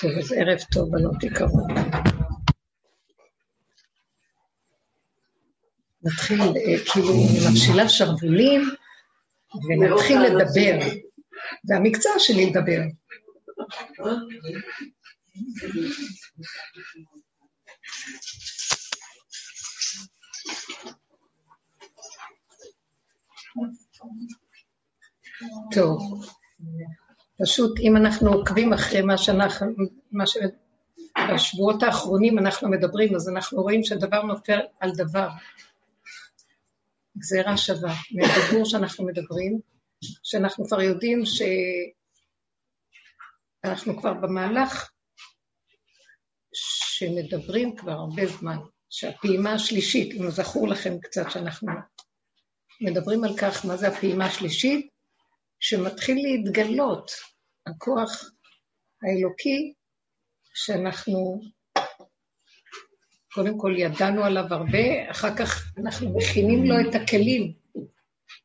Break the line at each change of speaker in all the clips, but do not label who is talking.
טוב, אז ערב טוב, בנות יקרות. נתחיל, אה, כאילו, נפשילה שרוולים, ונתחיל לדבר. זה המקצוע שלי לדבר. טוב, פשוט אם אנחנו עוקבים אחרי מה שאנחנו, מה ש... בשבועות האחרונים אנחנו מדברים, אז אנחנו רואים שדבר נופל על דבר. גזירה שווה. מהדיבור שאנחנו מדברים, שאנחנו כבר יודעים שאנחנו כבר במהלך שמדברים כבר הרבה זמן, שהפעימה השלישית, אם זכור לכם קצת שאנחנו מדברים על כך, מה זה הפעימה השלישית, שמתחיל להתגלות הכוח האלוקי שאנחנו קודם כל ידענו עליו הרבה, אחר כך אנחנו מכינים לו את הכלים,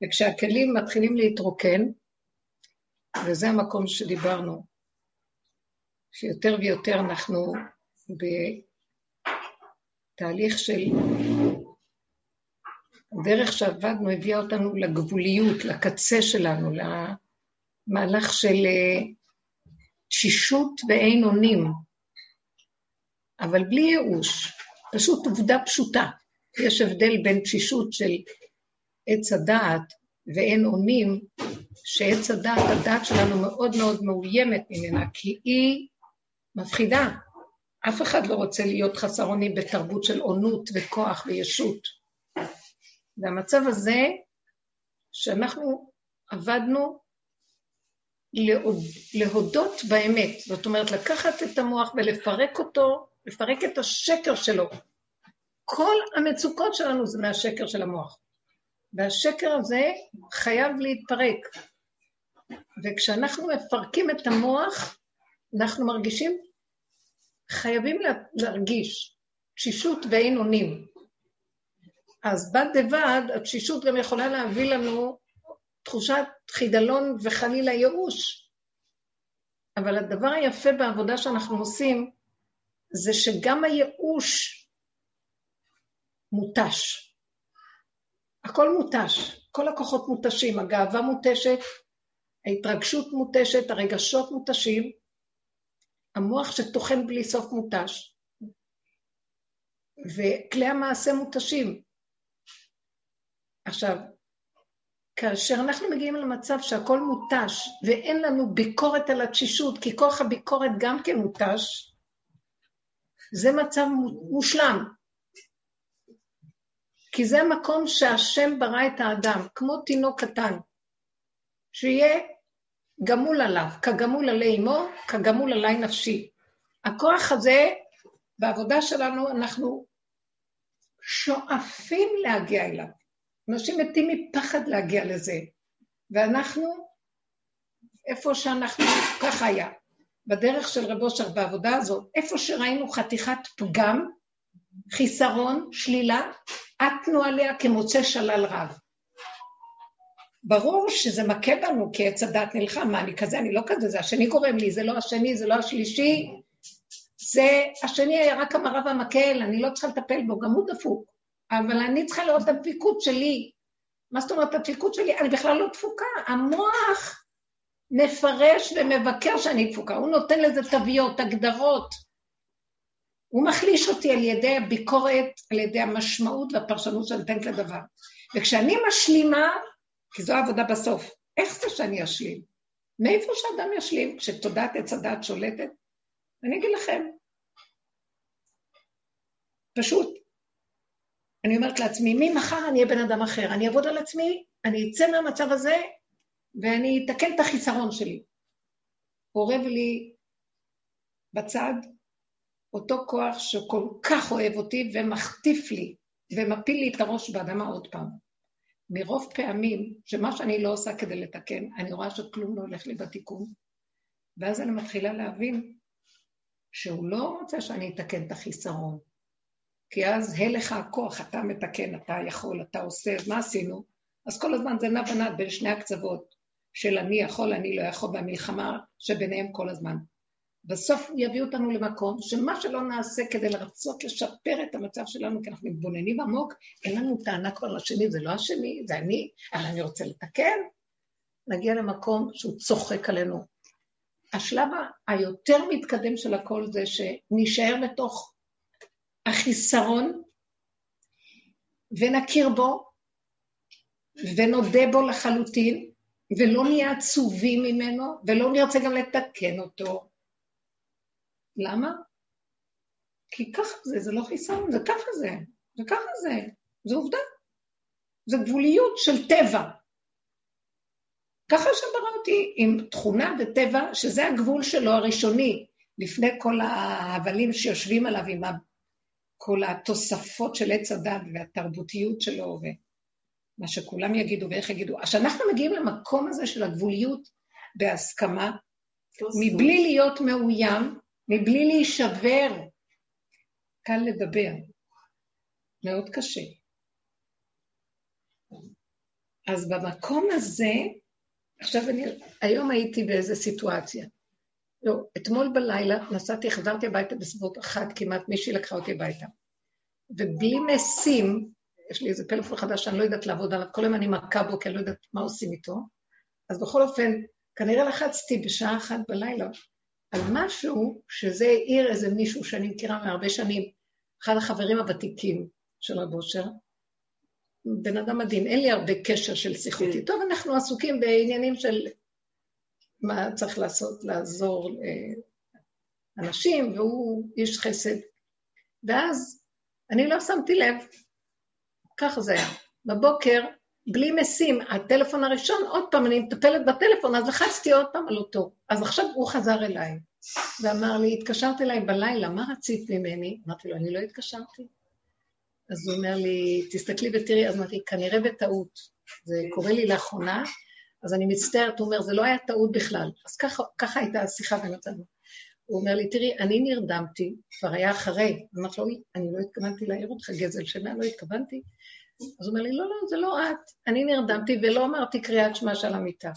וכשהכלים מתחילים להתרוקן, וזה המקום שדיברנו, שיותר ויותר אנחנו בתהליך של... הדרך שעבדנו הביאה אותנו לגבוליות, לקצה שלנו, למהלך של אה, תשישות ואין אונים, אבל בלי ייאוש, פשוט עובדה פשוטה. יש הבדל בין תשישות של עץ הדעת ואין אונים, שעץ הדעת, הדעת שלנו מאוד מאוד מאוימת ממנה, כי היא מפחידה. אף אחד לא רוצה להיות חסר אונים בתרבות של עונות וכוח וישות. והמצב הזה, שאנחנו עבדנו להודות באמת, זאת אומרת לקחת את המוח ולפרק אותו לפרק את השקר שלו. כל המצוקות שלנו זה מהשקר של המוח. והשקר הזה חייב להתפרק. וכשאנחנו מפרקים את המוח, אנחנו מרגישים, חייבים להרגיש תשישות ואין אונים. אז בד בבד, התשישות גם יכולה להביא לנו תחושת חידלון וחלילה ייאוש. אבל הדבר היפה בעבודה שאנחנו עושים, זה שגם הייאוש מותש. הכל מותש, כל הכוחות מותשים, הגאווה מותשת, ההתרגשות מותשת, הרגשות מותשים, המוח שטוחן בלי סוף מותש, וכלי המעשה מותשים. עכשיו, כאשר אנחנו מגיעים למצב שהכל מותש ואין לנו ביקורת על התשישות, כי כוח הביקורת גם כן מותש, זה מצב מושלם. כי זה המקום שהשם ברא את האדם, כמו תינוק קטן, שיהיה גמול עליו, כגמול עלי אמו, כגמול עלי נפשי. הכוח הזה, בעבודה שלנו, אנחנו שואפים להגיע אליו. אנשים מתים מפחד להגיע לזה, ואנחנו, איפה שאנחנו, ככה היה. בדרך של רב אושר בעבודה הזאת, איפה שראינו חתיכת פגם, חיסרון, שלילה, עטנו עליה כמוצא שלל רב. ברור שזה מכה בנו כי עץ הדת נלחם, מה אני כזה, אני לא כזה, זה השני גורם לי, זה לא השני, זה לא השלישי, זה השני היה רק המראה והמקל, אני לא צריכה לטפל בו, גם הוא דפוק, אבל אני צריכה לראות את הדפיקות שלי. מה זאת אומרת הדפיקות שלי? אני בכלל לא דפוקה, המוח מפרש ומבקר שאני דפוקה, הוא נותן לזה תוויות, הגדרות. הוא מחליש אותי על ידי הביקורת, על ידי המשמעות והפרשנות שאני נותנת לדבר. וכשאני משלימה, כי זו העבודה בסוף, איך זה שאני אשלים? מאיפה שאדם ישלים? כשתודעת עץ הדעת שולטת? אני אגיד לכם, פשוט, אני אומרת לעצמי, ממחר אני אהיה בן אדם אחר, אני אעבוד על עצמי, אני אצא מהמצב הזה, ואני אתקן את החיסרון שלי. אורב לי בצד אותו כוח שכל כך אוהב אותי ומחטיף לי ומפיל לי את הראש באדמה עוד פעם. מרוב פעמים שמה שאני לא עושה כדי לתקן, אני רואה שכלום לא הולך לי בתיקון, ואז אני מתחילה להבין שהוא לא רוצה שאני אתקן את החיסרון, כי אז הלך הכוח, אתה מתקן, אתה יכול, אתה עושה, אז מה עשינו? אז כל הזמן זה נע ונד בין שני הקצוות. של אני יכול, אני לא יכול, והמלחמה שביניהם כל הזמן. בסוף יביא אותנו למקום שמה שלא נעשה כדי לרצות לשפר את המצב שלנו, כי אנחנו מתבוננים עמוק, אין לנו טענה כבר לשני, זה לא השני, זה אני, אבל אני רוצה לתקן, נגיע למקום שהוא צוחק עלינו. השלב היותר מתקדם של הכל זה שנישאר בתוך החיסרון ונכיר בו ונודה בו לחלוטין, ולא נהיה עצובים ממנו, ולא נרצה גם לתקן אותו. למה? כי ככה זה, זה לא חיסרון, זה ככה זה, זה ככה זה, זה עובדה. זה גבוליות של טבע. ככה שברא אותי עם תכונה וטבע, שזה הגבול שלו הראשוני, לפני כל ההבלים שיושבים עליו עם כל התוספות של עץ הדת והתרבותיות שלו, ומה שכולם יגידו ואיך יגידו. אז כשאנחנו מגיעים למקום הזה של הגבוליות בהסכמה, מבלי להיות מאוים, מבלי להישבר, קל לדבר, מאוד קשה. אז במקום הזה, עכשיו אני, היום הייתי באיזו סיטואציה. לא, אתמול בלילה נסעתי, חזרתי הביתה בסביבות אחת, כמעט מישהי לקחה אותי הביתה. ובלי משים, יש לי איזה פלאפון חדש שאני לא יודעת לעבוד עליו, כל היום אני מכה בו, כי אני לא יודעת מה עושים איתו. אז בכל אופן, כנראה לחצתי בשעה אחת בלילה על משהו שזה העיר איזה מישהו שאני מכירה מהרבה שנים, אחד החברים הוותיקים של רב אושר, בן אדם מדהים, אין לי הרבה קשר של שיחות כן. איתו, אנחנו עסוקים בעניינים של מה צריך לעשות, לעזור לאנשים, והוא איש חסד. ואז אני לא שמתי לב, ככה זה היה. בבוקר, בלי משים, הטלפון הראשון, עוד פעם, אני מטפלת בטלפון, אז לחצתי עוד פעם על אותו. אז עכשיו הוא חזר אליי, ואמר לי, התקשרת אליי בלילה, מה רצית ממני? אמרתי לו, אני לא התקשרתי. אז הוא אומר לי, תסתכלי ותראי, אז אמרתי, כנראה בטעות. זה קורה לי לאחרונה, אז אני מצטערת, הוא אומר, זה לא היה טעות בכלל. אז ככה, ככה הייתה השיחה במצבנו. הוא אומר לי, תראי, אני נרדמתי, כבר היה אחרי, אמרתי לו, אני לא התכוונתי להעיר אותך גזל שינה, לא התכוונתי. אז הוא אומר לי, לא, לא, זה לא את. אני נרדמתי ולא אמרתי קריאת שמע של המיטה.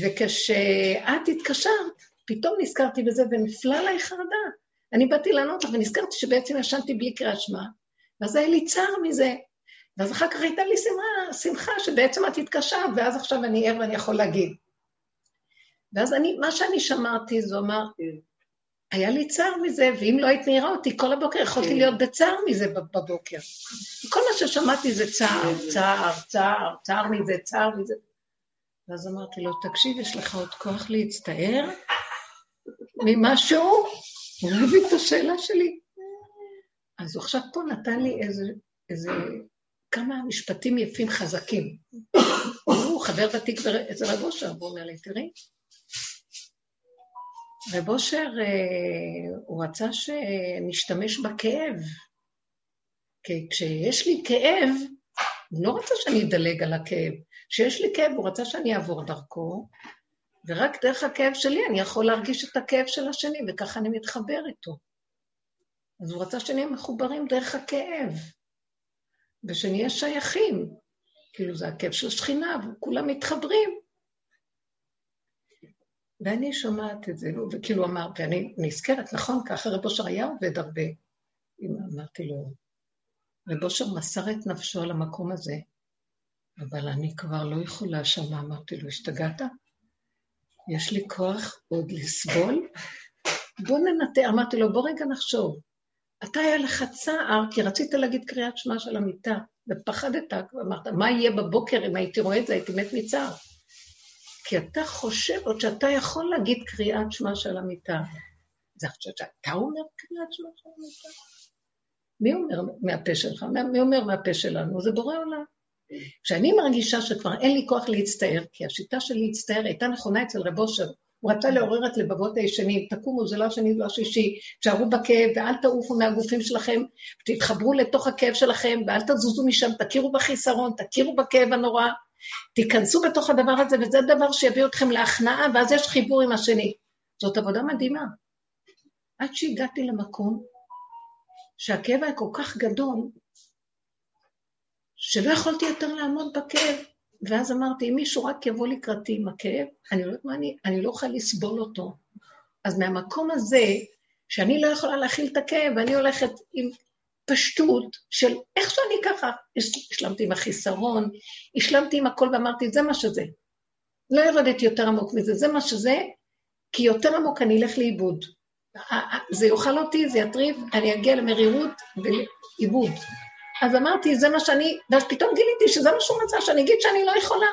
וכשאת התקשרת, פתאום נזכרתי בזה ונפלה עליי חרדה. אני באתי לענות לך ונזכרתי שבעצם ישנתי בלי קריאת שמע, ואז היה לי צער מזה. ואז אחר כך הייתה לי שמחה, שמחה שבעצם את התקשרת, ואז עכשיו אני ער ואני יכול להגיד. ואז אני, מה שאני שמרתי, זה אומר, היה לי צער מזה, ואם לא היית מעירה אותי כל הבוקר, יכולתי כן. להיות בצער מזה בבוקר. כל מה ששמעתי זה צער, צער, צער, צער מזה, צער מזה. ואז אמרתי לו, תקשיב, יש לך עוד כוח להצטער ממשהו? הוא הבין את השאלה שלי. אז הוא עכשיו פה נתן לי איזה, איזה כמה משפטים יפים חזקים. הוא חבר ותיק אצל רב אושר, והוא אומר לי, תראי, רב אושר, אה, הוא רצה שנשתמש בכאב. כי כשיש לי כאב, הוא לא רצה שאני אדלג על הכאב. כשיש לי כאב, הוא רצה שאני אעבור דרכו, ורק דרך הכאב שלי אני יכול להרגיש את הכאב של השני, וככה אני מתחבר איתו. אז הוא רצה שנהיה מחוברים דרך הכאב. ושנהיה שייכים. כאילו זה הכיף של שכינה, וכולם מתחברים. ואני שומעת את זה, וכאילו אמר, ואני נזכרת, נכון, ככה רב אושר היה עובד הרבה. אמרתי לו, רב אושר מסר את נפשו על המקום הזה, אבל אני כבר לא יכולה שמה, אמרתי לו, השתגעת? יש לי כוח עוד לסבול? בוא ננתח, אמרתי לו, בוא רגע נחשוב. אתה היה לך צער, כי רצית להגיד קריאת שמע של המיטה, ופחדת, אמרת, מה יהיה בבוקר אם הייתי רואה את זה, הייתי מת מצער. כי אתה חושב עוד שאתה יכול להגיד קריאת שמע של המיטה. זה חושבת שאתה אומר קריאת שמע של המיטה? מי אומר מהפה שלך? מי אומר מהפה שלנו? זה בורא עולם. כשאני מרגישה שכבר אין לי כוח להצטער, כי השיטה של להצטער הייתה נכונה אצל רב אושר, הוא רצה לעורר את לבבות הישנים, תקומו, זה לא השני, זה לא השישי, תשארו בכאב ואל תעופו מהגופים שלכם, תתחברו לתוך הכאב שלכם ואל תזוזו משם, תכירו בחיסרון, תכירו בכאב הנורא, תיכנסו בתוך הדבר הזה, וזה דבר שיביא אתכם להכנעה, ואז יש חיבור עם השני. זאת עבודה מדהימה. עד שהגעתי למקום שהכאב היה כל כך גדול, שלא יכולתי יותר לעמוד בכאב. ואז אמרתי, אם מישהו רק יבוא לקראתי עם הכאב, אני לא יודעת מה אני, אני לא יכולה לסבול אותו. אז מהמקום הזה, שאני לא יכולה להכיל את הכאב, אני הולכת עם פשטות של איך שאני ככה. השלמתי עם החיסרון, השלמתי עם הכל ואמרתי, זה מה שזה. לא ירדתי יותר עמוק מזה, זה מה שזה, כי יותר עמוק אני אלך לאיבוד. זה יאכל אותי, זה יטריב, אני אגיע למרירות ולעיבוד. אז אמרתי, זה מה שאני, ואז פתאום גיליתי שזה מה שהוא מצא, שאני אגיד שאני לא יכולה.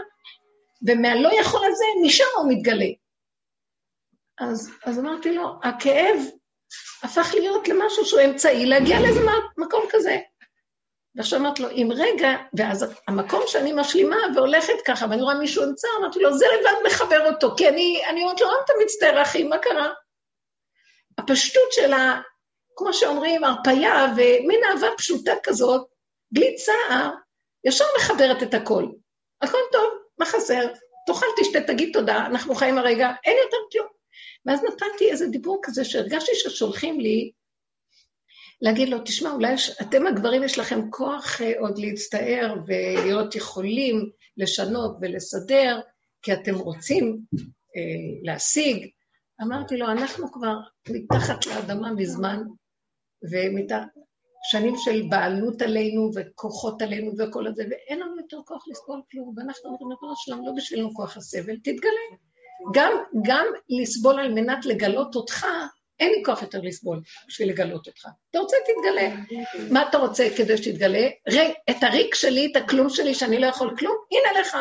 ומהלא יכול הזה, משם הוא מתגלה. אז, אז אמרתי לו, הכאב הפך להיות למשהו שהוא אמצעי להגיע לאיזה מקום כזה. ועכשיו אמרתי לו, אם רגע, ואז המקום שאני משלימה והולכת ככה, ואני רואה מישהו אמצע, אמרתי לו, זה לבד מחבר אותו, כי אני, אני אומרת לו, למה אתה מצטער, אחי, מה קרה? הפשטות שלה, כמו שאומרים, הרפייה ומין אהבה פשוטה כזאת, בלי צער, ישר מחברת את הכל. הכל טוב, מה חסר? תאכל, תשתה, תגיד תודה, אנחנו חיים הרגע, אין יותר כלום. ואז נתתי איזה דיבור כזה שהרגשתי ששולחים לי להגיד לו, תשמע, אולי אתם הגברים יש לכם כוח אה, עוד להצטער ולהיות יכולים לשנות ולסדר, כי אתם רוצים אה, להשיג. אמרתי לו, אנחנו כבר מתחת לאדמה מזמן, ושנים של בעלות עלינו וכוחות עלינו וכל הזה, ואין לנו יותר כוח לסבול כלום, ואנחנו אומרים, ריבונו שלנו, לא בשבילנו כוח הסבל, תתגלה. גם, גם לסבול על מנת לגלות אותך, אין לי כוח יותר לסבול בשביל לגלות אותך. אתה רוצה, תתגלה. מה אתה רוצה כדי שתתגלה? רי, את הריק שלי, את הכלום שלי, שאני לא יכול כלום, הנה לך.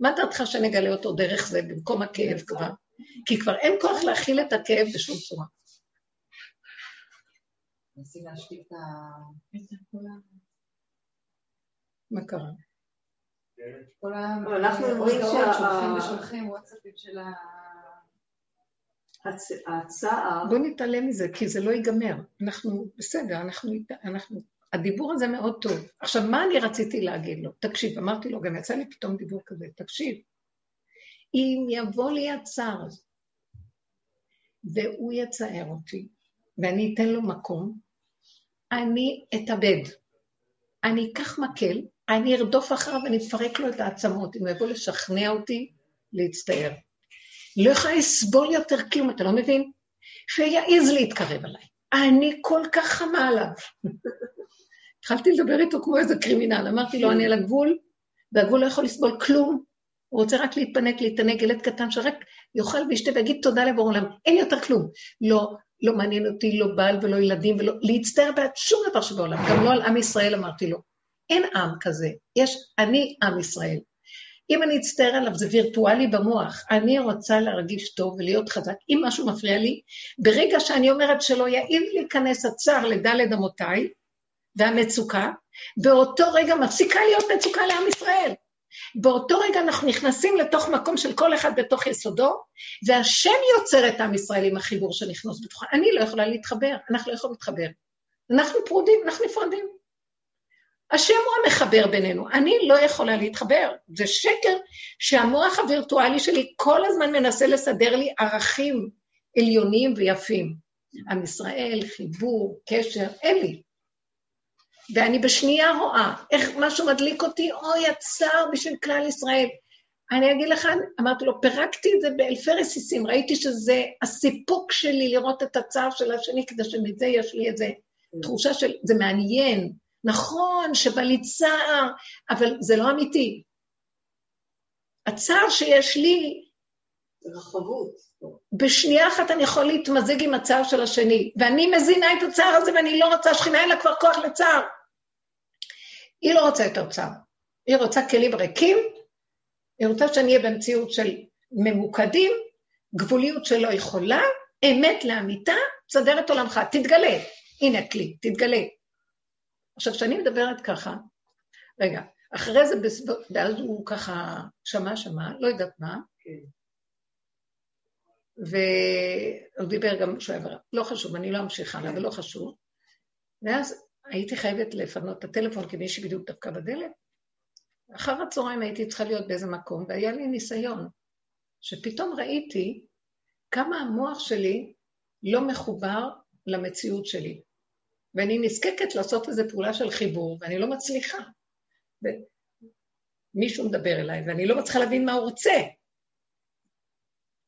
מה דעתך שנגלה אותו דרך זה במקום הכאב כבר? כי כבר אין כוח להכיל את הכאב בשום צורה. מה קרה?
אנחנו אומרים ששולחים וואטסאפים של הצער...
בוא נתעלם מזה, כי זה לא ייגמר. אנחנו, בסדר, אנחנו, אנחנו... הדיבור הזה מאוד טוב. עכשיו, מה אני רציתי להגיד לו? תקשיב, אמרתי לו, גם יצא לי פתאום דיבור כזה, תקשיב, אם יבוא לי הצער הזה, והוא יצער אותי, ואני אתן לו מקום, אני אתאבד. אני אקח מקל, אני ארדוף אחריו ואני אפרק לו את העצמות, אם הוא יבוא לשכנע אותי להצטער. לא יכולה לסבול יותר כלום, אתה לא מבין? שיעז להתקרב אליי. אני כל כך חמה עליו. התחלתי לדבר איתו כמו איזה קרימינל, אמרתי לו, אני על הגבול, והגבול לא יכול לסבול כלום, הוא רוצה רק להתפנק, להתענג, ילד קטן שרק יאכל וישתה ויגיד תודה לבורא עולם, אין יותר כלום. לא, לא מעניין אותי לא בעל ולא ילדים ולא, להצטער בעד שום דבר שבעולם, גם לא על עם ישראל אמרתי לו. אין עם כזה, יש אני עם ישראל. אם אני אצטער עליו, זה וירטואלי במוח. אני רוצה להרגיש טוב ולהיות חזק. אם משהו מפריע לי, ברגע שאני אומרת שלא יעיל להיכנס הצער לדלת אמותיי והמצוקה, באותו רגע מפסיקה להיות מצוקה לעם ישראל. באותו רגע אנחנו נכנסים לתוך מקום של כל אחד בתוך יסודו, והשם יוצר את עם ישראל עם החיבור שנכנס בתוכה. אני לא יכולה להתחבר, אנחנו לא יכולים להתחבר. אנחנו פרודים, אנחנו נפרדים. השם הוא המחבר בינינו, אני לא יכולה להתחבר. זה שקר שהמוח הווירטואלי שלי כל הזמן מנסה לסדר לי ערכים עליונים ויפים. עם ישראל, חיבור, קשר, אין לי. ואני בשנייה רואה איך משהו מדליק אותי, אוי, הצער בשביל כלל ישראל. אני אגיד לך, אמרתי לו, פירקתי את זה באלפי רסיסים, ראיתי שזה הסיפוק שלי לראות את הצער של השני, כדי שמזה יש לי איזו תחושה של, זה מעניין, נכון שבא לי צער, אבל זה לא אמיתי. הצער שיש לי...
רחבות.
בשנייה אחת אני יכול להתמזג עם הצער של השני, ואני מזינה את הצער הזה ואני לא רוצה, שכינה אין לה כבר כוח לצער. היא לא רוצה יותר צער. היא רוצה כלים ריקים, היא רוצה שאני אהיה במציאות של ממוקדים, גבוליות שלא יכולה, אמת לאמיתה, תסדר את עולמך, תתגלה. הנה כלי, תתגלה. עכשיו, כשאני מדברת ככה, רגע, אחרי זה, ואז הוא ככה שמע, שמע, לא יודעת מה, כן. והוא דיבר גם שהוא היה לא חשוב, אני לא אמשיך הלאה, אבל לא חשוב. ואז הייתי חייבת לפנות את הטלפון, כי מישהי בדיוק דפקה בדלת. אחר הצהריים הייתי צריכה להיות באיזה מקום, והיה לי ניסיון, שפתאום ראיתי כמה המוח שלי לא מחובר למציאות שלי. ואני נזקקת לעשות איזו פעולה של חיבור, ואני לא מצליחה. ו... מישהו מדבר אליי, ואני לא מצליחה להבין מה הוא רוצה.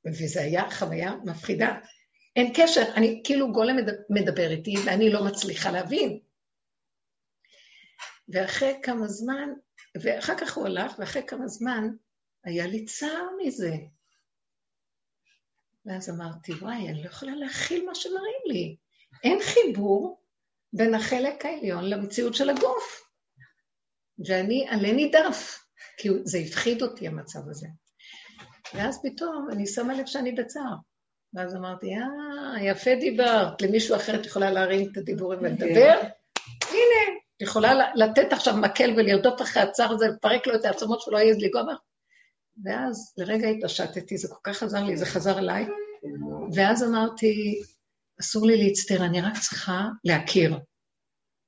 וזו הייתה חוויה מפחידה. אין קשר, אני כאילו גולם מדבר איתי ואני לא מצליחה להבין. ואחרי כמה זמן, ואחר כך הוא הלך, ואחרי כמה זמן היה לי צער מזה. ואז אמרתי, וואי, אני לא יכולה להכיל מה שמראים לי. אין חיבור בין החלק העליון למציאות של הגוף. ואני עלה נידף, כי זה הפחיד אותי, המצב הזה. ואז פתאום אני שמה לב שאני בצער. ואז אמרתי, אה, יפה דיברת, למישהו אחר את יכולה להרים את הדיבורים ולדבר? הנה, את יכולה לתת עכשיו מקל ולרדוף אחרי הצער הזה, לפרק לו את העצמות שלא יעז לגוע בך. ואז לרגע התעשתתי, זה כל כך עזר לי, זה חזר אליי, ואז אמרתי, אסור לי להצטער, אני רק צריכה להכיר.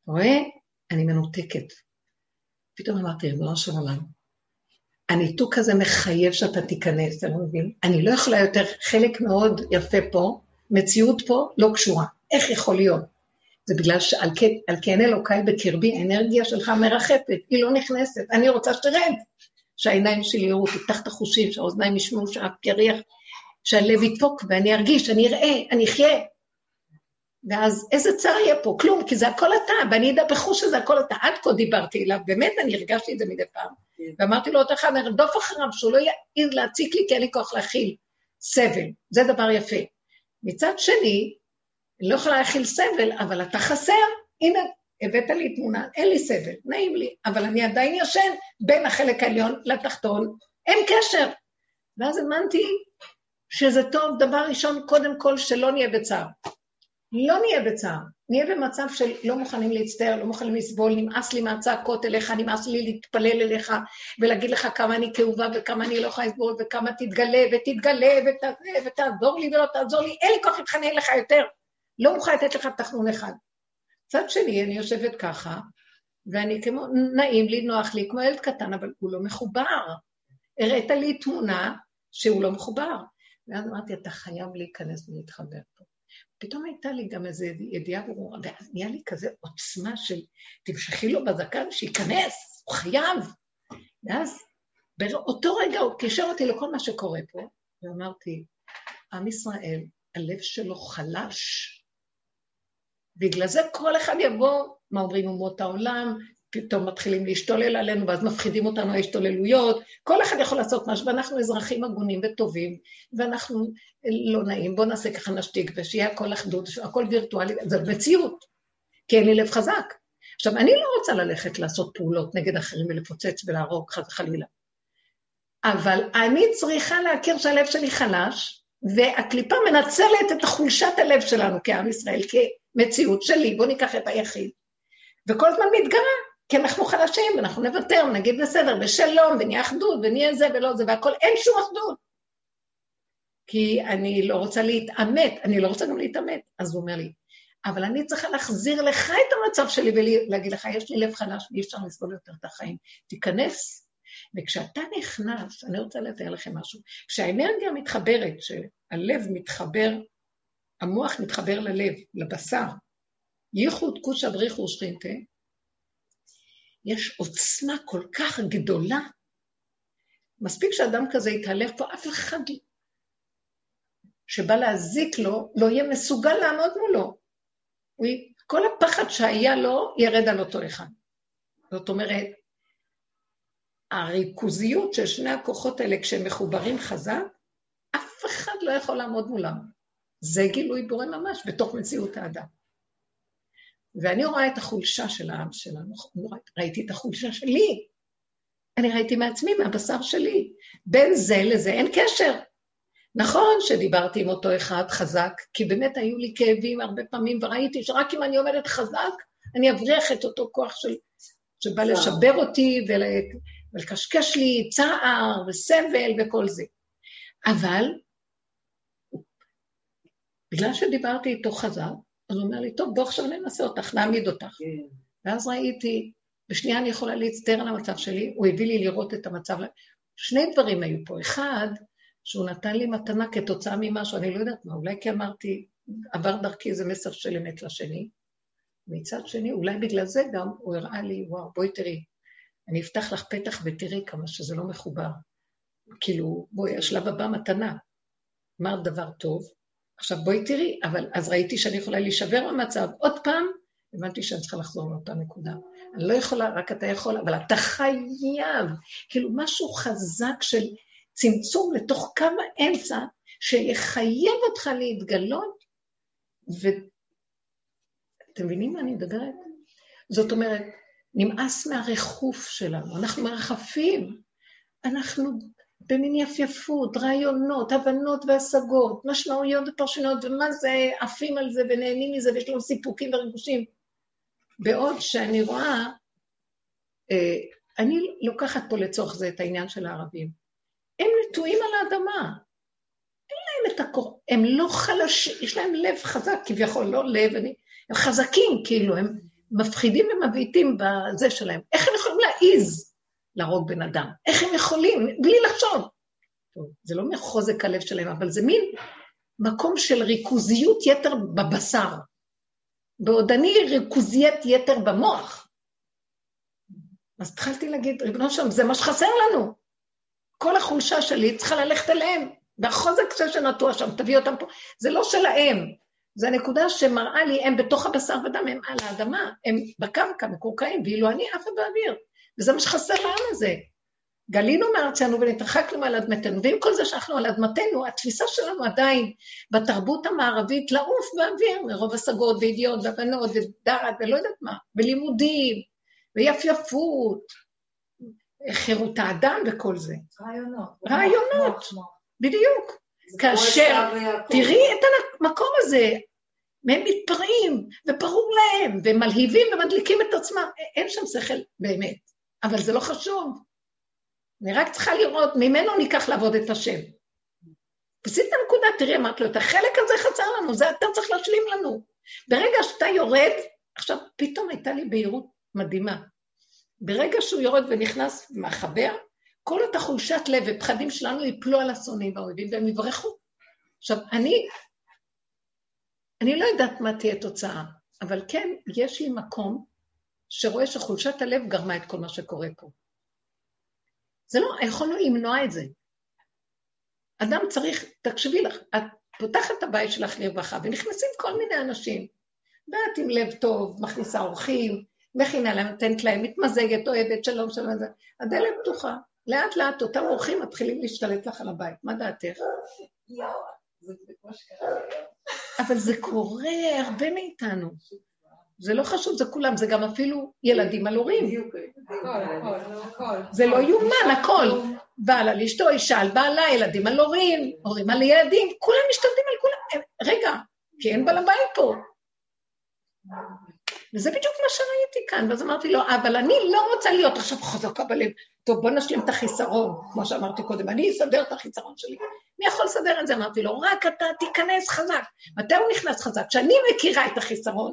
רואה? אני מנותקת. פתאום אמרתי, ריבונו של עולם, הניתוק הזה מחייב שאתה תיכנס, אתה לא מבין? אני לא יכולה יותר, חלק מאוד יפה פה, מציאות פה לא קשורה. איך יכול להיות? זה בגלל שעל כן אלוקיי בקרבי, האנרגיה שלך מרחפת, היא לא נכנסת, אני רוצה שתרד. שהעיניים שלי יראו, תפתח את החושים, שהאוזניים ישמעו, שהאף יריח, שהלב ידפוק ואני ארגיש, אני אראה, אני אחיה. ואז איזה צער יהיה פה? כלום, כי זה הכל אתה, ואני אדע בחוש שזה הכל אתה. עד כה דיברתי אליו, באמת אני הרגשתי את זה מדי פעם. כן. ואמרתי לו, אותך, אני ארדוף אחריו, שהוא לא יעז להציק לי, כי אין לי כוח להכיל סבל. זה דבר יפה. מצד שני, אני לא יכולה להכיל סבל, אבל אתה חסר, הנה, הבאת לי תמונה, אין לי סבל, נעים לי, אבל אני עדיין ישן בין החלק העליון לתחתון, אין קשר. ואז האמנתי שזה טוב, דבר ראשון, קודם כל, שלא נהיה בצער. לא נהיה בצער, נהיה במצב של לא מוכנים להצטער, לא מוכנים לסבול, נמאס לי מהצעקות אליך, נמאס לי להתפלל אליך ולהגיד לך כמה אני כאובה וכמה אני לא יכולה לסבול וכמה תתגלה ותתגלה ות, ותעזור לי ולא תעזור לי, אין לי כוח להתחנן לך יותר, לא מוכנה לתת לך תחנון אחד. מצד שני, אני יושבת ככה, ואני כמו, נעים לי, נוח לי, כמו ילד קטן, אבל הוא לא מחובר. הראית לי תמונה שהוא לא מחובר. ואז אמרתי, אתה חייב להיכנס ולהתחבר פה. פתאום הייתה לי גם איזו ידיעה ברורה, ואז נהיה לי כזה עוצמה של תמשכי לו בזקן, שייכנס, הוא חייב. ואז באותו רגע הוא קישר אותי לכל מה שקורה פה, ואמרתי, עם ישראל, הלב שלו חלש. בגלל זה כל אחד יבוא, מה אומרים אומות העולם, פתאום מתחילים להשתולל עלינו, ואז מפחידים אותנו ההשתוללויות. כל אחד יכול לעשות משהו, ואנחנו אזרחים הגונים וטובים, ואנחנו לא נעים, בואו נעשה ככה נשתיק, ושיהיה הכל אחדות, הכל וירטואלי, זה מציאות, כי אין לי לב חזק. עכשיו, אני לא רוצה ללכת לעשות פעולות נגד אחרים ולפוצץ ולהרוג, חס וחלילה. אבל אני צריכה להכיר שהלב שלי חלש, והקליפה מנצלת את חולשת הלב שלנו כעם ישראל, כמציאות שלי, בואו ניקח את היחיד. וכל הזמן מתגרה, כי אנחנו חלשים, ואנחנו נוותר, נגיד בסדר, בשלום, ונהיה אחדות, ונהיה זה ולא זה, והכל, אין שום אחדות. כי אני לא רוצה להתעמת, אני לא רוצה גם להתעמת. אז הוא אומר לי, אבל אני צריכה להחזיר לך את המצב שלי ולהגיד לך, יש לי לב חלש ואי אפשר לסבול יותר את החיים. תיכנס. וכשאתה נכנס, אני רוצה לתאר לכם משהו, כשהאנרגיה מתחברת, שהלב מתחבר, המוח מתחבר ללב, לבשר, ייחוד קושא בריחו שכינתה, יש עוצמה כל כך גדולה. מספיק שאדם כזה יתהלך פה, אף אחד שבא להזיק לו, לא יהיה מסוגל לעמוד מולו. כל הפחד שהיה לו ירד על אותו אחד. זאת אומרת, הריכוזיות של שני הכוחות האלה, כשהם מחוברים חזק, אף אחד לא יכול לעמוד מולם. זה גילוי בורא ממש בתוך מציאות האדם. ואני רואה את החולשה של העם שלנו, ראיתי את החולשה שלי. אני ראיתי מעצמי, מהבשר שלי. בין זה לזה אין קשר. נכון שדיברתי עם אותו אחד חזק, כי באמת היו לי כאבים הרבה פעמים, וראיתי שרק אם אני עומדת חזק, אני אבריח את אותו כוח של, שבא לשבר אותי ול, ולקשקש לי צער וסבל וכל זה. אבל בגלל שדיברתי איתו חזק, אז הוא אומר לי, טוב, בוא עכשיו ננסה אותך, נעמיד אותך. כן. ואז ראיתי, בשנייה אני יכולה להצטער על המצב שלי, הוא הביא לי לראות את המצב. שני דברים היו פה. אחד, שהוא נתן לי מתנה כתוצאה ממשהו, אני לא יודעת מה, אולי כי אמרתי, עבר דרכי איזה מסר של אמת לשני. מצד שני, אולי בגלל זה גם הוא הראה לי, וואו, בואי תראי, אני אפתח לך פתח ותראי כמה שזה לא מחובר. כאילו, בואי, השלב הבא מתנה. אמרת דבר טוב, עכשיו בואי תראי, אבל אז ראיתי שאני יכולה להישבר במצב. עוד פעם, הבנתי שאני צריכה לחזור לאותה נקודה. אני לא יכולה, רק אתה יכול, אבל אתה חייב. כאילו, משהו חזק של צמצום לתוך קו האמצע, שיחייב אותך להתגלות, ואתם מבינים מה אני מדברת? זאת אומרת, נמאס מהריחוף שלנו, אנחנו מרחפים, אנחנו במין יפייפות, רעיונות, הבנות והשגות, משמעויות ופרשנויות, ומה זה, עפים על זה ונהנים מזה, ויש לנו סיפוקים וריגושים. בעוד שאני רואה, אה, אני לוקחת פה לצורך זה את העניין של הערבים. הם נטועים על האדמה. אין להם את הקור... הם לא חלשים, יש להם לב חזק כביכול, לא לב, אני... הם חזקים, כאילו, הם מפחידים ומבעיטים בזה שלהם. איך הם יכולים להעיז להרוג בן אדם? איך הם יכולים? בלי לחשוב. זה לא מחוזק הלב שלהם, אבל זה מין מקום של ריכוזיות יתר בבשר. בעוד אני ריכוזיית יתר במוח. אז התחלתי להגיד, ריבונו שלום, זה מה שחסר לנו. כל החולשה שלי צריכה ללכת אליהם, והחוזק שנטוע שם, תביא אותם פה. זה לא שלהם, זה הנקודה שמראה לי, הם בתוך הבשר ודם, הם על האדמה, הם בקרקע, מקורקעים, ואילו אני עפה באוויר. וזה מה שחסר לעם הזה. גלינו מארצנו ונתרחקנו מעל אדמתנו, ועם כל זה שאנחנו על אדמתנו, התפיסה שלנו עדיין בתרבות המערבית לעוף באוויר, מרוב השגות וידיעות והבנות ודעת ולא יודעת מה, ולימודים, ויפייפות, חירות האדם וכל זה.
רעיונות.
רעיונות, בדיוק. כאשר, תראי את המקום הזה, והם מתפרעים, וברור להם, ומלהיבים ומדליקים את עצמם, אין שם שכל באמת, אבל זה לא חשוב. אני רק צריכה לראות, ממנו ניקח לעבוד את השם. תעשי את הנקודה, תראי, אמרתי לו, את החלק הזה חסר לנו, זה אתה צריך להשלים לנו. ברגע שאתה יורד, עכשיו, פתאום הייתה לי בהירות מדהימה. ברגע שהוא יורד ונכנס ומחבר, כל אותה חולשת לב ופחדים שלנו יפלו על השונאים והאויבים והם יברחו. עכשיו, אני, אני לא יודעת מה תהיה תוצאה, אבל כן, יש לי מקום שרואה שחולשת הלב גרמה את כל מה שקורה פה. זה לא, יכולנו למנוע את זה. אדם צריך, תקשיבי לך, את פותחת את הבית שלך לרווחה, ונכנסים כל מיני אנשים. ואת עם לב טוב, מכניסה אורחים, מכינה להם, נותנת להם, מתמזגת, אוהבת, שלום, שלום, זה. הדלת פתוחה. לאט לאט אותם אורחים מתחילים להשתלט לך על הבית. מה דעתך? אבל זה קורה הרבה מאיתנו. זה לא חשוב, זה כולם, זה גם אפילו ילדים על הורים. זה לא יאומן, הכל. בעל על אשתו, אישה על בעלה, ילדים על הורים, הורים על ילדים, כולם משתלטים על כולם. רגע, כי אין בעל הבית פה. וזה בדיוק מה שראיתי כאן, ואז אמרתי לו, אבל אני לא רוצה להיות עכשיו חזקה בלב. טוב, בוא נשלים את החיסרון, כמו שאמרתי קודם, אני אסדר את החיסרון שלי. מי יכול לסדר את זה? אמרתי לו, רק אתה תיכנס חזק. מתי הוא נכנס חזק? כשאני מכירה את החיסרון,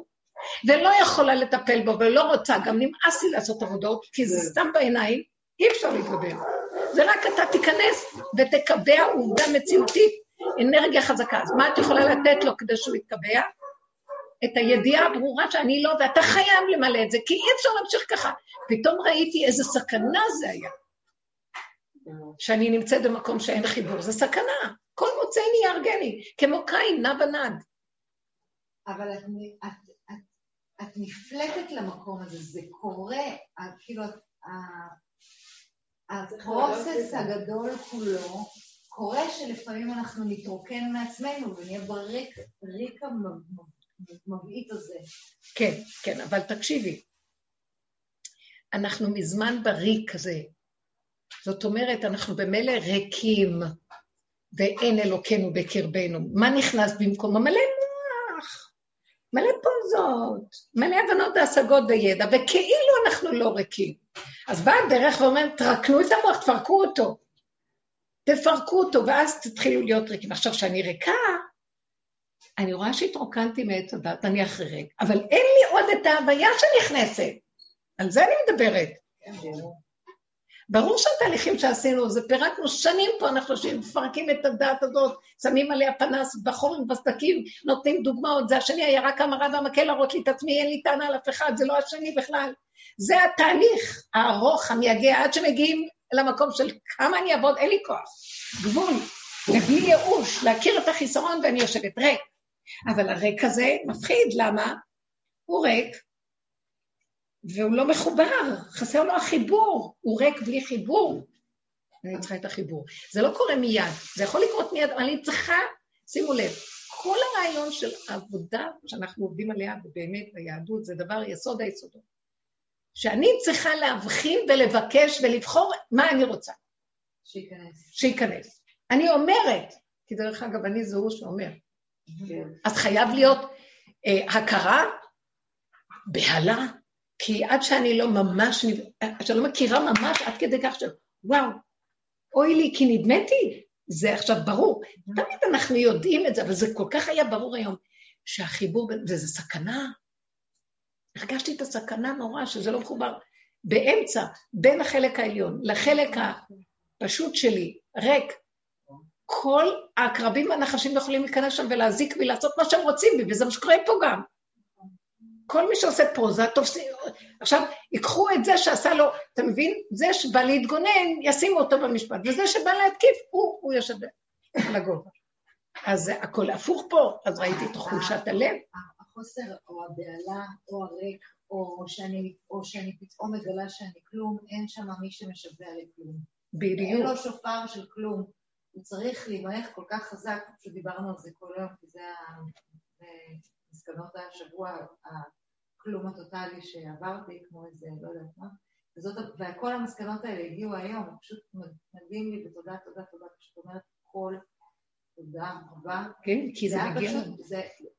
ולא יכולה לטפל בו, ולא רוצה, גם נמאס לי לעשות עבודות, כי זה סתם בעיניים, אי אפשר להתגבר. זה רק אתה תיכנס ותקבע עובדה מציאותית, אנרגיה חזקה. אז מה את יכולה לתת לו כדי שהוא יתקבע? את הידיעה הברורה שאני לא, ואתה חייב למלא את זה, כי אי אפשר להמשיך ככה. פתאום ראיתי איזה סכנה זה היה. שאני נמצאת במקום שאין חיבור, זה סכנה. כל מוצאי יהרגני, כמו קין, נע ונד.
אבל את, את, את, נפלטת למקום הזה, זה קורה, כאילו, הפרוסס הגדול כולו, קורה שלפעמים אנחנו נתרוקן מעצמנו ונהיה בריק, ריק המבעית הזה.
כן, כן, אבל תקשיבי, אנחנו מזמן בריק הזה. זאת אומרת, אנחנו במילא ריקים, ואין אלוקינו בקרבנו. מה נכנס במקום? מלא מוח, מלא פוזות, מלא הבנות והשגות וידע, וכאילו אנחנו לא ריקים. אז באה הדרך ואומרת, תרקנו את המוח, תפרקו אותו. תפרקו אותו, ואז תתחילו להיות ריקים. עכשיו, כשאני ריקה, אני רואה שהתרוקנתי מעץ הדת, אני אחרי ריק, אבל אין לי עוד את ההוויה שנכנסת. על זה אני מדברת. ברור שהתהליכים שעשינו, זה פירקנו שנים פה, אנחנו מפרקים את הדעת הזאת, שמים עליה פנס בחורים, בסדקים, נותנים דוגמאות, זה השני הירק המרה והמקל להראות לי את עצמי, אין לי טענה על אף אחד, זה לא השני בכלל. זה התהליך הארוך, המייגע, עד שמגיעים למקום של כמה אני אעבוד, אין לי כוח. גבול, ובלי ייאוש, להכיר את החיסרון ואני יושבת ריק. אבל הריק הזה מפחיד, למה? הוא ריק, והוא לא מחובר, חסר לו החיבור, הוא ריק בלי חיבור. אני צריכה את החיבור. זה לא קורה מיד, זה יכול לקרות מיד, אבל אני צריכה, שימו לב, כל הרעיון של העבודה שאנחנו עובדים עליה, ובאמת היהדות זה דבר יסוד היסודות, שאני צריכה להבחין ולבקש ולבחור מה אני רוצה.
שייכנס.
שייכנס. אני אומרת, כי דרך אגב, אני זה הוא שאומר. כן. אז חייב להיות אה, הכרה, בהלה, כי עד שאני לא ממש, עד שאני לא מכירה ממש, עד כדי כך של, וואו, אוי לי, כי נדמתי, זה עכשיו ברור. תמיד אנחנו יודעים את זה, אבל זה כל כך היה ברור היום, שהחיבור, וזה סכנה. הרגשתי את הסכנה נורא, שזה לא מחובר. באמצע, בין החלק העליון לחלק הפשוט שלי, ריק, כל העקרבים והנחשים יכולים להיכנס שם ולהזיק בי, לעשות מה שהם רוצים בי, וזה מה שקורה פה גם. כל מי שעושה פרוזה, תופסים, עכשיו, ייקחו את זה שעשה לו, אתה מבין? זה שבא להתגונן, ישימו אותו במשפט, וזה שבא להתקיף, הוא, הוא יושב על הגובה. אז הכל הפוך פה, אז ראיתי את חולשת הלב.
החוסר או הבהלה או הריק, או שאני, או שאני פתאום מגלה שאני כלום, אין שם מי שמשווע לכלום.
בדיוק.
אין לו שופר של כלום. הוא צריך להימלך כל כך חזק, פשוט דיברנו על זה כל היום, כי זה מסקנות השבוע, הכלום הטוטלי שעברתי, כמו איזה, לא יודעת מה, וזאת, וכל המסקנות האלה הגיעו היום, פשוט מדהים לי, ותודה, תודה, תודה, פשוט אומרת כל תודה רבה.
כן, כי זה מגיע
לנו.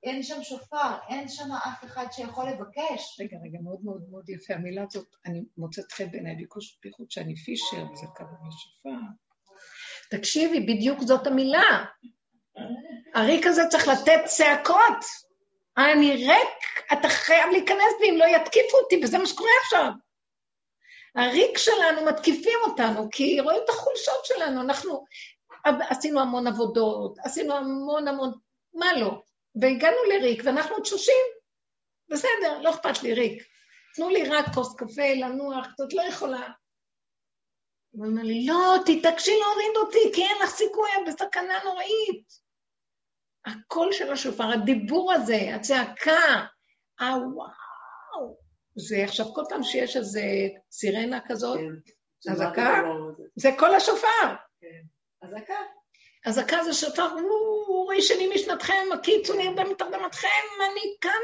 אין שם שופר, אין שם אף אחד שיכול לבקש.
רגע, רגע, מאוד מאוד מאוד יפה. המילה הזאת, אני מוצאת חן בעיניי, בייחוד שאני פישר, זה כמה משופר. תקשיבי, בדיוק זאת המילה. הריק הזה צריך לתת צעקות. אני ריק, אתה חייב להיכנס בי אם לא יתקיפו אותי, וזה מה שקורה עכשיו. הריק שלנו מתקיפים אותנו, כי רואים את החולשות שלנו, אנחנו עשינו המון עבודות, עשינו המון המון, מה לא? והגענו לריק, ואנחנו תשושים. בסדר, לא אכפת לי ריק. תנו לי רק כוס קפה, לנוח, קצת לא יכולה. הוא אומר לי, לא, תתעקשי להוריד אותי, כי אין לך סיכוי, את בסכנה נוראית. הקול של השופר, הדיבור הזה, הצעקה, הוואו, זה עכשיו כל פעם שיש איזה סירנה כזאת, כן, אזעקה, זה קול השופר.
כן, אזעקה.
אזעקה זה שופר, הוא ישנים משנתכם, הקיצו נרדם מתרדמתכם, אני כאן.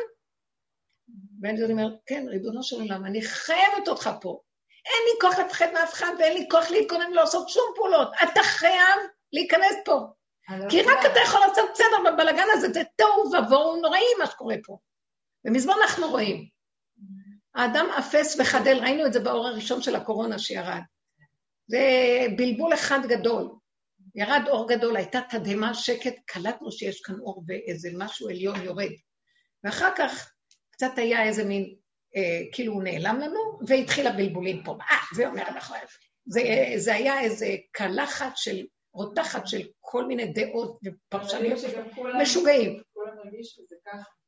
ואני אומר, כן, ריבונו של עולם, אני חייבת אותך פה. אין לי כוח לפחד מאף אחד ואין לי כוח להתכונן לעשות שום פעולות. אתה חייב להיכנס פה. לא כי רק אתה יכול לעשות סדר בבלגן הזה, זה תוהו ובוהו נוראי מה שקורה פה. ומזמן אנחנו רואים. האדם אפס וחדל, ראינו את זה באור הראשון של הקורונה שירד. זה בלבול אחד גדול. ירד אור גדול, הייתה תדהמה, שקט, קלטנו שיש כאן אור ואיזה משהו עליון יורד. ואחר כך קצת היה איזה מין אה, כאילו הוא נעלם לנו, והתחיל הבלבולים פה. אה, זה אומר נכון. זה, זה היה איזה קלחת של, רותחת של כל מיני דעות ופרשניות משוגעים.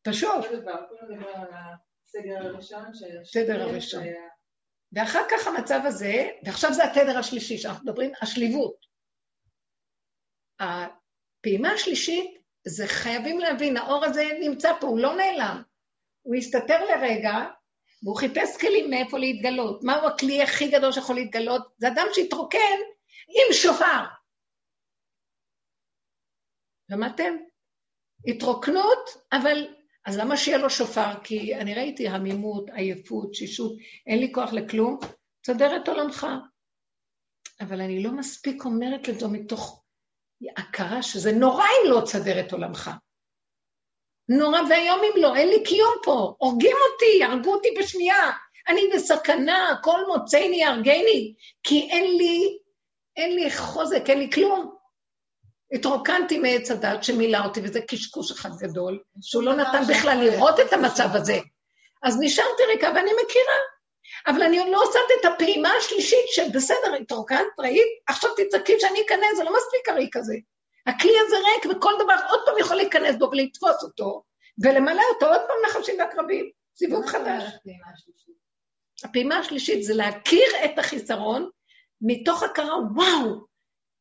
פשוט. סדר הראשון. ואחר כך המצב הזה, ועכשיו זה התדר השלישי שאנחנו מדברים, השליבות. הפעימה השלישית, זה חייבים להבין, האור הזה נמצא פה, הוא לא נעלם. הוא הסתתר לרגע, והוא חיפש כלים מאיפה להתגלות. מהו הכלי הכי גדול שיכול להתגלות? זה אדם שהתרוקן עם שופר. שמעתם? התרוקנות, אבל... אז למה שיהיה לו שופר? כי אני ראיתי עמימות, עייפות, שישות, אין לי כוח לכלום, תסדר את עולמך. אבל אני לא מספיק אומרת לזו מתוך הכרה שזה נורא אם לא תסדר את עולמך. נורא ואיום אם לא, אין לי קיום פה, הורגים אותי, הרגו אותי בשנייה, אני בסכנה, כל מוצאיני הרגני, כי אין לי, אין לי חוזק, אין לי כלום. התרוקנתי מעץ הדת שמילא אותי, וזה קשקוש אחד גדול, שהוא לא נתן בכלל לראות את המצב הזה. אז נשארתי ריקה ואני מכירה. אבל אני עוד לא עושה את הפעימה השלישית שבסדר, התרוקנת, ראית? עכשיו תצעקי שאני אכנס, זה לא מספיק הריק הזה. הכלי הזה ריק, וכל דבר עוד פעם יכול להיכנס בו ולתפוס אותו, ולמלא אותו עוד פעם נחשים ועקרבים. סיבוב חדש. הפעימה השלישית זה להכיר את החיסרון מתוך הכרה, וואו,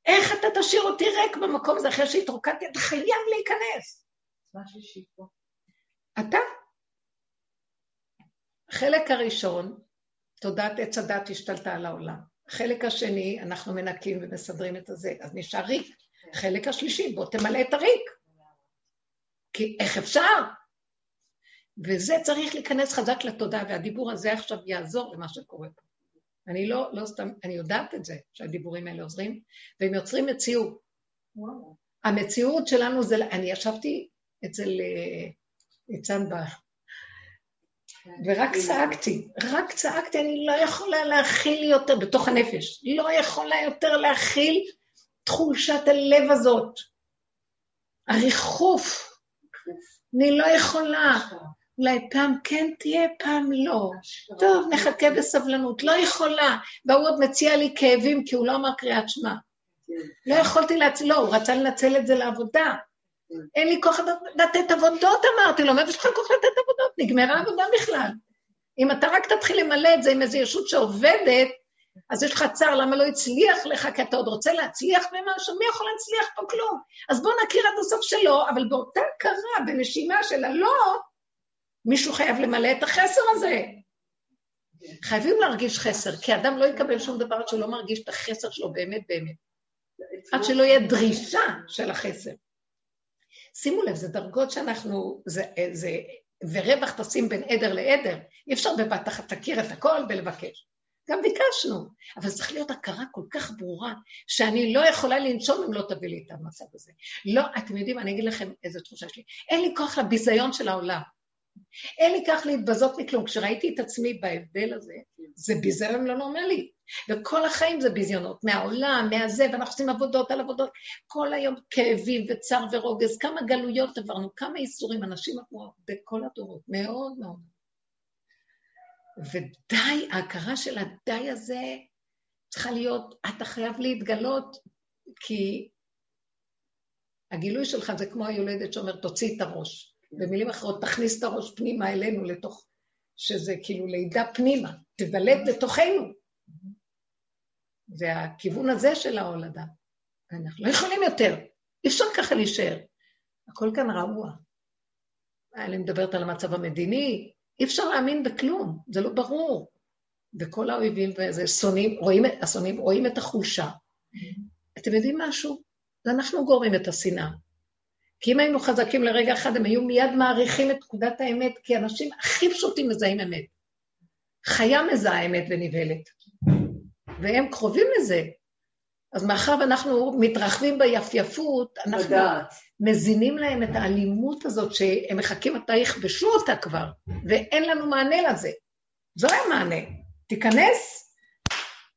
איך אתה תשאיר אותי ריק במקום הזה אחרי שהתרוקדתי? אתה חייב להיכנס. אתה. החלק הראשון, תודעת עץ הדת השתלטה על העולם. החלק השני, אנחנו מנקים ומסדרים את הזה, אז נשאר ריק. החלק השלישי, בוא תמלא את הריק. כי איך אפשר? וזה צריך להיכנס חזק לתודעה, והדיבור הזה עכשיו יעזור למה שקורה פה. אני לא, לא סתם, אני יודעת את זה, שהדיבורים האלה עוזרים, והם יוצרים מציאות. וואו. המציאות שלנו זה, אני ישבתי אצל אה, ניצן בה, ורק צעקתי, רק צעקתי, אני לא יכולה להכיל יותר, בתוך הנפש, לא יכולה יותר להכיל תחושת הלב הזאת. הריחוף, אני לא יכולה. אולי פעם כן תהיה, פעם לא. טוב, נחכה בסבלנות. לא יכולה. והוא עוד מציע לי כאבים, כי הוא לא אמר קריאת שמע. לא יכולתי להציל, לא, הוא רצה לנצל את זה לעבודה. אין לי כוח לתת עבודות, אמרתי לו, מאיפה יש לך כוח לתת עבודות? נגמרה עבודה בכלל. אם אתה רק תתחיל למלא את זה עם איזו ישות שעובדת, אז יש לך צער, למה לא הצליח לך, כי אתה עוד רוצה להצליח במשהו? מי יכול להצליח פה כלום? אז בוא נכיר עד הסוף שלא, אבל באותה הכרה, בנשימה של הלא, מישהו חייב למלא את החסר הזה. חייבים להרגיש חסר, כי אדם לא יקבל שום דבר עד שהוא לא מרגיש את החסר שלו באמת באמת. עד שלא יהיה דרישה של החסר. שימו לב, זה דרגות שאנחנו, זה, זה, ורווח תשים בין עדר לעדר. אי אפשר בבת אחת תכיר את הכל ולבקש. גם ביקשנו, אבל צריך להיות הכרה כל כך ברורה, שאני לא יכולה לנשום אם לא תביא לי את המצב הזה. לא, אתם יודעים, אני אגיד לכם איזו תחושה שלי. אין לי כוח לביזיון של העולם. אין לי כך להתבזות מכלום. כשראיתי את עצמי בהבדל הזה, זה ביזיון לא נורמלי. וכל החיים זה ביזיונות, מהעולם, מהזה, ואנחנו עושים עבודות על עבודות. כל היום כאבים וצר ורוגז, כמה גלויות עברנו, כמה איסורים, אנשים עברו בכל הדורות, מאוד מאוד. ודי, ההכרה של הדי הזה צריכה להיות, אתה חייב להתגלות, כי הגילוי שלך זה כמו היולדת שאומרת, תוציא את הראש. במילים אחרות, תכניס את הראש פנימה אלינו, לתוך, שזה כאילו לידה פנימה, תיוולד לתוכנו. זה הכיוון הזה של ההולדה. אנחנו לא יכולים יותר, אי אפשר ככה להישאר. הכל כאן רעוע. אני מדברת על המצב המדיני, אי אפשר להאמין בכלום, זה לא ברור. וכל האויבים וזה שונאים, רואים, השונאים רואים את החולשה. אתם יודעים משהו? אנחנו גורמים את השנאה. כי אם היינו חזקים לרגע אחד, הם היו מיד מעריכים את פקודת האמת, כי אנשים הכי פשוטים מזהים אמת. חיה מזהה אמת ונבהלת. והם קרובים לזה. אז מאחר ואנחנו מתרחבים ביפייפות, אנחנו לדעת. מזינים להם את האלימות הזאת, שהם מחכים מתי יכבשו אותה כבר, ואין לנו מענה לזה. זה המענה. תיכנס,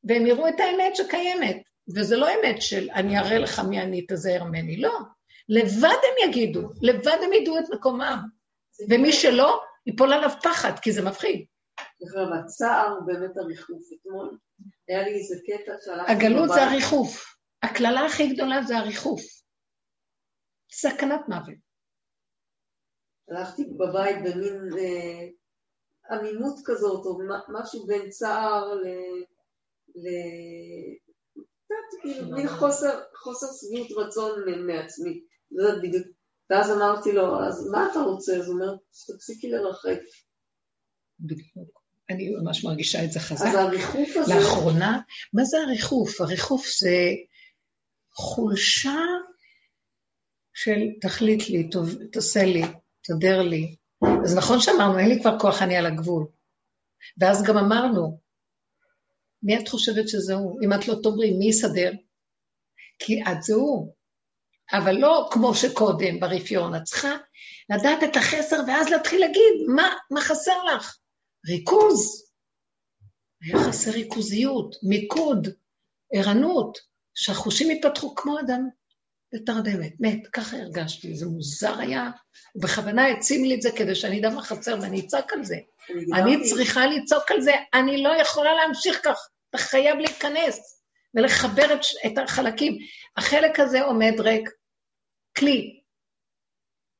והם יראו את האמת שקיימת. וזה לא אמת של אני אראה לך מי אני, תזהר ממני, לא. לבד הם יגידו, לבד הם ידעו את מקומם. ומי שלא, ייפול עליו פחד, כי זה מפחיד.
עכשיו, הצער באמת הריחוף. אתמול היה לי איזה קטע שהלכתי
הגלות זה הריחוף. הקללה הכי גדולה זה הריחוף. סכנת מוות.
הלכתי בבית במין אה, עמימות כזאת, או משהו בין צער ל... ל... כאילו, מין חוסר, חוסר שביעות רצון מעצמי. לא יודעת בדיוק. ואז אמרתי לו, אז מה אתה רוצה? אז הוא אומר, תפסיקי לרחף.
בדיוק. אני ממש מרגישה את זה חזק.
אז הריחוף הזה...
לאחרונה, מה זה הריחוף? הריחוף זה חולשה של תחליט לי, תעשה לי, תסדר לי. אז נכון שאמרנו, אין לי כבר כוח, אני על הגבול. ואז גם אמרנו, מי את חושבת שזה הוא? אם את לא תאמרי, מי יסדר? כי את זה הוא. אבל לא כמו שקודם ברפיון, את צריכה לדעת את החסר ואז להתחיל להגיד מה, מה חסר לך. ריכוז. היה חסר ריכוזיות, מיקוד, ערנות, שהחושים יתפתחו כמו אדם בתרדמת, מת, ככה הרגשתי, זה מוזר היה. הוא בכוונה העצים לי את זה כדי שאני אדע מה חסר ואני אצעק על זה. אני צריכה לצעוק על זה, אני לא יכולה להמשיך כך, אתה חייב להיכנס ולחבר את, את החלקים. החלק הזה עומד ריק, כלי,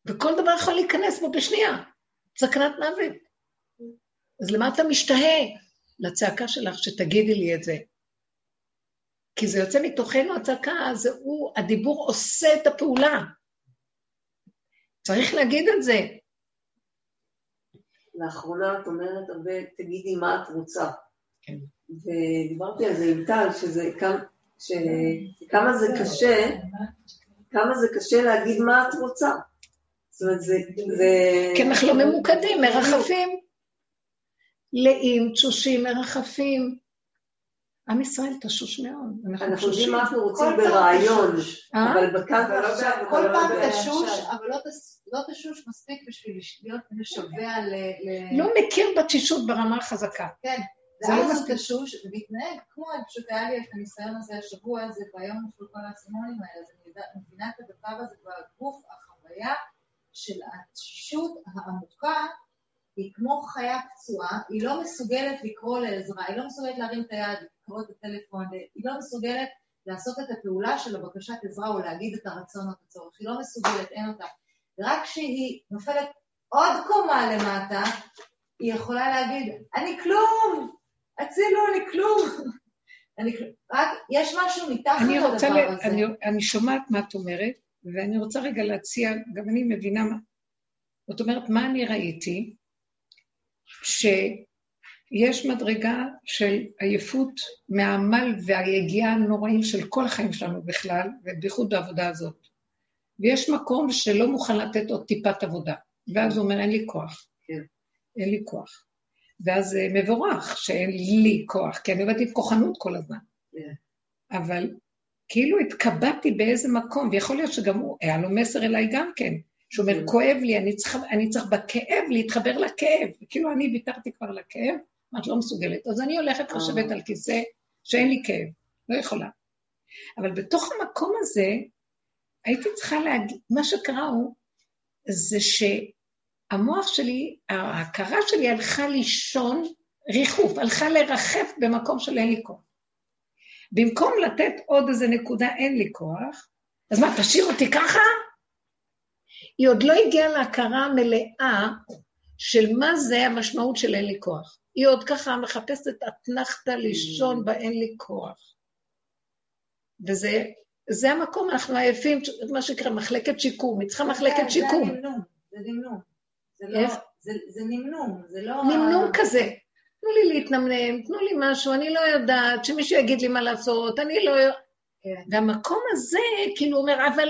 וכל דבר יכול להיכנס בו בשנייה, סכנת מוות. אז למה אתה משתהה? לצעקה שלך שתגידי לי את זה. כי זה יוצא מתוכנו הצעקה, אז הוא, הדיבור עושה את הפעולה. צריך להגיד את זה.
לאחרונה את אומרת הרבה, תגידי מה את רוצה. כן. ודיברתי על זה עם טל, שזה כמה, כמה זה קשה, כמה זה קשה להגיד מה את רוצה. זאת אומרת, זה...
כי אנחנו לא ממוקדים, מרחפים. לאים, תשושים, מרחפים. עם ישראל תשוש מאוד.
אנחנו יודעים מה אנחנו רוצים ברעיון? אבל בכאן ועכשיו...
כל פעם תשוש, אבל לא, לא תשוש מספיק בשביל להיות משווע ל...
לא מכיר בתשישות ברמה החזקה.
כן, ואז הוא תשוש ומתנהג כמו, פשוט היה לי את הניסיון הזה השבוע הזה, והיום נפלו כל האסימונים האלה, אז אני מבינה את הדבר הזה בגוף, החוויה של התשישות העמוקה היא כמו חיה פצועה, היא לא מסוגלת לקרוא לעזרה, היא לא מסוגלת להרים את היד, לקרוא את הטלפון, היא לא מסוגלת לעשות את הפעולה של הבקשת עזרה או להגיד את הרצון או את הצורך, היא לא מסוגלת, אין אותה. רק כשהיא נופלת עוד קומה למטה, היא יכולה להגיד, אני כלום, הצילו, אני כלום. אני, רק יש משהו מתחת לדבר הזה.
אני, אני שומעת מה את אומרת, ואני רוצה רגע להציע, גם אני מבינה מה... זאת אומרת, מה אני ראיתי? שיש מדרגה של עייפות מהעמל והיגיעה הנוראים של כל החיים שלנו בכלל, ובייחוד בעבודה הזאת. ויש מקום שלא מוכן לתת עוד טיפת עבודה. ואז הוא אומר, אין לי כוח. כן. אין לי כוח. ואז זה מבורך שאין לי כוח, כי אני עובדת עם כוחנות כל הזמן. כן. אבל כאילו התקבעתי באיזה מקום, ויכול להיות שגם הוא, היה לו מסר אליי גם כן. שהוא אומר, כן. כואב לי, אני צריך, אני צריך בכאב להתחבר לכאב. כאילו אני ויתרתי כבר לכאב, את לא מסוגלת. אז אני הולכת אה. לשבת על כיסא שאין לי כאב, לא יכולה. אבל בתוך המקום הזה, הייתי צריכה להגיד, מה שקרה הוא, זה שהמוח שלי, ההכרה שלי הלכה לישון ריחוף, הלכה לרחף במקום של אין לי כוח. במקום לתת עוד איזה נקודה, אין לי כוח, אז מה, תשאיר אותי ככה? היא עוד לא הגיעה להכרה המלאה של מה זה המשמעות של אין לי כוח. היא עוד ככה מחפשת אתנחתא לישון באין לי כוח. וזה זה המקום, אנחנו עייפים, מה שנקרא מחלקת שיקום, היא צריכה מחלקת שיקום.
זה נמנום, זה לא- זה נמנום, זה לא...
נמנום כזה. תנו לי להתנמנם, תנו לי משהו, אני לא יודעת, שמישהו יגיד לי מה לעשות, אני לא... כן. והמקום הזה, כאילו אומר, אבל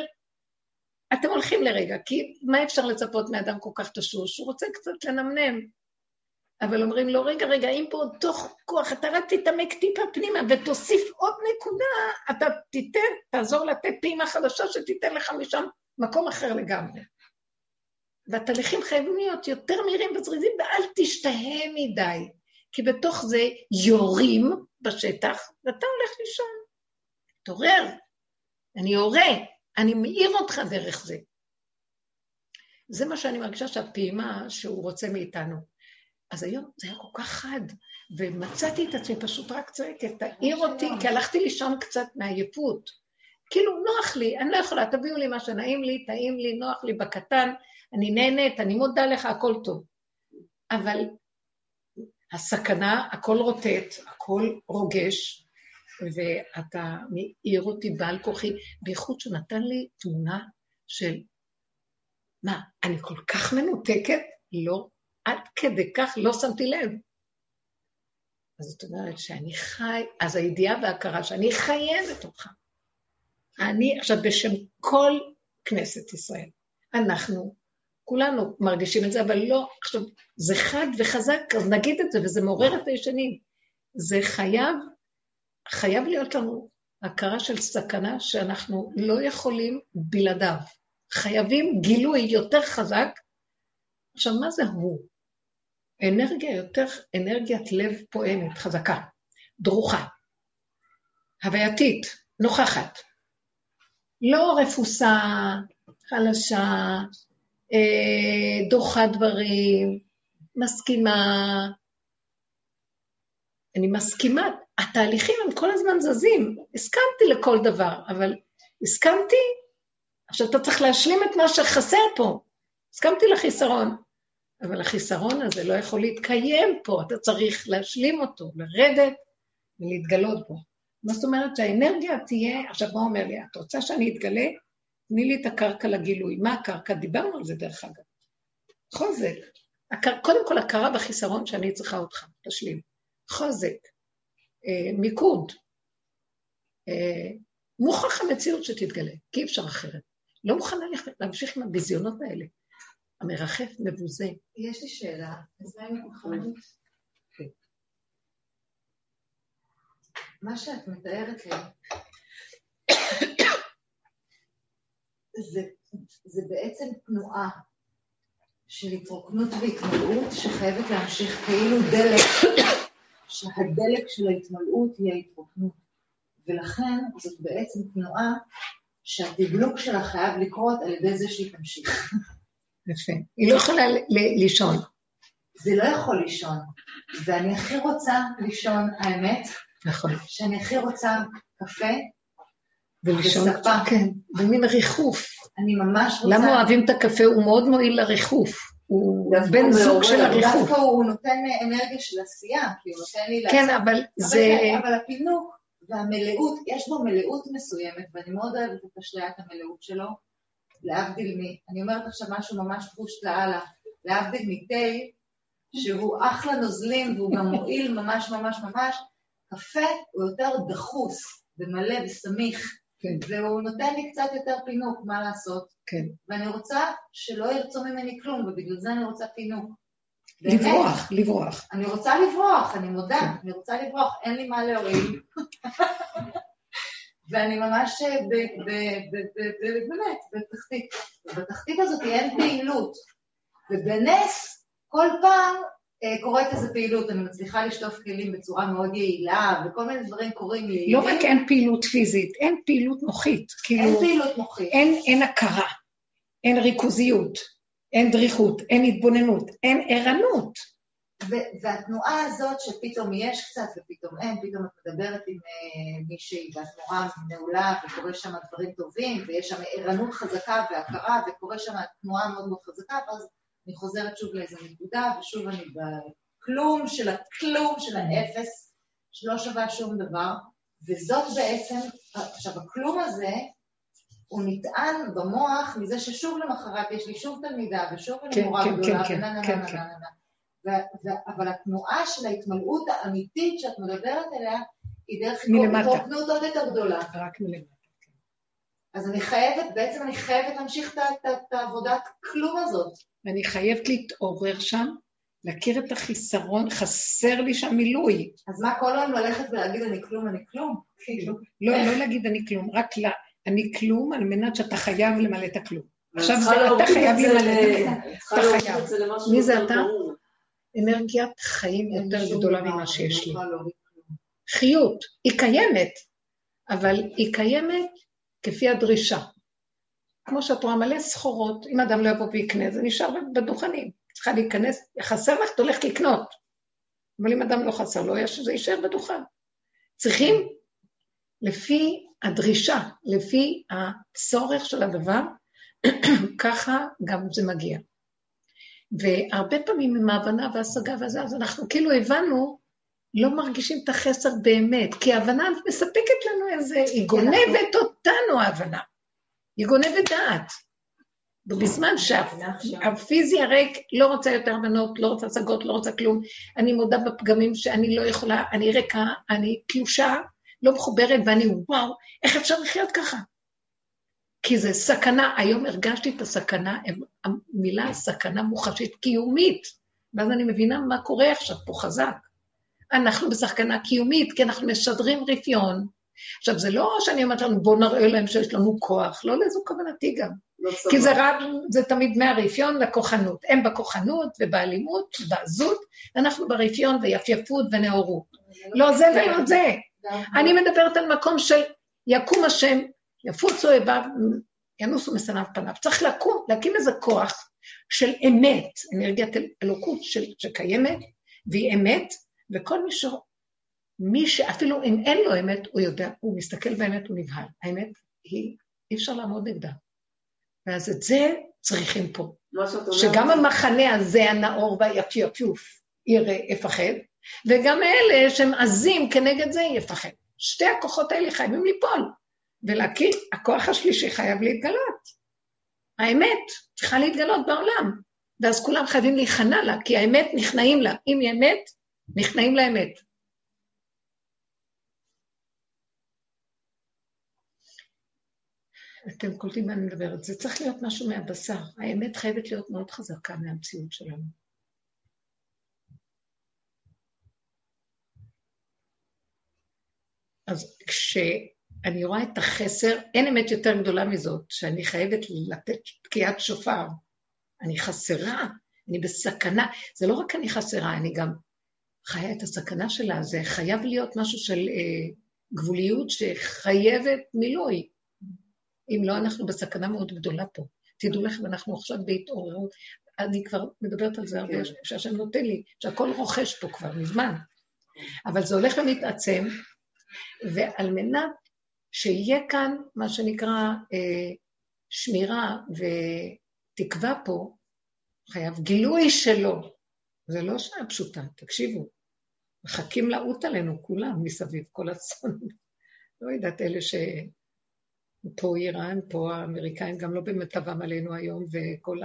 אתם הולכים לרגע, כי מה אפשר לצפות מאדם כל כך תשוש? הוא רוצה קצת לנמנם. אבל אומרים לו, רגע, רגע, אם פה עוד תוך כוח, אתה רק תתעמק טיפה פנימה ותוסיף עוד נקודה, אתה תיתן, תעזור לתת פעימה חדשה שתיתן לך משם מקום אחר לגמרי. והתהליכים חייבים להיות יותר מהירים וזריזים, ואל תשתהה מדי, כי בתוך זה יורים בשטח, ואתה הולך לישון. תעורר, אני יורה, אני מעיר אותך דרך זה. זה מה שאני מרגישה שהפעימה שהוא רוצה מאיתנו. אז היום זה היה כל כך חד, ומצאתי את עצמי פשוט רק צועקת, תעיר אותי, כי הלכתי לישון קצת מעייפות. כאילו, נוח לי, אני לא יכולה, תביאו לי מה שנעים לי, טעים לי, נוח לי בקטן, אני נהנית, אני מודה לך, הכל טוב. אבל הסכנה, הכל רוטט, הכל רוגש, ואתה מעיר אותי בעל כוחי, בייחוד שנתן לי תמונה של, מה, אני כל כך מנותקת? לא, עד כדי כך לא שמתי לב. אז זאת אומרת שאני חי, אז הידיעה וההכרה שאני חייבת אותך. אני, עכשיו בשם כל כנסת ישראל, אנחנו, כולנו מרגישים את זה, אבל לא, עכשיו, זה חד וחזק, אז נגיד את זה, וזה מעורר את הישנים. זה חייב חייב להיות לנו הכרה של סכנה שאנחנו לא יכולים בלעדיו. חייבים גילוי יותר חזק. עכשיו, מה זה הוא? אנרגיה יותר, אנרגיית לב פועמת, חזקה, דרוכה, הווייתית, נוכחת. לא רפוסה, חלשה, אה, דוחה דברים, מסכימה. אני מסכימה, התהליכים הם כל הזמן זזים. הסכמתי לכל דבר, אבל הסכמתי, עכשיו אתה צריך להשלים את מה שחסר פה. הסכמתי לחיסרון, אבל החיסרון הזה לא יכול להתקיים פה, אתה צריך להשלים אותו, לרדת ולהתגלות בו. מה זאת אומרת שהאנרגיה תהיה, עכשיו מה אומר לי, את רוצה שאני אתגלה? תני לי את הקרקע לגילוי. מה הקרקע? דיברנו על זה דרך אגב. חוזק. הקר... קודם כל הכרה בחיסרון שאני צריכה אותך, תשלים. חוזק, אה, מיקוד. אה, מוכרח המציאות שתתגלה, כי אי אפשר אחרת. לא מוכנה להמשיך עם הביזיונות האלה. המרחף מבוזה.
יש לי שאלה, אז מה עם הכוחנות? מה שאת מתארת לי, זה, זה בעצם תנועה של התרוקנות והתמלאות שחייבת להמשיך כאילו דלק, שהדלק של ההתמלאות היא ההתרוקנות. ולכן זאת בעצם תנועה שהתדלוק שלה חייב לקרות על ידי זה שהיא תמשיך.
יפה. היא לא יכולה לישון.
זה לא יכול לישון. ואני הכי רוצה לישון, האמת,
נכון.
שאני הכי רוצה קפה
ולישון, וספה. כן, במין ריחוף.
אני ממש רוצה...
למה אוהבים את הקפה? הוא מאוד מועיל לריחוף. הוא בן זוג של הריחוף.
דווקא הוא נותן אנרגיה של עשייה, כי הוא נותן לי...
כן, אבל זה...
אבל הפינוק והמלאות, יש בו מלאות מסוימת, ואני מאוד אוהבת את אשליית המלאות שלו, להבדיל מ... אני אומרת עכשיו משהו ממש פושט לאללה, להבדיל מתה, שהוא אחלה נוזלים והוא גם מועיל ממש ממש ממש, קפה הוא יותר דחוס ומלא וסמיך, כן. והוא נותן לי קצת יותר פינוק, מה לעשות?
כן.
ואני רוצה שלא ירצו ממני כלום, ובגלל זה אני רוצה פינוק.
לברוח, לברוח.
אני רוצה לברוח, אני מודה, כן. אני רוצה לברוח, אין לי מה להועיל. ואני ממש אה, באמת בתחתית. ובתחתית הזאת אין פעילות. ובנס, כל פעם קורית איזו פעילות, אני מצליחה לשטוף כלים בצורה מאוד יעילה, וכל מיני דברים קורים לי.
לא רק אין פעילות פיזית, אין פעילות מוחית.
כאילו, אין פעילות מוחית.
אין, אין הכרה, אין ריכוזיות, אין דריכות, אין התבוננות, אין ערנות.
והתנועה הזאת שפתאום יש קצת ופתאום אין, פתאום את מדברת עם uh, מישהי והתנועה נעולה וקורה שם דברים טובים ויש שם ערנות חזקה והכרה וקורה שם תנועה מאוד מאוד חזקה ואז אני חוזרת שוב לאיזו נקודה ושוב אני בכלום של הכלום של האפס שלא שווה שום דבר וזאת בעצם, עכשיו הכלום הזה הוא נטען במוח מזה ששוב למחרת יש לי שוב תלמידה ושוב אני כן, מורה כן, גדולה כן, ונה נה נה נה נה אבל התנועה של ההתמלאות האמיתית שאת מדברת עליה, היא דרך התרוקנות עוד יותר גדולה.
רק מלמטה.
אז אני חייבת, בעצם אני חייבת להמשיך את העבודת כלום הזאת.
ואני חייבת להתעורר שם, להכיר את החיסרון, חסר לי שם מילוי.
אז מה, כל היום ללכת ולהגיד אני כלום, אני כלום?
כאילו. לא, לא להגיד אני כלום, רק לה, אני כלום על מנת שאתה חייב למלא את הכלום. עכשיו אתה חייב למלא את הכלום. אתה חייב. מי זה אתה? אנרגיית חיים יותר גדולה ממה שיש לי. חיות, היא קיימת, אבל היא קיימת כפי הדרישה. כמו שאת רואה, מלא סחורות, אם אדם לא יבוא ויקנה, זה נשאר בדוכנים. צריכה להיכנס, חסר לך, את הולכת לקנות. אבל אם אדם לא חסר לו, זה יישאר בדוכן. צריכים, לפי הדרישה, לפי הצורך של הדבר, ככה גם זה מגיע. והרבה פעמים עם ההבנה וההשגה וזה, אז אנחנו כאילו הבנו, לא מרגישים את החסר באמת, כי ההבנה מספקת לנו איזה, היא גונבת אותנו ההבנה. היא גונבת דעת. ובזמן שהפיזי הריק לא רוצה יותר הבנות, לא רוצה השגות, לא רוצה כלום, אני מודה בפגמים שאני לא יכולה, אני ריקה, אני תלושה, לא מחוברת, ואני וואו, איך אפשר לחיות ככה? כי זה סכנה, היום הרגשתי את הסכנה, המילה סכנה מוחשית קיומית, ואז אני מבינה מה קורה עכשיו פה חזק. אנחנו בסכנה קיומית, כי אנחנו משדרים רפיון. עכשיו, זה לא שאני אומרת לנו, בואו נראה להם שיש לנו כוח, לא לזו כוונתי גם. לא כי זה רק, זה תמיד מהרפיון לכוחנות. הם בכוחנות ובאלימות, בעזות, אנחנו ברפיון ויפייפות ונאורות. לא זה ולא זה. אני מדברת על מקום של יקום השם יפוצו איביו, ינוסו משנאיו פניו. צריך לקום, להקים איזה כוח של אמת, אנרגיית אלוקות של, שקיימת, והיא אמת, וכל מי ש... מי שאפילו אם אין לו אמת, הוא יודע, הוא מסתכל באמת, הוא נבהל. האמת היא, אי אפשר לעמוד נגדה. ואז את זה צריכים פה. שגם המחנה הזה, הנאור והיפיופיוף, יראה, יפחד, וגם אלה שהם עזים כנגד זה, יפחד. שתי הכוחות האלה חייבים ליפול, ולהכיר, הכוח השלישי חייב להתגלות. האמת צריכה להתגלות בעולם, ואז כולם חייבים להיכנע לה, כי האמת נכנעים לה. אם היא אמת, נכנעים לאמת. אתם קולטים מה אני מדברת, זה צריך להיות משהו מהבשר. האמת חייבת להיות מאוד חזקה מהמציאות שלנו. אז כשאני רואה את החסר, אין אמת יותר גדולה מזאת, שאני חייבת לתת תקיעת שופר. אני חסרה, אני בסכנה. זה לא רק אני חסרה, אני גם חיה את הסכנה שלה, זה חייב להיות משהו של אה, גבוליות שחייבת מילוי. אם לא, אנחנו בסכנה מאוד גדולה פה. תדעו לכם, אנחנו עכשיו בהתעוררות. אני כבר מדברת על זה הרבה, כן. שהשם נותן לי, שהכל רוכש פה כבר מזמן. אבל זה הולך ומתעצם, ועל מנת שיהיה כאן מה שנקרא אה, שמירה ותקווה פה, חייב גילוי שלו. זה לא שעה פשוטה, תקשיבו. מחכים לעוט עלינו כולם מסביב, כל הצאן. לא יודעת, אלה ש... פה איראן, פה האמריקאים גם לא במיטבם עלינו היום, וכל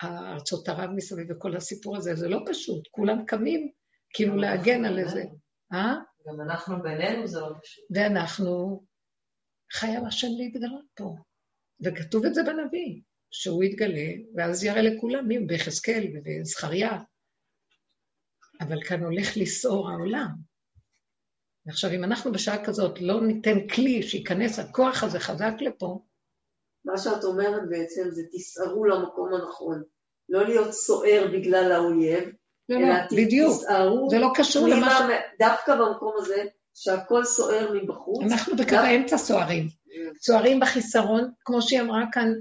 הארצות ערב מסביב וכל הסיפור הזה, זה לא פשוט, כולם קמים כאילו להגן על איזה...
אה? גם אנחנו בינינו זה לא פשוט.
ואנחנו, חייב השם להתגלות פה. וכתוב את זה בנביא, שהוא יתגלה, ואז יראה לכולם, מי? ביחזקאל ובזכריה. אבל כאן הולך לסעור העולם. ועכשיו, אם אנחנו בשעה כזאת לא ניתן כלי שייכנס הכוח הזה חזק לפה...
מה שאת אומרת בעצם זה תסערו למקום הנכון. לא להיות סוער בגלל האויב,
לא, אלא לא, בדיוק. תסערו... זה לא קשור למה ש...
דווקא במקום הזה, שהכל סוער מבחוץ.
אנחנו בקו האמצע סוערים. סוערים בחיסרון, כמו שהיא אמרה כאן,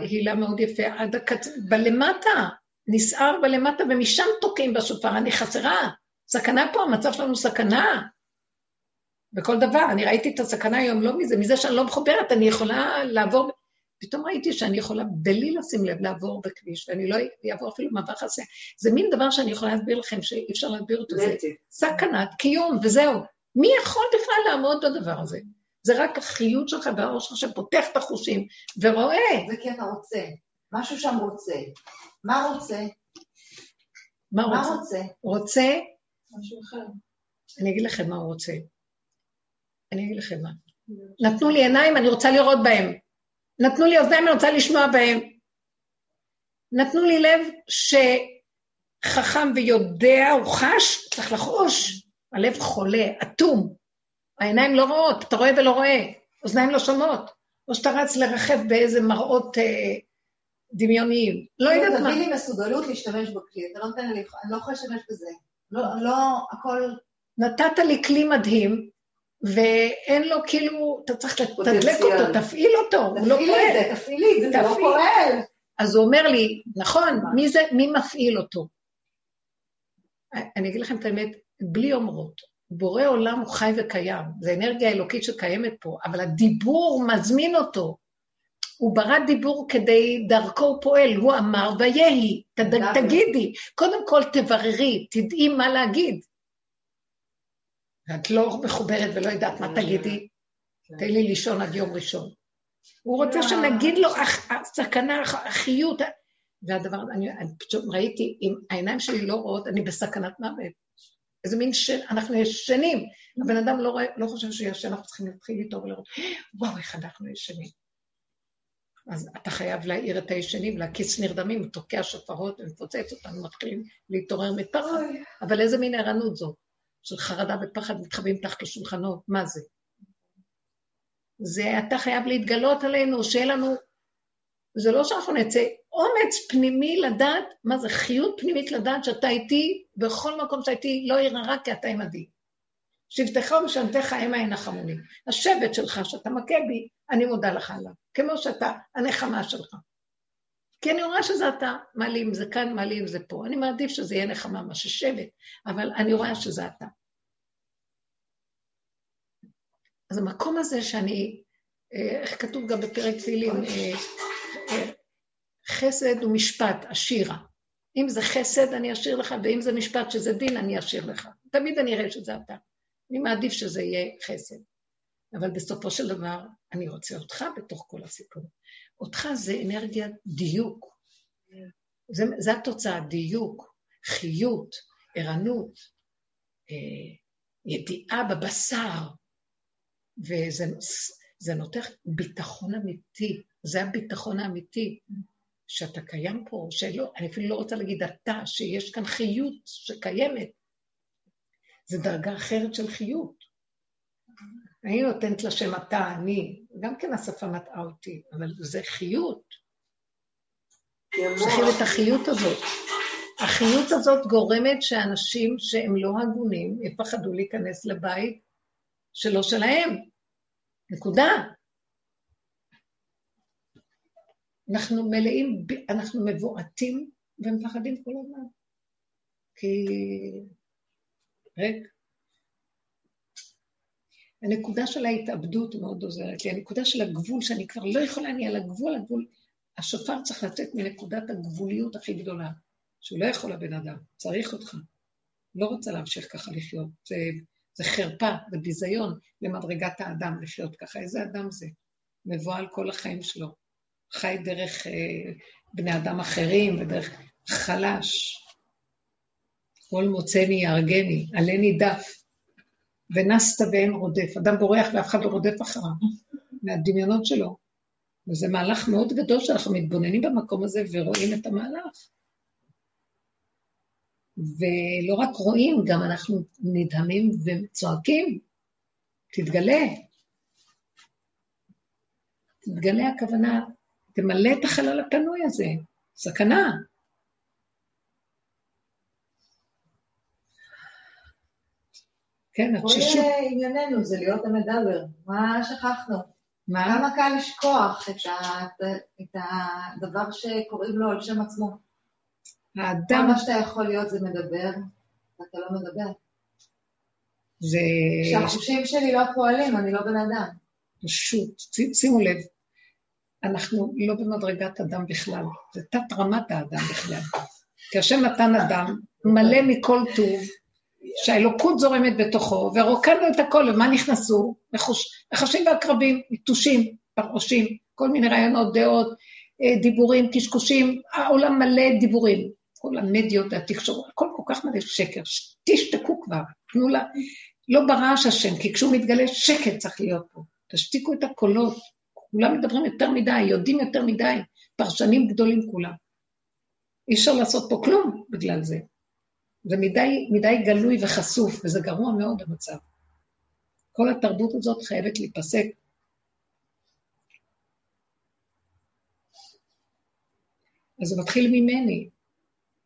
הילה מאוד יפה, עד הקצ... בלמטה, נסער בלמטה, ומשם תוקעים בשופר, אני חסרה. סכנה פה, המצב שלנו סכנה. בכל דבר, אני ראיתי את הסכנה היום לא מזה, מזה שאני לא מחוברת, אני יכולה לעבור, פתאום ראיתי שאני יכולה בלי לשים לב לעבור בכביש, ואני לא אעבור אפילו מעבר חסר. זה מין דבר שאני יכולה להסביר לכם שאי אפשר להסביר אותו, זה סכנת קיום, וזהו. מי יכול בכלל לעמוד בדבר הזה? זה רק החיות שלך והראש שלך שפותח את החושים ורואה.
זה אתה רוצה, משהו שם רוצה. מה רוצה?
מה רוצה? רוצה משהו אחר. אני אגיד לכם מה הוא רוצה. אני אגיד לכם מה. נתנו לי עיניים, אני רוצה לראות בהם. נתנו לי אוזניים, אני רוצה לשמוע בהם. נתנו לי לב שחכם ויודע, הוא חש, צריך לחוש. הלב חולה, אטום. העיניים לא רואות, אתה רואה ולא רואה. אוזניים לא שומעות. או שאתה רץ לרחב באיזה מראות אה, דמיוניים. לא יודעת
מה. תביא לי מסוגלות להשתמש בכלי, אתה לא נותן לי, אני לא יכולה להשתמש בזה. לא, לא, הכל...
נתת לי כלי מדהים, ואין לו כאילו, אתה צריך לתדלק אותו, תפעיל אותו, הוא לא פועל.
תפעילי את זה, תפעילי את זה, זה לא פועל.
אז הוא אומר לי, נכון, מי זה, מי מפעיל אותו? אני אגיד לכם את האמת, בלי אומרות. בורא עולם הוא חי וקיים, זה אנרגיה אלוקית שקיימת פה, אבל הדיבור מזמין אותו. הוא ברא דיבור כדי, דרכו הוא פועל, הוא אמר ויהי, תגידי. קודם כל תבררי, תדעי מה להגיד. ואת לא מחוברת ולא יודעת מה תגידי, כן. תן לי לישון עד יום ראשון. הוא רוצה שנגיד לו, הסכנה, החיות, והדבר, אני, אני פשוט ראיתי, אם העיניים שלי לא רואות, אני בסכנת מוות. איזה מין ש... אנחנו ישנים. הבן אדם לא, רואה, לא חושב שישן, אנחנו צריכים להתחיל איתו ולראות, וואו, איך אנחנו ישנים. אז אתה חייב להעיר את הישנים, להקיס נרדמים, הוא תוקע שופרות ומפוצץ אותנו, מתחילים להתעורר מפחד. אבל איזה מין ערנות זו? של חרדה ופחד מתחבאים תחת השולחנות, מה זה? זה אתה חייב להתגלות עלינו, שיהיה לנו... זה לא שאנחנו נצא, אומץ פנימי לדעת, מה זה חיות פנימית לדעת שאתה איתי, בכל מקום שהייתי לא יראה רק כי אתה עמדי. שבטך ומשענתך המה ינחמוני. השבט שלך שאתה מכה בי, אני מודה לך עליו. כמו שאתה, הנחמה שלך. כי אני רואה שזה אתה, מה לי אם זה כאן, מה לי אם זה פה. אני מעדיף שזה יהיה נחמה, מה ששבט, אבל אני רואה שזה אתה. אז המקום הזה שאני, אה, איך כתוב גם בפרק תהילים, חסד ומשפט, עשירה. אם זה חסד, אני אשאיר לך, ואם זה משפט שזה דין, אני אשאיר לך. תמיד אני אראה שזה אתה. אני מעדיף שזה יהיה חסד. אבל בסופו של דבר, אני רוצה אותך בתוך כל הסיפור. אותך זה אנרגיית דיוק. זה, זה התוצאה, דיוק, חיות, ערנות, אה, ידיעה בבשר, וזה נותן ביטחון אמיתי, זה הביטחון האמיתי, שאתה קיים פה, שלא, אני אפילו לא רוצה להגיד אתה, שיש כאן חיות שקיימת. זה דרגה אחרת של חיות. אני נותנת לה שם אתה, אני, גם כן השפה מטעה אותי, אבל זה חיות. צריכים את החיות הזאת. החיות הזאת גורמת שאנשים שהם לא הגונים יפחדו להיכנס לבית שלא שלהם. נקודה. אנחנו מלאים, אנחנו מבועטים ומפחדים כל הזמן. כי... רגע. הנקודה של ההתאבדות מאוד עוזרת לי, הנקודה של הגבול, שאני כבר לא יכולה, אני על הגבול, הגבול. השופר צריך לצאת מנקודת הגבוליות הכי גדולה, שהוא לא יכול לבן אדם, צריך אותך. לא רוצה להמשיך ככה לחיות. זה, זה חרפה, זה ביזיון למדרגת האדם לחיות ככה. איזה אדם זה? מבוהל כל החיים שלו. חי דרך אה, בני אדם אחרים ודרך חלש. כל מוצאני יהרגני, עלני דף. ונסת ואין רודף. אדם בורח ואף אחד לא רודף אחריו, מהדמיונות שלו. וזה מהלך מאוד גדול שאנחנו מתבוננים במקום הזה ורואים את המהלך. ולא רק רואים, גם אנחנו נדהמים וצועקים, תתגלה. תתגלה הכוונה, תמלא את החלל הפנוי הזה, סכנה. כן, התשישות.
כל ענייננו זה להיות המדבר, מה שכחנו? מה? כמה קל לשכוח את, ה, את הדבר שקוראים לו על שם עצמו. האדם... כל מה שאתה יכול להיות זה מדבר, ואתה לא מדבר.
זה...
כשהחושים שלי לא פועלים, אני לא בן אדם.
פשוט, שימו לב, אנחנו לא במדרגת אדם בכלל, זה תת רמת האדם בכלל. כי השם נתן אדם מלא מכל טוב, שהאלוקות זורמת בתוכו, ורוקנו את הכל, ומה נכנסו? נחשים ועקרבים, יתושים, פרעושים, כל מיני רעיונות, דעות, אה, דיבורים, קשקושים, העולם מלא דיבורים, כל המדיות והתקשורת, הכל כל כך מלא שקר, תשתקו כבר, תנו לה, לא ברעש השם, כי כשהוא מתגלה שקט צריך להיות פה, תשתיקו את הקולות, כולם מדברים יותר מדי, יודעים יותר מדי, פרשנים גדולים כולם. אי אפשר לעשות פה כלום בגלל זה. זה מדי, מדי גלוי וחשוף, וזה גרוע מאוד המצב. כל התרבות הזאת חייבת להיפסק. אז זה מתחיל ממני,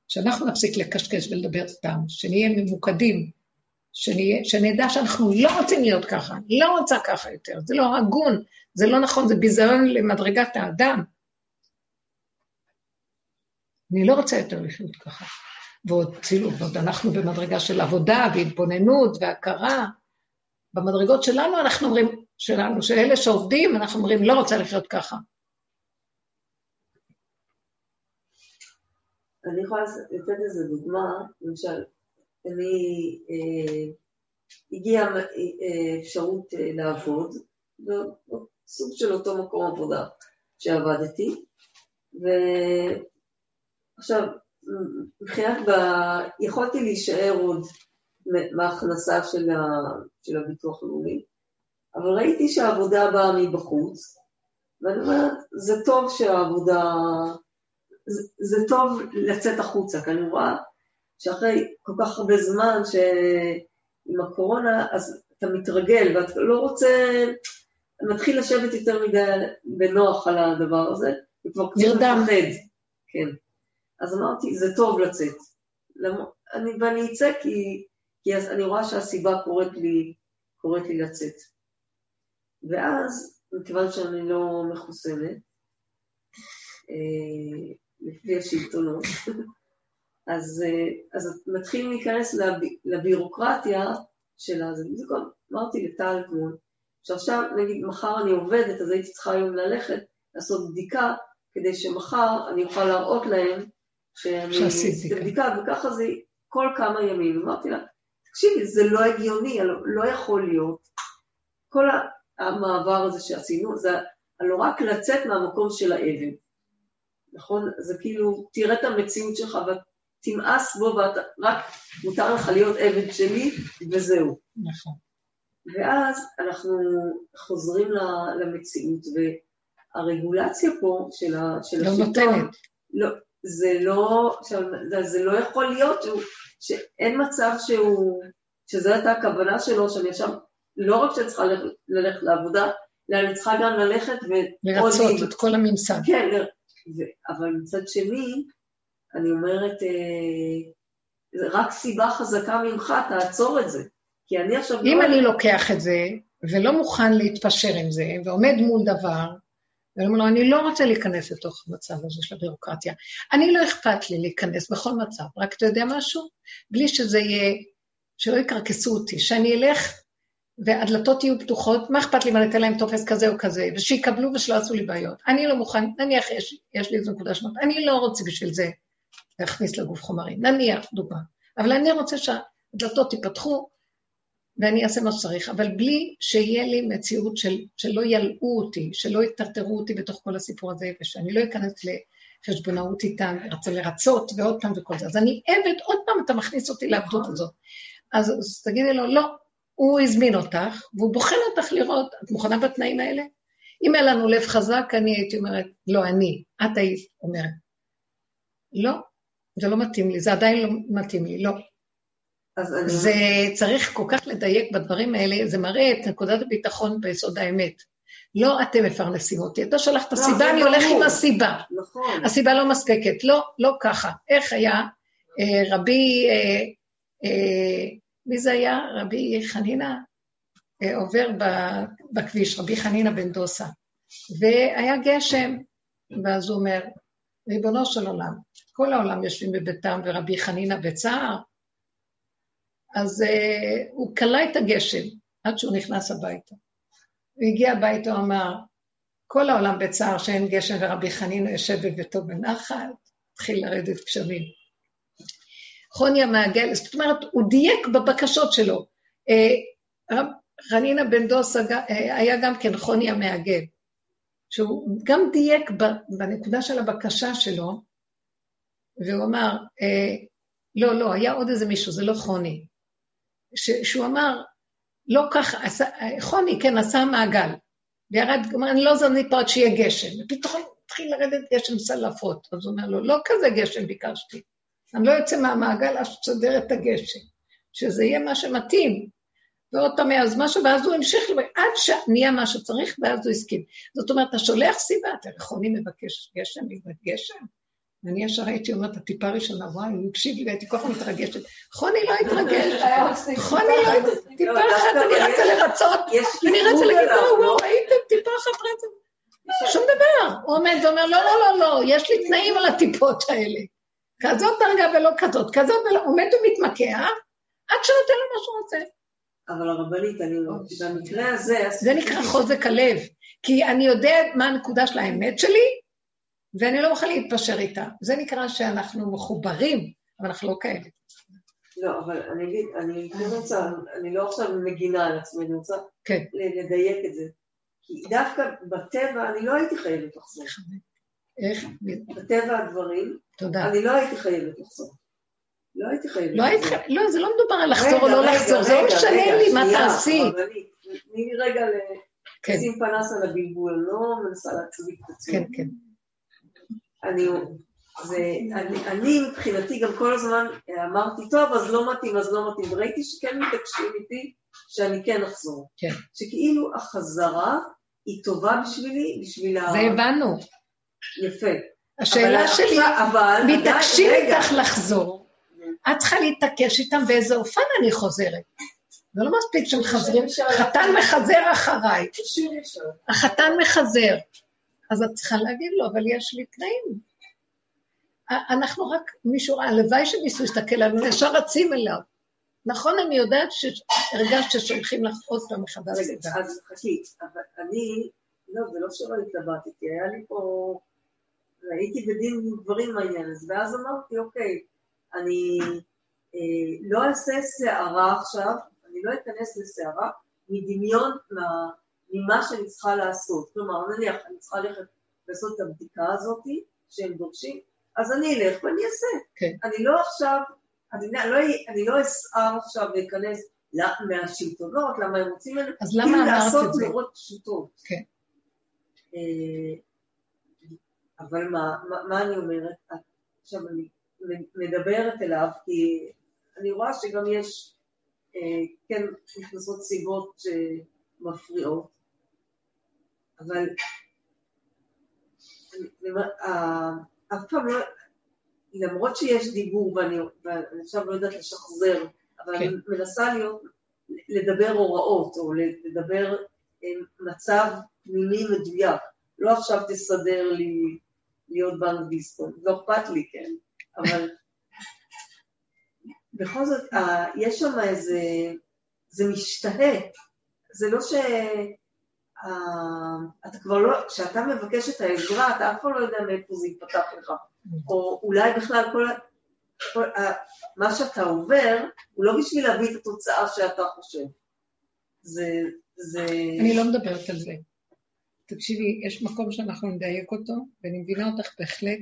שאנחנו נפסיק לקשקש ולדבר סתם, שנהיה ממוקדים, שנדע שאנחנו לא רוצים להיות ככה, לא רוצה ככה יותר, זה לא הגון, זה לא נכון, זה ביזיון למדרגת האדם. אני לא רוצה יותר לחיות ככה. ועוד כאילו, ועוד אנחנו במדרגה של עבודה והתבוננות והכרה. במדרגות שלנו אנחנו אומרים, שלנו, של אלה שעובדים, אנחנו אומרים, לא רוצה לחיות ככה.
אני יכולה לתת איזה דוגמה, למשל, אני, אה, הגיעה אה, אפשרות אה, לעבוד, בסוג של אותו מקום עבודה שעבדתי, ועכשיו, מבחינת, ב... יכולתי להישאר עוד מההכנסה של, ה... של הביטוח הלאומי, אבל ראיתי שהעבודה באה מבחוץ, ואני אומרת, זה טוב שהעבודה, זה, זה טוב לצאת החוצה, כי אני רואה שאחרי כל כך הרבה זמן שעם הקורונה, אז אתה מתרגל ואתה לא רוצה, מתחיל לשבת יותר מדי בנוח על הדבר הזה, וכבר קצת מפחד. כן. אז אמרתי, זה טוב לצאת. אני, ואני אצא כי כי אני רואה שהסיבה קוראת לי, קוראת לי לצאת. ואז, מכיוון שאני לא מחוסנת, אה, לפי השלטונות, אז, אה, אז מתחילים להיכנס לב, לבירוקרטיה של הזה. אמרתי לטל אתמול, שעכשיו, נגיד, מחר אני עובדת, אז הייתי צריכה היום ללכת לעשות בדיקה, כדי שמחר אני אוכל להראות להם שאני עשיתי בדיקה, וככה זה כל כמה ימים. אמרתי לה, תקשיבי, זה לא הגיוני, לא, יכול להיות. כל המעבר הזה שעשינו, זה הלא רק לצאת מהמקום של האבן. נכון? זה כאילו, תראה את המציאות שלך ותמאס בו, ורק מותר לך להיות עבד שלי, וזהו.
נכון.
ואז אנחנו חוזרים למציאות, והרגולציה פה של, ה, של
לא השלטון... נותנת.
לא, זה לא, זה לא יכול להיות שהוא, שאין מצב שהוא, שזו הייתה הכוונה שלו, שאני עכשיו, לא רק שאני צריכה ללכת, ללכת לעבודה, אלא אני צריכה גם ללכת ו...
לרצות את כל הממסד.
כן, ו... אבל מצד שני, אני אומרת, אה, רק סיבה חזקה ממך, תעצור את זה. כי אני עכשיו...
אם לא... אני לוקח את זה, ולא מוכן להתפשר עם זה, ועומד מול דבר, ואומר לו, אני לא רוצה להיכנס לתוך המצב הזה של הביורוקרטיה. אני לא אכפת לי להיכנס בכל מצב, רק אתה יודע משהו? בלי שזה יהיה, שלא יקרקסו אותי, שאני אלך והדלתות יהיו פתוחות, מה אכפת לי אם אני אתן להם טופס כזה או כזה, ושיקבלו ושלא יעשו לי בעיות. אני לא מוכן, נניח יש, יש לי איזו נקודה שמות, אני לא רוצה בשביל זה להכניס לגוף חומרים, נניח, דוגמה. אבל אני רוצה שהדלתות ייפתחו, ואני אעשה מה שצריך, אבל בלי שיהיה לי מציאות של, שלא ילאו אותי, שלא יטרטרו אותי בתוך כל הסיפור הזה, ושאני לא אכנס לחשבונאות איתם, רצה לרצות ועוד פעם וכל זה. אז אני עבד, עוד פעם אתה מכניס אותי לעבדות הזאת. אז, אז תגידי לו, לא, הוא הזמין אותך, והוא בוחן אותך לראות, את מוכנה בתנאים האלה? אם היה לנו לב חזק, אני הייתי אומרת, לא, אני, את היית אומרת. לא, זה לא מתאים לי, זה עדיין לא מתאים לי, לא. זה אני... צריך כל כך לדייק בדברים האלה, זה מראה את נקודת הביטחון ביסוד האמת. לא אתם מפרנסים אותי, אתה שלח את לא, הסיבה, אני הולך עם הסיבה. נכון. הסיבה לא מספקת, לא, לא ככה. איך היה אה, רבי, אה, אה, מי זה היה? רבי חנינה אה, עובר בכביש, רבי חנינה בן דוסה, והיה גשם, ואז הוא אומר, ריבונו של עולם, כל העולם יושבים בביתם ורבי חנינה בצער, אז uh, הוא כלה את הגשם עד שהוא נכנס הביתה. הוא הגיע הביתה, הוא אמר, כל העולם בצער שאין גשם ורבי חנינה יושב בביתו בנחת, התחיל לרדת גשמים. חוני המעגל, זאת אומרת, הוא דייק בבקשות שלו. Uh, חנינה בן דוס uh, היה גם כן חוני המעגל, שהוא גם דייק בנקודה של הבקשה שלו, והוא אמר, uh, לא, לא, היה עוד איזה מישהו, זה לא חוני. שהוא אמר, לא ככה, חוני, כן, עשה מעגל, וירד, הוא אמר, אני לא זמנית פה עד שיהיה גשם, ופתאום התחיל לרדת גשם סלפות, אז הוא אומר לו, לא כזה גשם ביקשתי, אני לא יוצא מהמעגל עד שתסדר את הגשם, שזה יהיה מה שמתאים. ועוד פעם, אז משהו, ואז הוא המשיך, עד שנהיה מה שצריך, ואז הוא הסכים. זאת אומרת, אתה שולח סיבה, אתה חוני מבקש גשם, גשם, ואני ישר הייתי אומרת, הטיפה הראשונה, וואי, הוא הקשיב לי והייתי כל כך מתרגשת. חוני לא התרגש, חוני לא התרגש, טיפה אחת, אני רצה לרצות, אני רצה להגיד, וואו, הייתם טיפה אחת רצה. שום דבר. הוא עומד ואומר, לא, לא, לא, לא, יש לי תנאים על הטיפות האלה. כזאת דרגה ולא כזאת, כזאת ולא, עומד ומתמקח, עד שנותן לו מה שהוא רוצה.
אבל הרבנית, אני לא, במקרה הזה...
זה נקרא חוזק הלב, כי אני יודע מה הנקודה של האמת שלי, ואני לא מוכן להתפשר איתה. זה נקרא שאנחנו מחוברים, אבל אנחנו לא כאלה.
לא, אבל אני אגיד, אני כן רוצה, אני לא עכשיו מגינה על עצמי, אני רוצה כן. לדייק את זה. כי דווקא בטבע אני לא הייתי חייבת לחזור.
איך?
בטבע הדברים,
תודה.
אני לא הייתי חייבת לחזור. לא הייתי חייבת
לא לחזור. לא, זה לא מדובר על לחזור או לא לחזור, זה לא משנה לי מה תעשי.
תני לי רגע כן. לשים פנס על הבלבול, לא מנסה להצדיק את עצמי.
כן, כן.
אני, זה, אני, אני מבחינתי גם כל הזמן אמרתי, טוב, אז לא מתאים, אז לא מתאים, וראיתי שכן מתעקשים איתי שאני כן אחזור.
כן.
שכאילו החזרה היא טובה בשבילי, בשביל ה...
זה הבנו.
יפה.
השאלה שלי, אבל מתעקשים איתך לחזור, את צריכה להתעקש איתם באיזה אופן אני חוזרת. זה לא מספיק שמחזרים, חתן מחזר אחריי. החתן מחזר. אז את צריכה להגיד לו, אבל יש לי תנאים. אנחנו רק, מישהו, הלוואי שמישהו יסתכל עלינו, ישר רצים אליו. נכון, אני יודעת שהרגשת ששולחים לך עוד פעם מחדש.
אז חכי, אבל אני, לא, זה לא שלא התלבטתי, היה לי פה, הייתי בדין דברים מהעניין הזה, ואז אמרתי, אוקיי, אני אה, לא אעשה סערה עכשיו, אני לא אכנס לסערה מדמיון ממה שאני צריכה לעשות. כלומר, נניח, אני צריכה ללכת לעשות את הבדיקה הזאת שהם דורשים, אז אני אלך ואני אעשה. כן. אני לא עכשיו, אני לא, אני לא אסער עכשיו להיכנס מהשלטונות, למה הם רוצים ממנו,
אז למה אמרת את זה?
לעשות מאוד פשוטות.
כן.
אה, אבל מה, מה, מה אני אומרת? עכשיו אני מדברת אליו, כי אני רואה שגם יש, אה, כן, נכנסות סיבות שמפריעות, אבל אה, אף פעם לא, למרות שיש דיבור ואני, עכשיו לא יודעת לשחזר, אבל כן. אני מנסה להיות, לדבר הוראות, או לדבר אה, מצב פנימי מדויק. לא עכשיו תסדר לי להיות באנגליסטון, לא אכפת לי, כן, אבל בכל זאת, יש שם איזה, זה משתהה, זה לא ש... אתה כבר לא, כשאתה מבקש את העזרה, אתה אף פעם לא יודע מאיפה זה יפתח לך. או אולי בכלל כל, כל מה שאתה עובר, הוא לא בשביל להביא את התוצאה שאתה חושב. זה, זה...
אני לא מדברת על זה. תקשיבי, יש מקום שאנחנו נדייק אותו, ואני מבינה אותך בהחלט.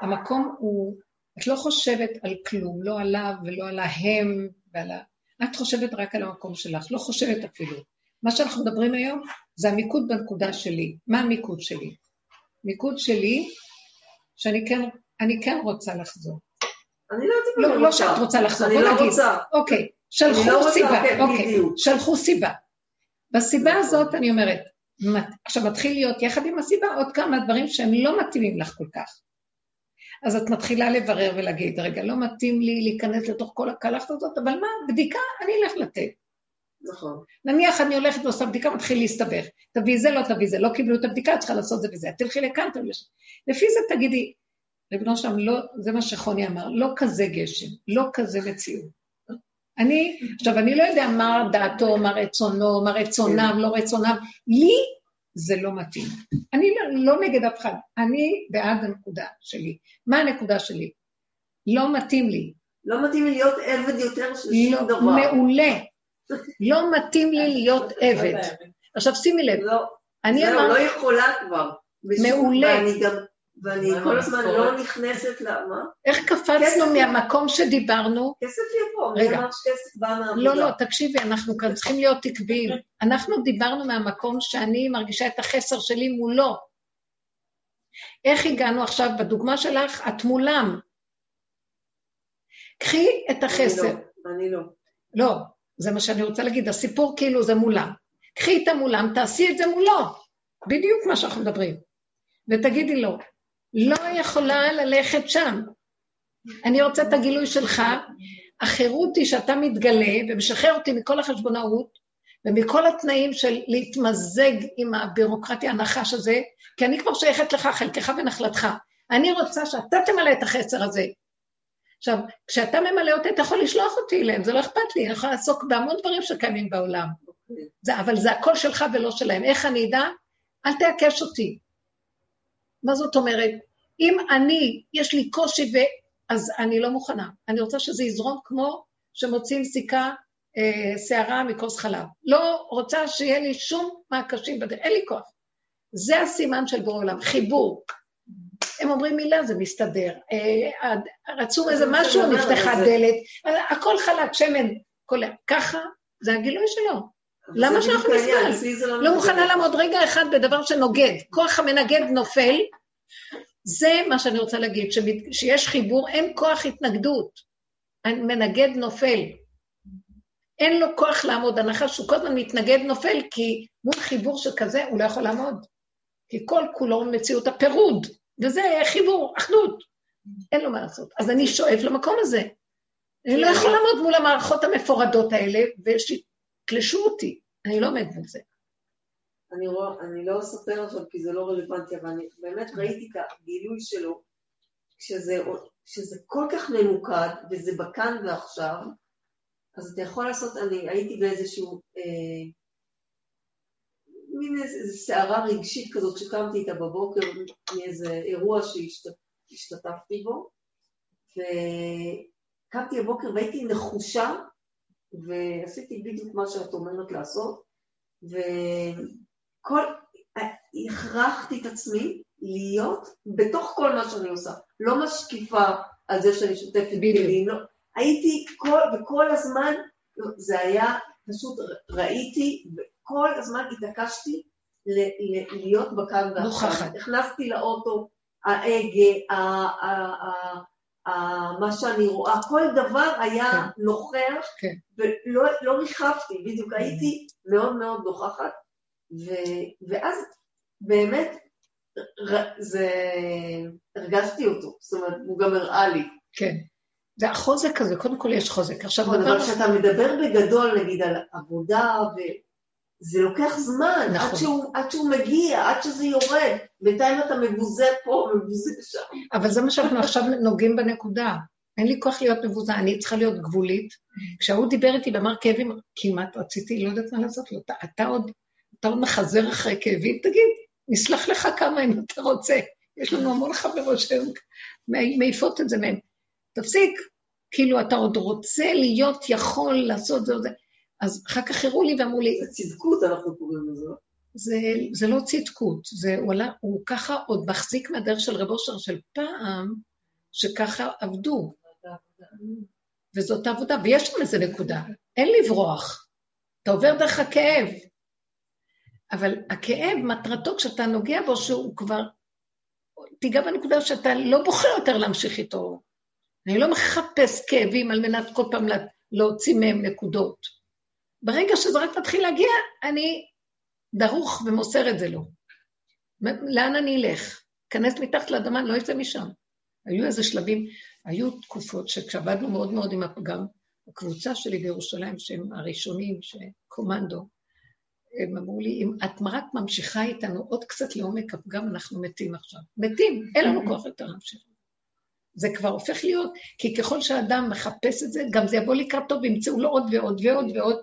המקום הוא, את לא חושבת על כלום, לא עליו ולא על ההם ועל ה... את חושבת רק על המקום שלך, לא חושבת אפילו. מה שאנחנו מדברים היום זה המיקוד בנקודה שלי. מה המיקוד שלי? מיקוד שלי, שאני כן, אני כן רוצה לחזור.
אני לא יודעת אם לא,
אני לא רוצה. לא שאת רוצה לחזור,
בוא
לא
נגיד. רוצה.
אוקיי, שלחו
לא
סיבה,
כן,
אוקיי,
בדיוק.
שלחו סיבה. בסיבה
נכון.
הזאת אני אומרת, עכשיו מתחיל להיות יחד עם הסיבה עוד כמה דברים שהם לא מתאימים לך כל כך. אז את מתחילה לברר ולהגיד, רגע, לא מתאים לי להיכנס לתוך כל הקלחת הזאת, אבל מה, בדיקה אני אלך לתת.
נכון.
נניח אני הולכת ועושה בדיקה, מתחיל להסתבך. תביאי זה, לא תביאי זה, לא קיבלו את הבדיקה, את צריכה לעשות זה וזה. תלכי לכאן, תלכי לשם. לפי זה תגידי, ריבונו שם, לא, זה מה שחוני אמר, לא כזה גשם, לא כזה מציאות. אני, עכשיו, אני לא יודע מה דעתו, מה רצונו, מה רצונם, לא רצונם. לי זה לא מתאים. אני לא, לא נגד אף אחד, אני בעד הנקודה שלי. מה הנקודה שלי? לא מתאים לי.
לא מתאים לי להיות עבד יותר של
לא,
שום דבר.
מעולה. לא מתאים לי להיות עבד. עכשיו שימי לב,
לא,
אני
זהו, לא
אמרתי,
יכולה כבר.
מעולה.
ואני כל
עם
הזמן? לא נכנסת למה?
איך קפצנו. מהמקום שדיברנו?
כסף יבוא,
רגע.
אמר שכסף בא מהעבודה?
לא, לא, תקשיבי, אנחנו כאן צריכים להיות עקביים. אנחנו דיברנו מהמקום שאני מרגישה את החסר שלי מולו. איך הגענו עכשיו, בדוגמה שלך, את מולם. קחי את החסר.
אני לא, לא.
זה מה שאני רוצה להגיד, הסיפור כאילו זה מולם. קחי את המולם, תעשי את זה מולו. בדיוק מה שאנחנו מדברים. ותגידי לו, לא יכולה ללכת שם. אני רוצה את הגילוי שלך, החירות היא שאתה מתגלה ומשחרר אותי מכל החשבונאות ומכל התנאים של להתמזג עם הבירוקרטיה הנחש הזה, כי אני כבר שייכת לך, חלקך ונחלתך. אני רוצה שאתה תמלא את החסר הזה. עכשיו, כשאתה ממלא אותי, אתה יכול לשלוח אותי אליהם, זה לא אכפת לי, אני יכולה לעסוק בהמון דברים שקיימים בעולם. זה, אבל זה הכל שלך ולא שלהם. איך אני אדע? אל תעקש אותי. מה זאת אומרת? אם אני, יש לי קושי ו... אז אני לא מוכנה. אני רוצה שזה יזרום כמו שמוציאים סיכה, אה, שערה מכוס חלב. לא רוצה שיהיה לי שום מעקשים בדרך, אין לי כוח. זה הסימן של בורא עולם, חיבור. הם אומרים מילה, זה מסתדר. אה, רצו איזה
זה
משהו, נפתחה דלת, הכל חלק, שמן. ככה, זה הגילוי שלו. למה שאנחנו נסבל?
לא
לא. מוכנה לעמוד רגע אחד בדבר שנוגד. כוח המנגד נופל, זה מה שאני רוצה להגיד, שיש חיבור, אין כוח התנגדות. המנגד נופל. אין לו כוח לעמוד, הנחש שהוא כל הזמן מתנגד נופל, כי מול חיבור שכזה הוא לא יכול לעמוד. כי כל כולו מציאות הפירוד, וזה חיבור, אחדות. אין לו מה לעשות. אז אני שואף למקום הזה. אני לא יכולה לעמוד מול המערכות המפורדות האלה, ושיתלשו אותי. אני לא עומדת בזה.
אני, רוא, אני לא אספר עכשיו כי זה לא רלוונטי, אבל אני באמת ראיתי את הגילוי שלו, כשזה, כשזה כל כך ממוקד, וזה בכאן ועכשיו, אז אתה יכול לעשות, אני הייתי באיזשהו, אה, מין איזו סערה רגשית כזאת שקמתי איתה בבוקר מאיזה אירוע שהשתתפתי בו, וקמתי בבוקר והייתי נחושה, ועשיתי בדיוק מה שאת אומרת לעשות, וכל, הכרחתי את עצמי להיות בתוך כל מה שאני עושה, לא משקיפה על זה שאני שוטפת כלים, לא, הייתי כל, וכל הזמן, זה היה, פשוט ראיתי, וכל הזמן התעקשתי להיות בכאן ועכשיו. נכנסתי לאוטו, ההגה, מה שאני רואה, כל דבר היה כן. נוכח, כן. ולא לא ריחפתי, בדיוק הייתי מאוד מאוד נוכחת, ו, ואז באמת זה, הרגשתי אותו, זאת אומרת, הוא גם הראה לי.
כן. זה החוזק הזה, קודם כל יש חוזק.
עכשיו, נכון, אבל כשאתה מדבר בגדול, נגיד, על עבודה, זה לוקח זמן, נכון. עד, שהוא, עד שהוא מגיע, עד שזה יורד. בינתיים אתה מבוזה פה, מבוזה שם.
אבל זה מה שאנחנו עכשיו נוגעים בנקודה. אין לי כוח להיות מבוזה, אני צריכה להיות גבולית. כשהוא דיבר איתי ואמר כאבים, כמעט רציתי, לא יודעת מה לעשות לו, אתה, אתה עוד, אתה עוד מחזר אחרי כאבים, תגיד, נסלח לך כמה אם אתה רוצה. יש לנו המון חברות שהן מעיפות את זה מהם. תפסיק, כאילו אתה עוד רוצה להיות יכול לעשות זה וזה. אז אחר כך הראו לי ואמרו לי...
זה צדקות אנחנו קוראים לזה.
זה, זה לא צדקות, זה, הוא, עלה, הוא ככה עוד מחזיק מהדרך של רב אושר של פעם, שככה עבדו. וזאת העבודה, ויש שם איזה נקודה, אין לברוח. אתה עובר דרך הכאב. אבל הכאב, מטרתו כשאתה נוגע בו, שהוא כבר... תיגע בנקודה שאתה לא בוחר יותר להמשיך איתו. אני לא מחפש כאבים על מנת כל פעם להוציא מהם נקודות. ברגע שזה רק מתחיל להגיע, אני דרוך ומוסר את זה לו. לאן אני אלך? כנס מתחת לאדמה, לא אצא משם. היו איזה שלבים, היו תקופות שכשעבדנו מאוד מאוד עם הפגם, הקבוצה שלי בירושלים, שהם הראשונים, שקומנדו, הם אמרו לי, אם את רק ממשיכה איתנו עוד קצת לעומק הפגם, אנחנו מתים עכשיו. מתים, אין לנו כוח יותר להמשיך. זה כבר הופך להיות, כי ככל שאדם מחפש את זה, גם זה יבוא לקראתו וימצאו לו עוד ועוד ועוד ועוד,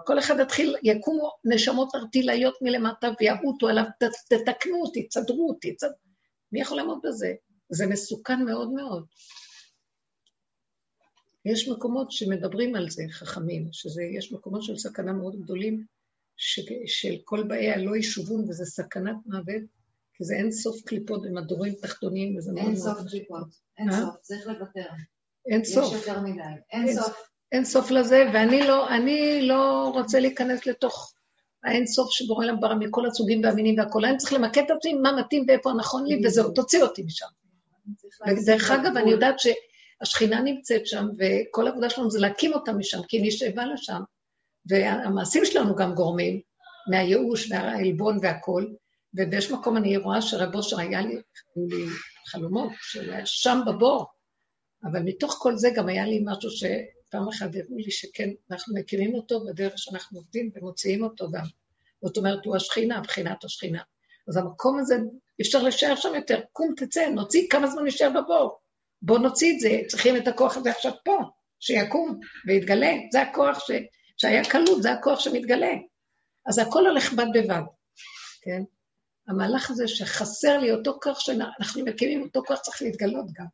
וכל אחד יתחיל, יקומו נשמות ארטילאיות מלמטה ויעוטו עליו, תתקנו אותי, תסדרו אותי, צד... מי יכול לעמוד בזה? זה מסוכן מאוד מאוד. יש מקומות שמדברים על זה, חכמים, שיש מקומות של סכנה מאוד גדולים, ש, של כל באי הלא ישובון, וזה סכנת מוות, כי זה אין סוף קליפות במדורים תחתונים, וזה
מאוד מאוד... אין סוף קליפות, אין אה? סוף, צריך לוותר.
אין סוף.
יש יותר מדי, אין סוף.
אין סוף לזה, ואני לא, אני לא רוצה להיכנס לתוך האין סוף שבורא להם ברא מכל הסוגים והמינים והכול. אני צריך למקד את עצמי מה מתאים ואיפה נכון לי, וזהו, תוציא אותי משם. ודרך אגב, אני יודעת שהשכינה נמצאת שם, וכל העבודה שלנו זה להקים אותה משם, כי היא נשאבה לשם. והמעשים שלנו גם גורמים, מהייאוש והעלבון והכול, ובאיזשהו מקום אני רואה שרב אושר היה לי, היו לי חלומות שהוא היה שם בבור, אבל מתוך כל זה גם היה לי משהו שפעם אחת הראו לי שכן, אנחנו מקימים אותו בדרך שאנחנו עובדים ומוציאים אותו גם. זאת אומרת, הוא השכינה, בחינת השכינה. אז המקום הזה, אפשר להישאר שם יותר. קום, תצא, נוציא, כמה זמן נשאר בבור? בוא נוציא את זה, צריכים את הכוח הזה עכשיו פה, שיקום ויתגלה. זה הכוח ש... שהיה קלות, זה הכוח שמתגלה. אז הכל הולך בד בבד, כן? המהלך הזה שחסר לי אותו כוח שאנחנו מקימים, אותו כוח צריך להתגלות גם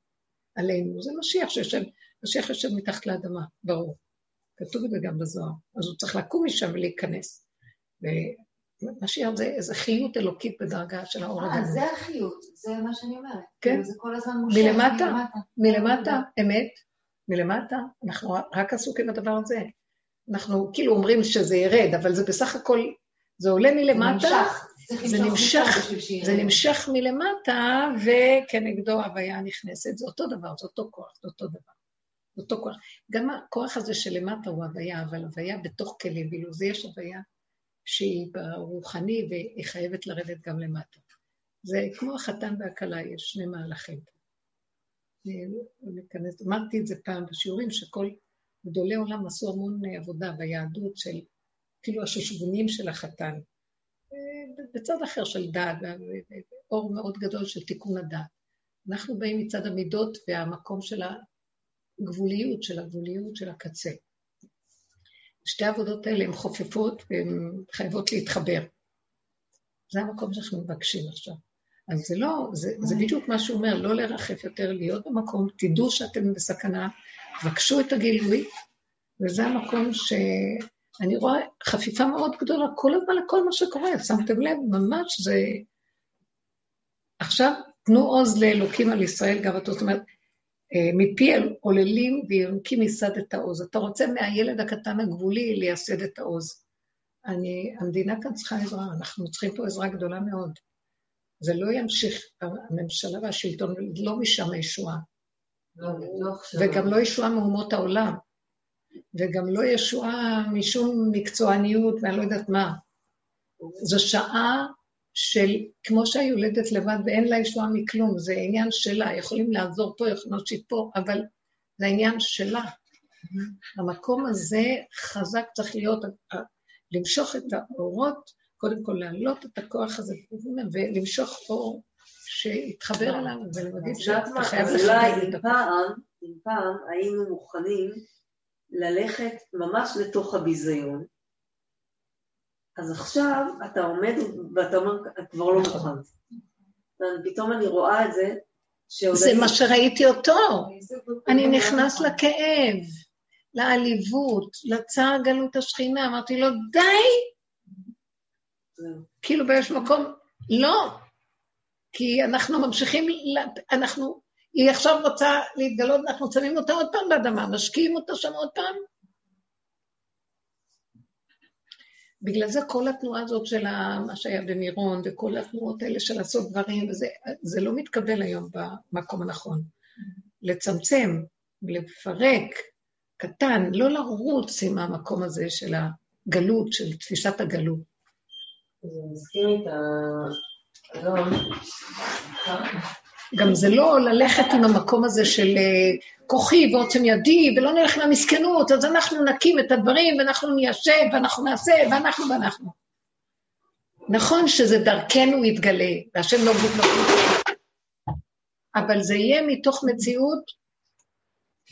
עלינו. זה משיח שיושב, משיח יושב מתחת לאדמה, ברור. כתוב את זה גם בזוהר. אז הוא צריך לקום משם ולהיכנס. ומשיח זה איזו חיות אלוקית בדרגה של האור
הגדול. אה, זה החיות, זה מה שאני אומרת.
כן.
זה כל הזמן מושך
מלמטה. מלמטה, אמת. מלמטה, אנחנו רק עסוקים בדבר הזה. אנחנו כאילו אומרים שזה ירד, אבל זה בסך הכל, זה עולה מלמטה. זה נמשך. זה נמשך, זה נמשך מלמטה, וכנגדו הוויה נכנסת. זה אותו דבר, זה אותו כוח, זה אותו דבר. זה אותו כוח. גם הכוח הזה שלמטה הוא הוויה, אבל הוויה בתוך כלים, ואילו זה יש הוויה שהיא ברוחני והיא חייבת לרדת גם למטה. זה כמו החתן והכלה, יש שני מהלכים. להיכנס, אמרתי את זה פעם בשיעורים, שכל גדולי עולם עשו המון עבודה ביהדות של, כאילו השושבונים של החתן. בצד אחר של דעת, ואור מאוד גדול של תיקון הדעת. אנחנו באים מצד המידות והמקום של הגבוליות, של הגבוליות של הקצה. שתי העבודות האלה הן חופפות והן חייבות להתחבר. זה המקום שאנחנו מבקשים עכשיו. אז זה לא, זה, זה בדיוק מה שהוא אומר, לא לרחף יותר, להיות במקום, תדעו שאתם בסכנה, תבקשו את הגילוי, וזה המקום שאני רואה חפיפה מאוד גדולה כל הזמן לכל מה שקורה, שמתם לב, ממש זה... עכשיו תנו עוז לאלוקים על ישראל גאוותו, זאת אומרת, אה, מפי עוללים ויונקים ייסד את העוז. אתה רוצה מהילד הקטן הגבולי לייסד את העוז. אני, המדינה כאן צריכה עזרה, אנחנו צריכים פה עזרה גדולה מאוד. זה לא ימשיך, הממשלה והשלטון, לא משם הישועה. לא, לא וגם לא ישועה מאומות העולם. וגם לא ישועה משום מקצועניות ואני לא יודעת מה. זו שעה של כמו שהיולדת לבד ואין לה ישועה מכלום, זה עניין שלה, יכולים לעזור פה, יכולים להושיט פה, אבל זה העניין שלה. המקום הזה חזק צריך להיות, למשוך את האורות, קודם כל להעלות את הכוח הזה ולמשוך אור שיתחבר אליו ולהגיד שאתה חייב
לכבד את הפעם, אם פעם היינו מוכנים ללכת ממש לתוך הביזיון, אז עכשיו אתה עומד ואתה אומר, את כבר לא מוכן. פתאום אני רואה את זה,
זה מה שראיתי אותו. אני נכנס לכאב, לעליבות, לצער גלות השכינה, אמרתי לו, די! כאילו באיזשהו מקום, לא, כי אנחנו ממשיכים, אנחנו, היא עכשיו רוצה להתגלות, אנחנו שמים אותה עוד פעם באדמה, משקיעים אותה שם עוד פעם, בגלל זה כל התנועה הזאת של מה שהיה במירון, וכל התנועות האלה של לעשות דברים, וזה, זה לא מתקבל היום במקום הנכון. לצמצם, לפרק, קטן, לא לרוץ עם המקום הזה של הגלות, של תפיסת הגלות.
זה מזכיר את ה... היום,
גם זה לא ללכת עם המקום הזה של אה, כוחי ועוצם ידי, ולא נלך למסכנות, אז אנחנו נקים את הדברים, ואנחנו ניישב, ואנחנו נעשה, ואנחנו ואנחנו. נכון שזה דרכנו יתגלה, והשם לא גוף נכון, אבל זה יהיה מתוך מציאות,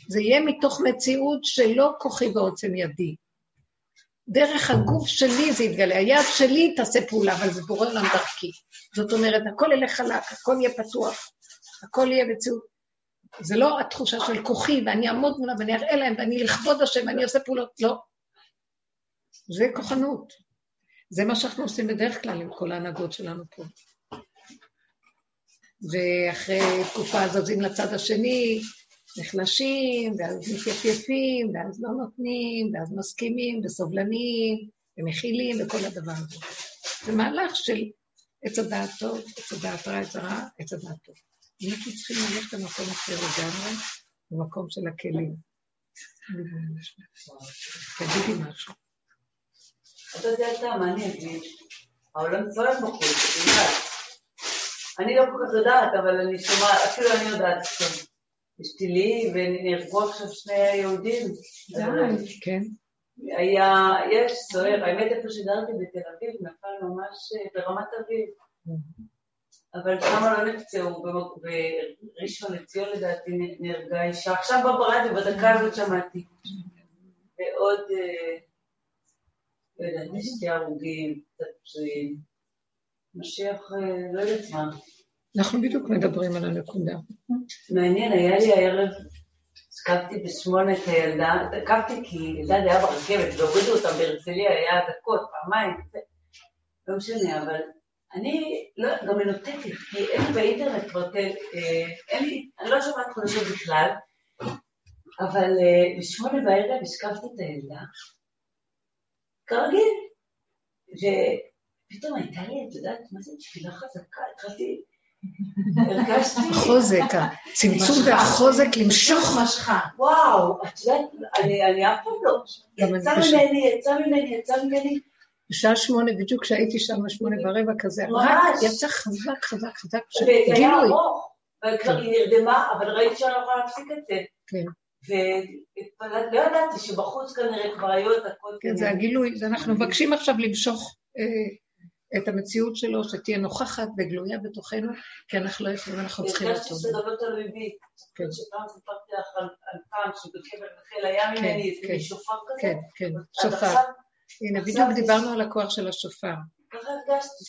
זה יהיה מתוך מציאות שלא כוחי ועוצם ידי. דרך הגוף שלי זה יתגלה, היד שלי תעשה פעולה, אבל זה בורא עולם דרכי. זאת אומרת, הכל ילך חלק, הכל יהיה פתוח. הכל יהיה מציאות. זה לא התחושה של כוחי, ואני אעמוד מולה ואני אראה להם, ואני לכבוד השם, ואני עושה פעולות, לא. זה כוחנות. זה מה שאנחנו עושים בדרך כלל עם כל ההנהגות שלנו פה. ואחרי תקופה זזים לצד השני, נחלשים, ואז מתייפייפים, ואז לא נותנים, ואז מסכימים, וסובלניים, ומכילים, וכל הדבר הזה. זה מהלך של עץ הדעת טוב, עץ הדעת רע, עץ הרע, עץ הדעת טוב. אנחנו צריכים ללכת למקום אחר לגמרי, למקום של הכלים. תגידי משהו.
אתה יודע אתה, אגיד? העולם צועק בחוץ, אני לא כל כך יודעת, אבל אני שומעת, אפילו אני יודעת יש טילים, ונהרגו עכשיו שני יהודים.
כן.
היה, יש סוער, האמת איפה שגרתי בתל אביב, נפל ממש אה, ברמת אביב. אבל שם לא נפצעו, בראשון לציון לדעתי נהרגה אישה. עכשיו בא ברדיו, בדקה הזאת שמעתי. ועוד, אה, לא יודעת, שתי הרוגים, קצת פצועים. משיח, אה, לא יודעת מה.
אנחנו בדיוק מדברים על הנקודה.
מעניין, היה לי הערב, עקבתי בשמונה את הילדה, עקבתי כי ילדה היה ברכבת והורידו אותה בהרצליה, היה דקות, פעמיים, לא משנה, אבל אני לא, גם מנותקת, כי אין לי באינטרנט כבר, אה, אין לי, אני לא שומעת חדשות בכלל, אבל אה, בשמונה בערב השקפתי את הילדה, כרגיל, ופתאום הייתה לי, את יודעת, מה זה תפילה חזקה, התחלתי, הרגשתי...
החוזק, הצמצום והחוזק למשוך.
משכה, וואו, את יודעת, אני אף פעם לא, יצא ממני, יצא ממני, יצא ממני,
בשעה שמונה, בדיוק כשהייתי שם, שמונה ורבע כזה, רק יצא חזק, חזק, חזק,
גילוי.
וכבר היא נרדמה, אבל ראיתי שאני לא יכולה להפסיק את זה. כן. ולא ידעתי שבחוץ כנראה כבר היו את הכל.
כן, זה הגילוי, אנחנו מבקשים עכשיו למשוך אה, את המציאות שלו, שתהיה נוכחת וגלויה בתוכנו, כי אנחנו לא יכולים, אנחנו צריכים
אותו. הרגשתי שזה לא תלוי בי. כן. שפעם סיפרתי לך על פעם שבקבר רחל היה ממני איזה שופר כזה.
כן, כן, שופר. הנה, בדיוק דיברנו על הכוח של השופר.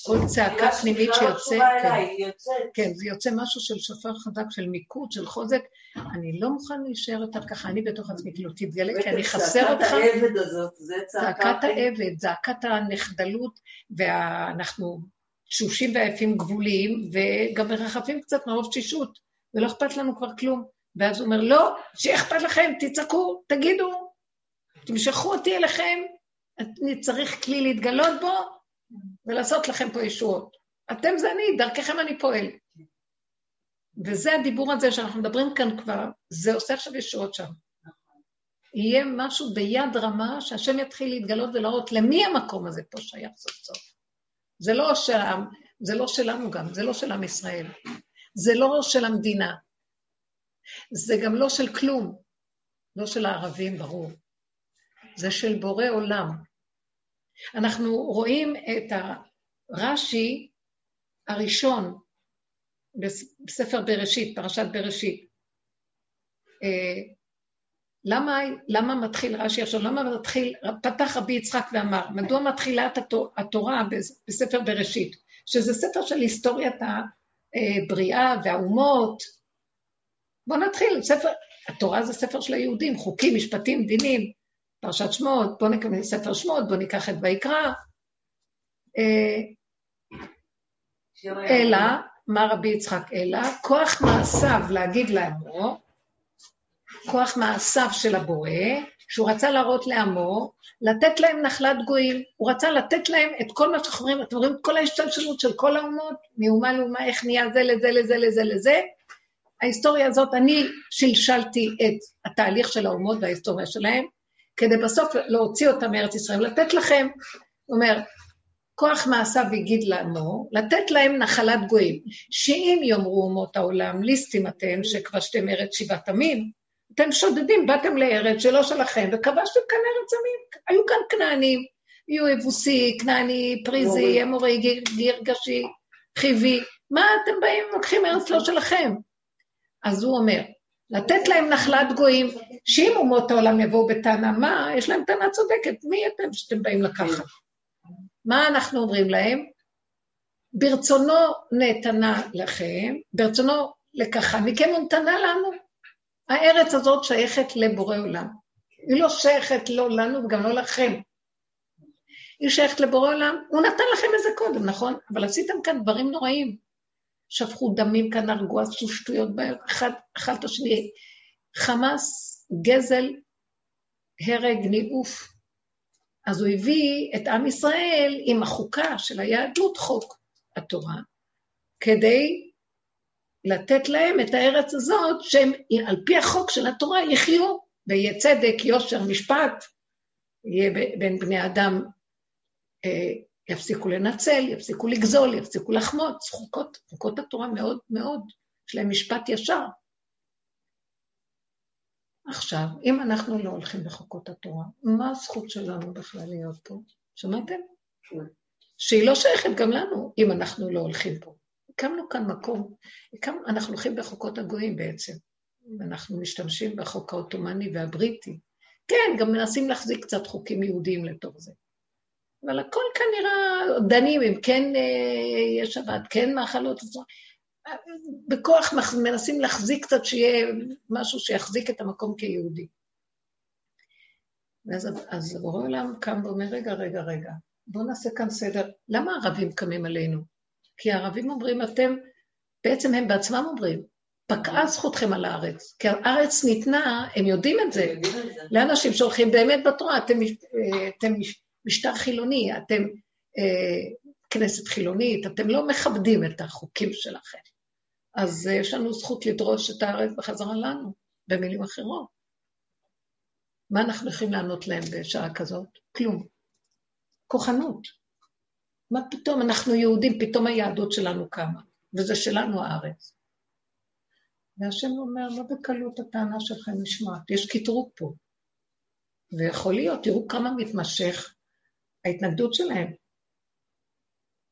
כל צעקה פנימית שיוצא, כן, כן, זה יוצא משהו של שופר חזק, של מיקוד, של חוזק. אני לא מוכן להישאר יותר ככה, אני בתוך עצמי, כאילו תתגלה, כי אני חסר אותך.
צעקת העבד הזאת, זה צעקת...
צעקת העבד, זעקת הנחדלות, ואנחנו תשושים ועייפים גבוליים, וגם מרחפים קצת מרוב תשישות, ולא אכפת לנו כבר כלום. ואז הוא אומר, לא, שיהיה אכפת לכם, תצעקו, תגידו, תמשכו אותי אליכם, אני צריך כלי להתגלות בו, ולעשות לכם פה ישועות. אתם זה אני, דרככם אני פועל. וזה הדיבור הזה שאנחנו מדברים כאן כבר, זה עושה עכשיו ישועות שם. יהיה משהו ביד רמה, שהשם יתחיל להתגלות ולהראות למי המקום הזה פה שייך סוף סוף. זה לא, של, זה לא שלנו גם, זה לא של עם ישראל. זה לא של המדינה. זה גם לא של כלום. לא של הערבים, ברור. זה של בורא עולם. אנחנו רואים את הרש"י הראשון בספר בראשית, פרשת בראשית. אה, למה, למה מתחיל רש"י עכשיו? למה מתחיל, פתח רבי יצחק ואמר, מדוע מתחילה התורה בספר בראשית? שזה ספר של היסטוריית הבריאה והאומות. בואו נתחיל, ספר, התורה זה ספר של היהודים, חוקים, משפטים, דינים. פרשת שמות, בואו נקבל ספר שמות, בואו ניקח את ויקרא. אלא, מה רבי יצחק אלא, כוח מעשיו להגיד לעמו, כוח מעשיו של הבורא, שהוא רצה להראות לעמו, לתת להם נחלת גויים. הוא רצה לתת להם את כל מה שאנחנו רואים, אתם רואים את כל ההשתלשלות של כל האומות, מאומה לאומה, איך נהיה זה לזה לזה לזה לזה. ההיסטוריה הזאת, אני שלשלתי את התהליך של האומות וההיסטוריה שלהם, כדי בסוף להוציא אותם מארץ ישראל, לתת לכם, הוא אומר, כוח מעשיו הגיד לנו, לתת להם נחלת גויים, שאם יאמרו אומות העולם, ליסטים אתם, שכבשתם ארץ שבעת עמים, אתם שודדים, באתם לארץ שלא שלכם, וכבשתם כאן ארץ עמים, היו כאן כנענים, יהיו אבוסי, כנעני, פריזי, אמורי, גירגשי, חיבי, מה אתם באים ולוקחים ארץ לא שלכם? אז הוא אומר, לתת להם נחלת גויים, שאם אומות העולם יבואו בטענה, מה? יש להם טענה צודקת, מי אתם שאתם באים לקחת? מה אנחנו אומרים להם? ברצונו נתנה לכם, ברצונו לקחה מכם ונתנה לנו. הארץ הזאת שייכת לבורא עולם. היא לא שייכת לא לנו וגם לא לכם. היא שייכת לבורא עולם, הוא נתן לכם את זה קודם, נכון? אבל עשיתם כאן דברים נוראים. שפכו דמים כאן, הרגו, עשו שטויות אחד, אחד את השני. חמאס, גזל, הרג, ניאוף. אז הוא הביא את עם ישראל עם החוקה של היהדות, חוק התורה, כדי לתת להם את הארץ הזאת, שהם על פי החוק של התורה יחיו, ויהיה צדק, יושר, משפט, יהיה בין בני אדם אה, יפסיקו לנצל, יפסיקו לגזול, יפסיקו לחמוץ, חוקות, חוקות התורה מאוד מאוד, יש להם משפט ישר. עכשיו, אם אנחנו לא הולכים בחוקות התורה, מה הזכות שלנו בכלל להיות פה? שמעתם? שהיא לא שייכת גם לנו, אם אנחנו לא הולכים פה. הקמנו כאן מקום, הקמנו, אנחנו הולכים בחוקות הגויים בעצם. אנחנו משתמשים בחוק העות'מאני והבריטי. כן, גם מנסים להחזיק קצת חוקים יהודיים לתוך זה. אבל הכל כנראה דנים, אם כן אה, יש שבת, כן מאכלות, בכוח מנסים להחזיק קצת שיהיה משהו שיחזיק את המקום כיהודי. ואז אז בורא עולם קם ואומר, רגע, רגע, רגע, בואו נעשה כאן סדר. למה הערבים קמים עלינו? כי הערבים אומרים, אתם, בעצם הם בעצמם אומרים, פקעה זכותכם על הארץ, כי הארץ ניתנה, הם יודעים את זה, לאנשים שהולכים באמת בתורה, אתם, אה, אתם משטר חילוני, אתם אה, כנסת חילונית, אתם לא מכבדים את החוקים שלכם. אז אה, יש לנו זכות לדרוש את הארץ בחזרה לנו, במילים אחרות. מה אנחנו יכולים לענות להם בשעה כזאת? כלום. כוחנות. מה פתאום, אנחנו יהודים, פתאום היהדות שלנו קמה, וזה שלנו הארץ. והשם אומר, לא בקלות הטענה שלכם נשמעת, יש קטרוג פה. ויכול להיות, תראו כמה מתמשך ההתנגדות שלהם.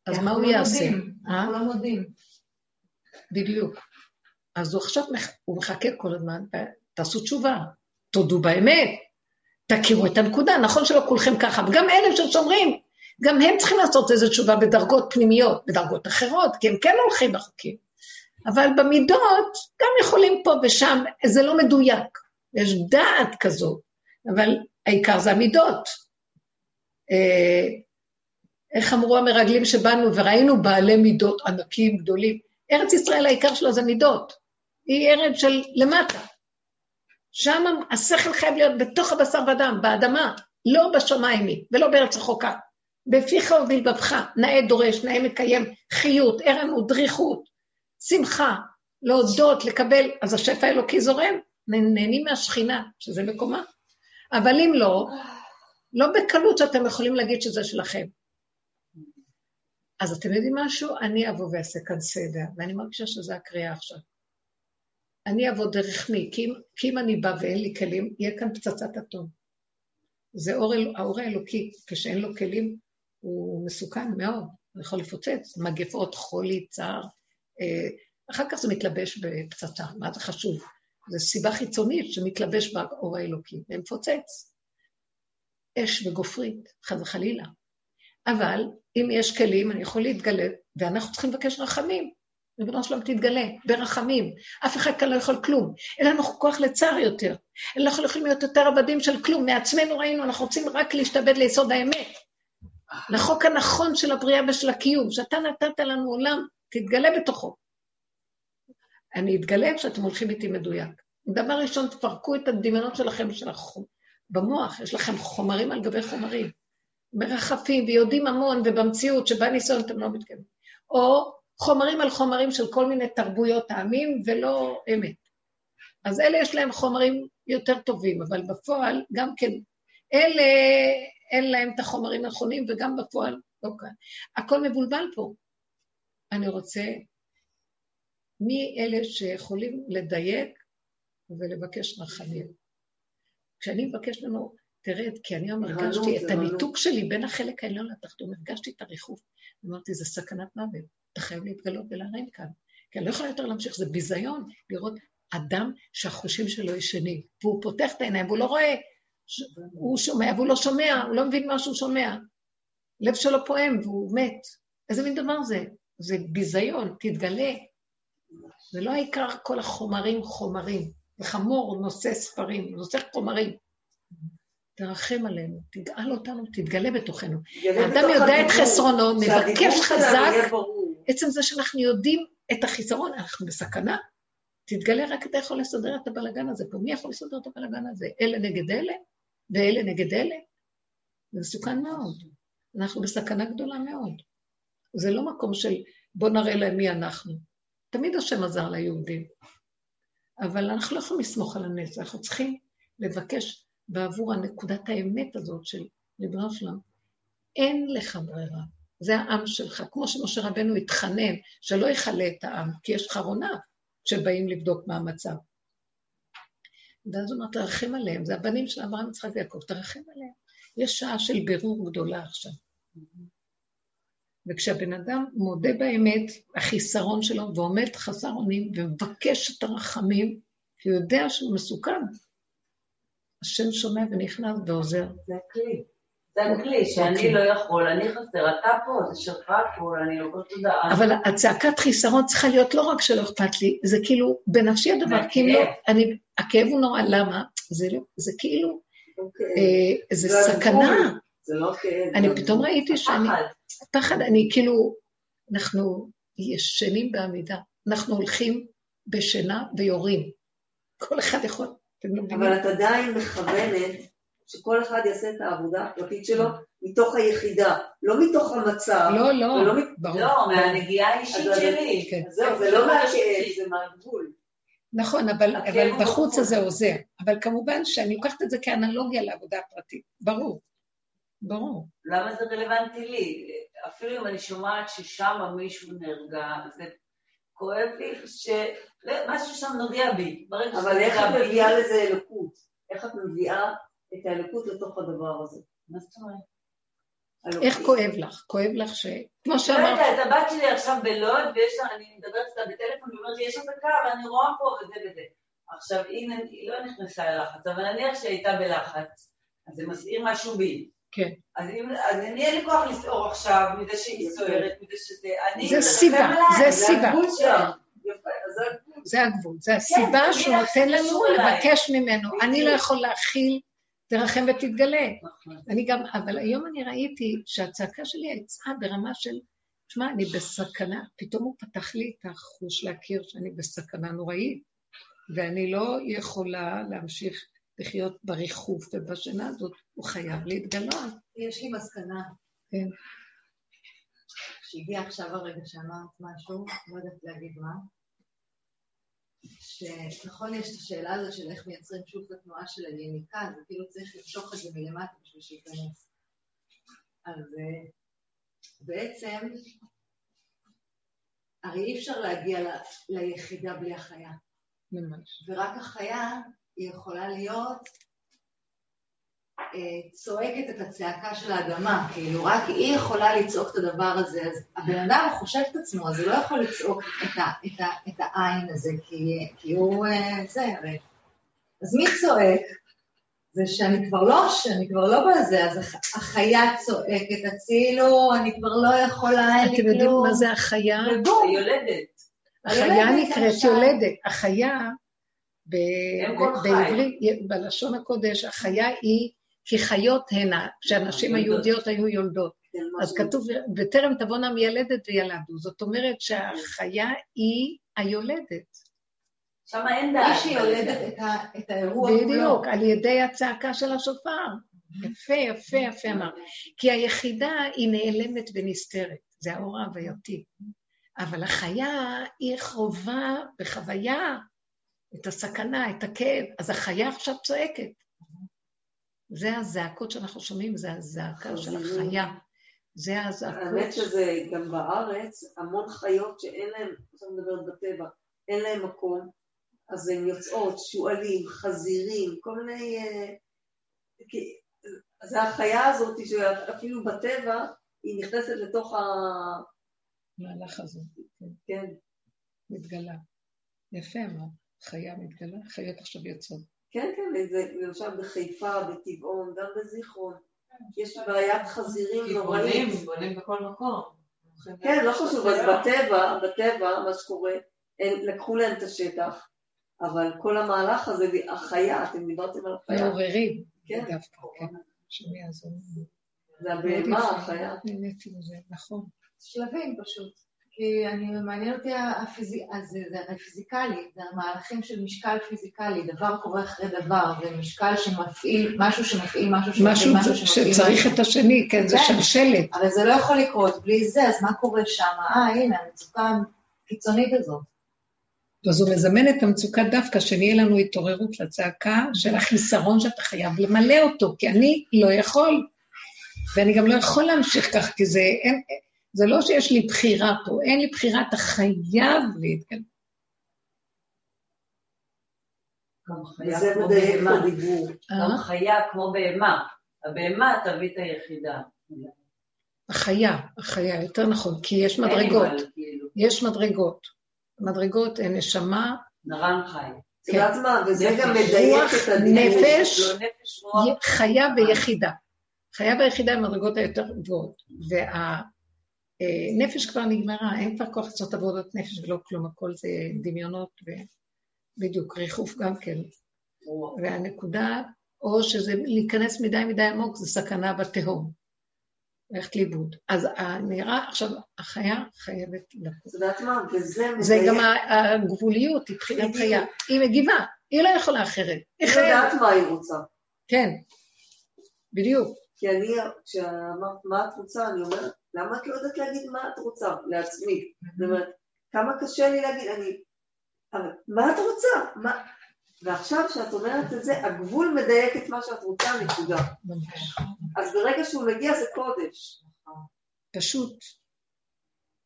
אז מה הוא לא יעשה?
אנחנו לא מודים.
בדיוק. אז הוא עכשיו, הוא מחכה כל הזמן, תעשו תשובה, תודו באמת, תכירו את הנקודה, נכון שלא כולכם ככה, וגם אלה ששומרים, גם הם צריכים לעשות איזו תשובה בדרגות פנימיות, בדרגות אחרות, כי הם כן הולכים בחוקים. אבל במידות, גם יכולים פה ושם, זה לא מדויק. יש דעת כזאת, אבל העיקר זה המידות. אה, איך אמרו המרגלים שבאנו וראינו בעלי מידות ענקים, גדולים? ארץ ישראל העיקר שלה זה מידות. היא ארץ של למטה. שם השכל חייב להיות בתוך הבשר ודם, באדמה, לא בשמיים היא, ולא בארץ רחוקה. בפיך ובלבבך, נאה דורש, נאה מקיים, חיות, ערם ודריכות, שמחה, להודות, לקבל, אז השפע האלוקי זורם, נהנים מהשכינה, שזה מקומה. אבל אם לא, לא בקלות שאתם יכולים להגיד שזה שלכם. אז אתם יודעים משהו? אני אבוא ואעשה כאן סדר, ואני מרגישה שזו הקריאה עכשיו. אני אבוא דרך מי? כי אם, כי אם אני בא ואין לי כלים, יהיה כאן פצצת אטום. זה אור, האור האלוקי, כשאין לו כלים, הוא מסוכן מאוד, הוא יכול לפוצץ, מגפות, חולי, צער. אה, אחר כך זה מתלבש בפצצה, מה זה חשוב? זו סיבה חיצונית שמתלבש באור האלוקי, ומפוצץ. אש וגופרית, חס וחלילה. אבל אם יש כלים, אני יכול להתגלה, ואנחנו צריכים לבקש רחמים. ריבונו שלום תתגלה, ברחמים. אף אחד כאן לא יכול כלום. אין לנו כוח לצער יותר. אין לנו יכולים להיות יותר עבדים של כלום. מעצמנו ראינו, אנחנו רוצים רק להשתבד ליסוד האמת. לחוק הנכון של הבריאה ושל הקיום, שאתה נתת לנו עולם, תתגלה בתוכו. אני אתגלה כשאתם הולכים איתי מדויק. דבר ראשון, תפרקו את הדמיונות שלכם של החום. במוח, יש לכם חומרים על גבי חומרים. מרחפים ויודעים המון, ובמציאות שבה ניסיון אתם לא מתקדמים. או חומרים על חומרים של כל מיני תרבויות העמים, ולא אמת. אז אלה יש להם חומרים יותר טובים, אבל בפועל גם כן, אלה אין להם את החומרים הנכונים, וגם בפועל לא כאן. הכל מבולבל פה. אני רוצה, מי אלה שיכולים לדייק ולבקש רחמים? כשאני מבקש לנו, תרד, כי אני היום הרגשתי את הניתוק שלי בין החלק העליון לתחתום, הרגשתי את הריחוף. אמרתי, זה סכנת מוות, אתה חייב להתגלות ולהרים כאן. כי אני לא יכולה יותר להמשיך, זה ביזיון לראות אדם שהחושים שלו ישנים, והוא פותח את העיניים והוא לא רואה הוא שומע והוא לא שומע, הוא לא מבין מה שהוא שומע. לב שלו פועם והוא מת. איזה מין דבר זה? זה ביזיון, תתגלה. זה לא העיקר כל החומרים חומרים. זה חמור נושא ספרים, נושא חומרים. תרחם עלינו, תגאל אותנו, תתגלה בתוכנו. האדם יודע את חסרונו, מבקש חזק, עצם זה שאנחנו יודעים את החיסרון, אנחנו בסכנה. תתגלה רק אתה יכול לסדר את הבלגן הזה פה. מי יכול לסדר את הבלגן הזה? אלה נגד אלה? ואלה נגד אלה? זה מסוכן מאוד. אנחנו בסכנה גדולה מאוד. זה לא מקום של בוא נראה להם מי אנחנו. תמיד השם עזר ליהודים. אבל אנחנו לא יכולים לסמוך על הנס, אנחנו צריכים לבקש בעבור הנקודת האמת הזאת של ריבונו שלם. אין לך ברירה, זה העם שלך. כמו שמשה רבנו התחנן שלא יכלה את העם, כי יש חרונה שבאים לבדוק מה המצב. ואז הוא אומר, תרחם עליהם, זה הבנים של אברהם, יצחק ויעקב, תרחם עליהם. יש שעה של בירור גדולה עכשיו. וכשהבן אדם מודה באמת, החיסרון שלו, ועומד חסר אונים, ומבקש את הרחמים, כי הוא יודע שהוא מסוכן, השם שומע ונכנס ועוזר.
זה הכלי. זה הכלי, שאני. לא יכול, אני חסר, אתה פה, זה שלך פה, אני לא כל תודעה.
אבל הצעקת חיסרון צריכה להיות לא רק שלא אכפת לי, זה כאילו בנפשי הדבר, לא, אני, הכאב הוא נורא, למה? זה לא, זה כאילו, אוקיי. אה, זה סכנה.
זה לא כאב.
אני פתאום ראיתי שאני, פחד, אני כאילו, אנחנו ישנים בעמידה, אנחנו הולכים בשינה ויורים. כל אחד יכול,
אתם לא מבינים? אבל את עדיין מכוונת שכל אחד יעשה את העבודה הפרטית שלו מתוך היחידה, לא מתוך המצב.
לא, לא,
ברור. לא, מהנגיעה האישית שלי. כן. זהו, זה לא מהכאב, זה מהגבול.
נכון, אבל, אבל בחוץ הזה עוזר. אבל כמובן שאני לוקחת את זה כאנלוגיה לעבודה הפרטית. ברור. ברור.
למה זה רלוונטי לי? אפילו אם אני שומעת ששם מישהו נהרגה, זה
כואב לי שמשהו שם נוגע בי.
אבל איך את מביאה לזה אלוקות? איך את מביאה את האלוקות לתוך הדבר הזה?
מה זאת אומרת?
איך כואב לך? כואב לך ש... כמו שאמרת...
לא יודעת, הבת שלי עכשיו בלוד, ויש לה, אני מדברת איתה בטלפון, והיא אומרת לי, יש אזעקה, ואני רואה פה וזה וזה. עכשיו, היא לא נכנסה ללחץ, אבל נניח שהיא הייתה בלחץ, אז זה מסעיר משהו בי.
כן.
אז אני אין לי כוח לסעור עכשיו מזה שהיא סוערת, מזה שזה...
זה סיבה, זה סיבה. זה הגבול, זה הסיבה שהוא נותן לנו לבקש ממנו. אני לא יכול להכיל, תרחם ותתגלה. נכון. אני גם, אבל היום אני ראיתי שהצעקה שלי יצאה ברמה של, תשמע, אני בסכנה, פתאום הוא פתח לי את החוש להכיר שאני בסכנה נוראית, ואני לא יכולה להמשיך לחיות בריחוף ובשינה הזאת, הוא חייב להתגלות.
יש לי מסקנה.
כן.
כשהגיע עכשיו הרגע שאמרת משהו, לא יודעת להגיד מה, שנכון יש את השאלה הזאת של איך מייצרים שוב את התנועה של היניקה, זה כאילו צריך למשוך את זה מלמטה בשביל שייכנס. אז אה, בעצם, הרי אי אפשר להגיע ל, ליחידה בלי החיה.
ממש.
ורק החיה היא יכולה להיות אה, צועקת את הצעקה של האדמה, כאילו רק היא יכולה לצעוק את הדבר הזה, אז הבן אדם חושב את עצמו, אז הוא לא יכול לצעוק את, ה, את, ה, את העין הזה, כי, כי הוא אה, זה, הרי. אז מי צועק? זה שאני כבר לא, שאני כבר לא בזה, אז החיה צועקת, הצילו, אני כבר לא יכולה, אין לי
כלום. אתם יודעים מה זה החיה?
היולדת.
החיה נקראת יולדת. החיה, בעברית, בלשון הקודש, החיה היא כי חיות הנה, כשהנשים היהודיות היו יולדות. כן, אז כתוב, בטרם תבואנה מיילדת וילדו. זאת אומרת שהחיה היא היולדת.
שם אין דעת.
היא שיולדת את האירוע
כולו. בדיוק, על ידי הצעקה של השופר. יפה, יפה, יפה אמר. כי היחידה היא נעלמת ונסתרת, זה האור ההווייתי. אבל החיה היא חובה בחוויה את הסכנה, את הכאב, אז החיה עכשיו צועקת. זה הזעקות שאנחנו שומעים, זה הזעקה של החיה. זה הזעקות.
האמת שזה גם בארץ, המון חיות שאין להן, עכשיו מדברת בטבע, אין להן מקום, אז הן יוצאות, שועלים, חזירים, כל מיני... אה, זה החיה הזאת שאפילו בטבע, היא נכנסת לתוך ה...
מהלך הזה,
כן. כן.
מתגלה. יפה אמרת, חיה מתגלה, חיות עכשיו יוצאות.
כן, כן, זה למשל בחיפה, בטבעון, גם בזיכרון. יש בעיית חזירים נוראיים.
בונים, בונים בכל מקום.
כן, לא חשוב, אז בטבע, בטבע, מה שקורה, לקחו להם את השטח, אבל כל המהלך הזה, החיה, אתם דיברתם על החיה.
מעוררים, כן. דווקא, כן. שמי יעזור.
זה הבהמה, החיה.
נכון.
שלבים פשוט. כי אני, מעניין אותי הפיזי... אז זה, זה הרי פיזיקלי, זה המהלכים של משקל פיזיקלי, דבר קורה אחרי דבר, זה משקל שמפעיל, משהו שמפעיל משהו שמפעיל משהו,
משהו שמפעיל שצריך משהו. את השני, כן, זה כן. שלשלת.
אבל זה לא יכול לקרות בלי זה, אז מה קורה שם? אה, הנה, המצוקה הקיצונית הזאת.
אז הוא מזמן את המצוקה דווקא, שנהיה לנו התעוררות לצעקה של החיסרון שאתה חייב למלא אותו, כי אני לא יכול. ואני גם לא יכול להמשיך כך, כי זה, אין, זה לא שיש לי בחירה פה, אין לי בחירה, אתה חייב להתקדם.
בדיבור. גם אה? חיה כמו בהמה. הבהמה תביא את היחידה.
החיה, החיה, יותר נכון, כי יש מדרגות. כאילו. יש מדרגות. מדרגות הן נשמה.
נרן חי.
את יודעת מה, וזה גם מדייק את הדיבור.
נפש, לא, חיה ויחידה. חיה ויחידה הן המדרגות היותר גבוהות. וה... אה, נפש כבר נגמרה, אין כבר כוח לעשות עבודת נפש ולא כלום, הכל זה דמיונות ובדיוק, ריחוף גם כן. והנקודה, או שזה להיכנס מדי מדי עמוק, זה סכנה בתהום. ללכת לאיבוד. אז נראה, עכשיו, החיה חייבת לקום.
את יודעת מה? וזה...
זה גם הגבוליות, היא תחילת חיה. היא מגיבה, היא לא יכולה אחרת.
היא יודעת מה היא רוצה.
כן, בדיוק.
כי אני, כשאמרת מה את רוצה, אני אומרת, למה את לא יודעת להגיד מה את רוצה לעצמי? זאת אומרת, כמה קשה לי להגיד, אני... אבל מה את רוצה? מה... ועכשיו כשאת אומרת את זה, הגבול מדייק את מה שאת רוצה, נקודה. אז ברגע שהוא מגיע זה קודש.
פשוט.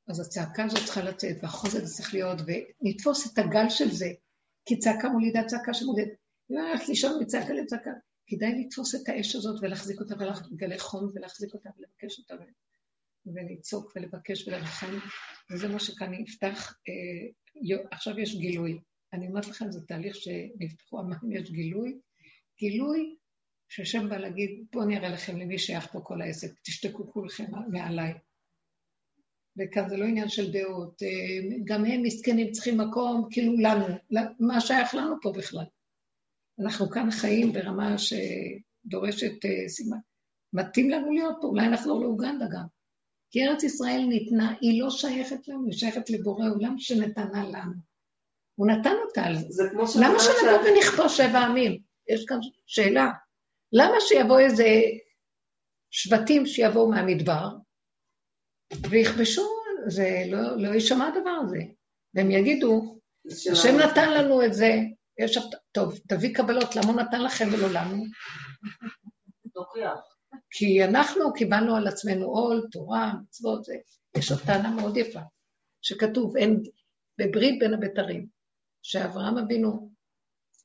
אז הצעקה הזאת צריכה לצאת, והחוזק צריך להיות, ונתפוס את הגל של זה, כי צעקה מולידה צעקה שמולידת. אם אני הולכת לישון מצעקה לצעקה, כדאי לתפוס את האש הזאת ולהחזיק אותה ולגלי חום ולהחזיק אותה ולבקש אותה ולצעוק ולבקש ולרחם, וזה מה שכאן יפתח. אה, עכשיו יש גילוי. אני אומרת לכם, זה תהליך שנפתחו המים, יש גילוי. גילוי שהשם בא להגיד, בואו אני אראה לכם למי שייך פה כל העסק, תשתקו כולכם מעליי. וכאן זה לא עניין של דעות, אה, גם הם מסכנים צריכים מקום, כאילו לנו, מה שייך לנו פה בכלל? אנחנו כאן חיים ברמה שדורשת אה, סימן. מתאים לנו להיות פה, אולי נחזור לאוגנדה גם. כי ארץ ישראל ניתנה, היא לא שייכת לנו, היא שייכת לבורא עולם שנתנה לנו. הוא נתן אותה על זה. למה שנבוא. ונכפוש שבע עמים? יש כאן שאלה. למה שיבוא איזה שבטים שיבואו מהמדבר ויכבשו, זה לא, לא יישמע הדבר הזה. והם יגידו, השם נתן לנו את זה, יש, טוב, תביא קבלות, למה הוא נתן לכם ולא לנו? כי אנחנו קיבלנו על עצמנו עול, תורה, מצוות, זה. יש עוד טענה מאוד יפה, שכתוב, אין, בברית בין הבתרים, שאברהם אבינו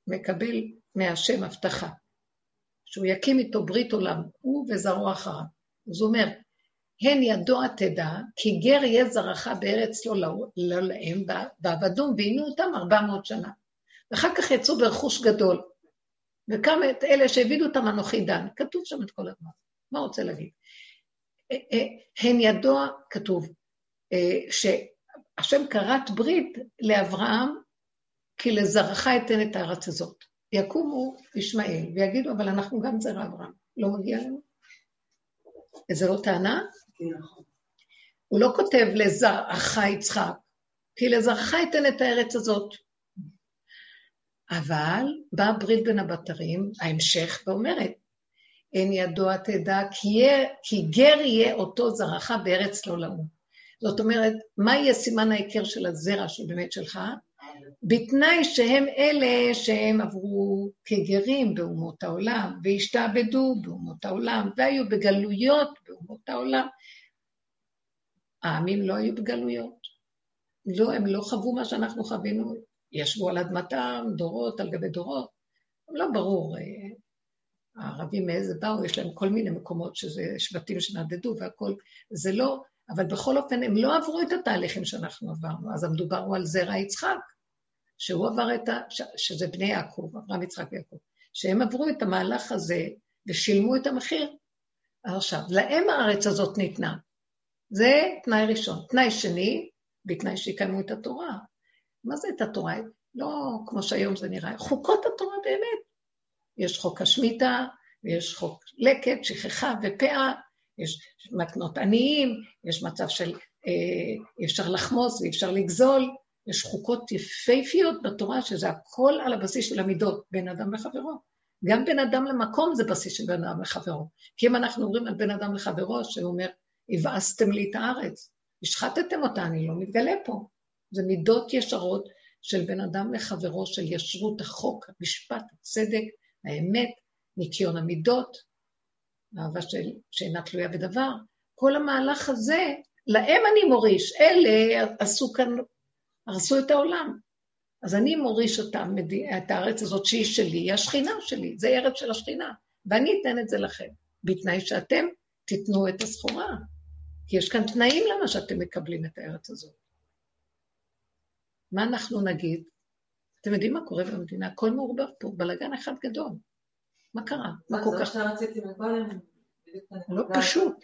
מקבל מהשם הבטחה, שהוא יקים איתו ברית עולם, הוא וזרעו אחריו. אז הוא אומר, הן ידוע תדע, כי גר יהיה זרעך בארץ לא, לא, לא להם, ועבדום ועינו אותם ארבע מאות שנה. ואחר כך יצאו ברכוש גדול. וכמה את אלה שהעבידו אותם אנוכי דן. כתוב שם את כל הזמן. מה רוצה להגיד? אה, אה, הן ידוע, כתוב, אה, שהשם כרת ברית לאברהם, כי לזרעך אתן את הארץ הזאת. יקומו ישמעאל ויגידו, אבל אנחנו גם זרע אברהם, לא מגיע לנו? איזה לא טענה? נכון. הוא לא כותב לזרעך יצחק, כי לזרעך אתן את הארץ הזאת. אבל באה ברית בין הבתרים, ההמשך, ואומרת, אין ידוע תדע, כי, יהיה, כי גר יהיה אותו זרעך בארץ לא לאום. זאת אומרת, מה יהיה סימן ההיכר של הזרע שבאמת שלך? בתנאי שהם אלה שהם עברו כגרים באומות העולם, והשתעבדו באומות העולם, והיו בגלויות באומות העולם. העמים לא היו בגלויות. לא, הם לא חוו מה שאנחנו חווינו. ישבו על אדמתם דורות על גבי דורות. לא ברור, אה, הערבים מאיזה באו, יש להם כל מיני מקומות שזה שבטים שנדדו והכול, זה לא, אבל בכל אופן הם לא עברו את התהליכים שאנחנו עברנו, אז המדובר הוא על זרע יצחק, שהוא עבר את ה... שזה בני יעקב, אברהם יצחק ויעקב, שהם עברו את המהלך הזה ושילמו את המחיר. עכשיו, להם הארץ הזאת ניתנה. זה תנאי ראשון. תנאי שני, בתנאי שיקיימו את התורה. מה זה את התורה? לא כמו שהיום זה נראה, חוקות התורה באמת. יש חוק השמיטה, ויש חוק לקט, שכחה ופאה, יש מתנות עניים, יש מצב של אה, אי אפשר לחמוס ואי אפשר לגזול, יש חוקות יפהפיות בתורה, שזה הכל על הבסיס של המידות, בין אדם לחברו. גם בין אדם למקום זה בסיס של בין אדם לחברו. כי אם אנחנו אומרים על בין אדם לחברו, שהוא אומר, הבאסתם לי את הארץ, השחטתם אותה, אני לא מתגלה פה. זה מידות ישרות של בין אדם לחברו, של ישרות החוק, המשפט, הצדק, האמת, ניקיון המידות, אהבה של, שאינה תלויה בדבר. כל המהלך הזה, להם אני מוריש, אלה עשו כאן, הרסו את העולם. אז אני מוריש אותם, את הארץ הזאת שהיא שלי, היא השכינה שלי, זה ארץ של השכינה, ואני אתן את זה לכם, בתנאי שאתם תיתנו את הסחורה. כי יש כאן תנאים למה שאתם מקבלים את הארץ הזאת. מה אנחנו נגיד? אתם יודעים מה קורה במדינה? הכל מעורבב פה, בלאגן אחד גדול. מה קרה? מה כל כך...
זה מה שרציתי מקודם.
לא פשוט.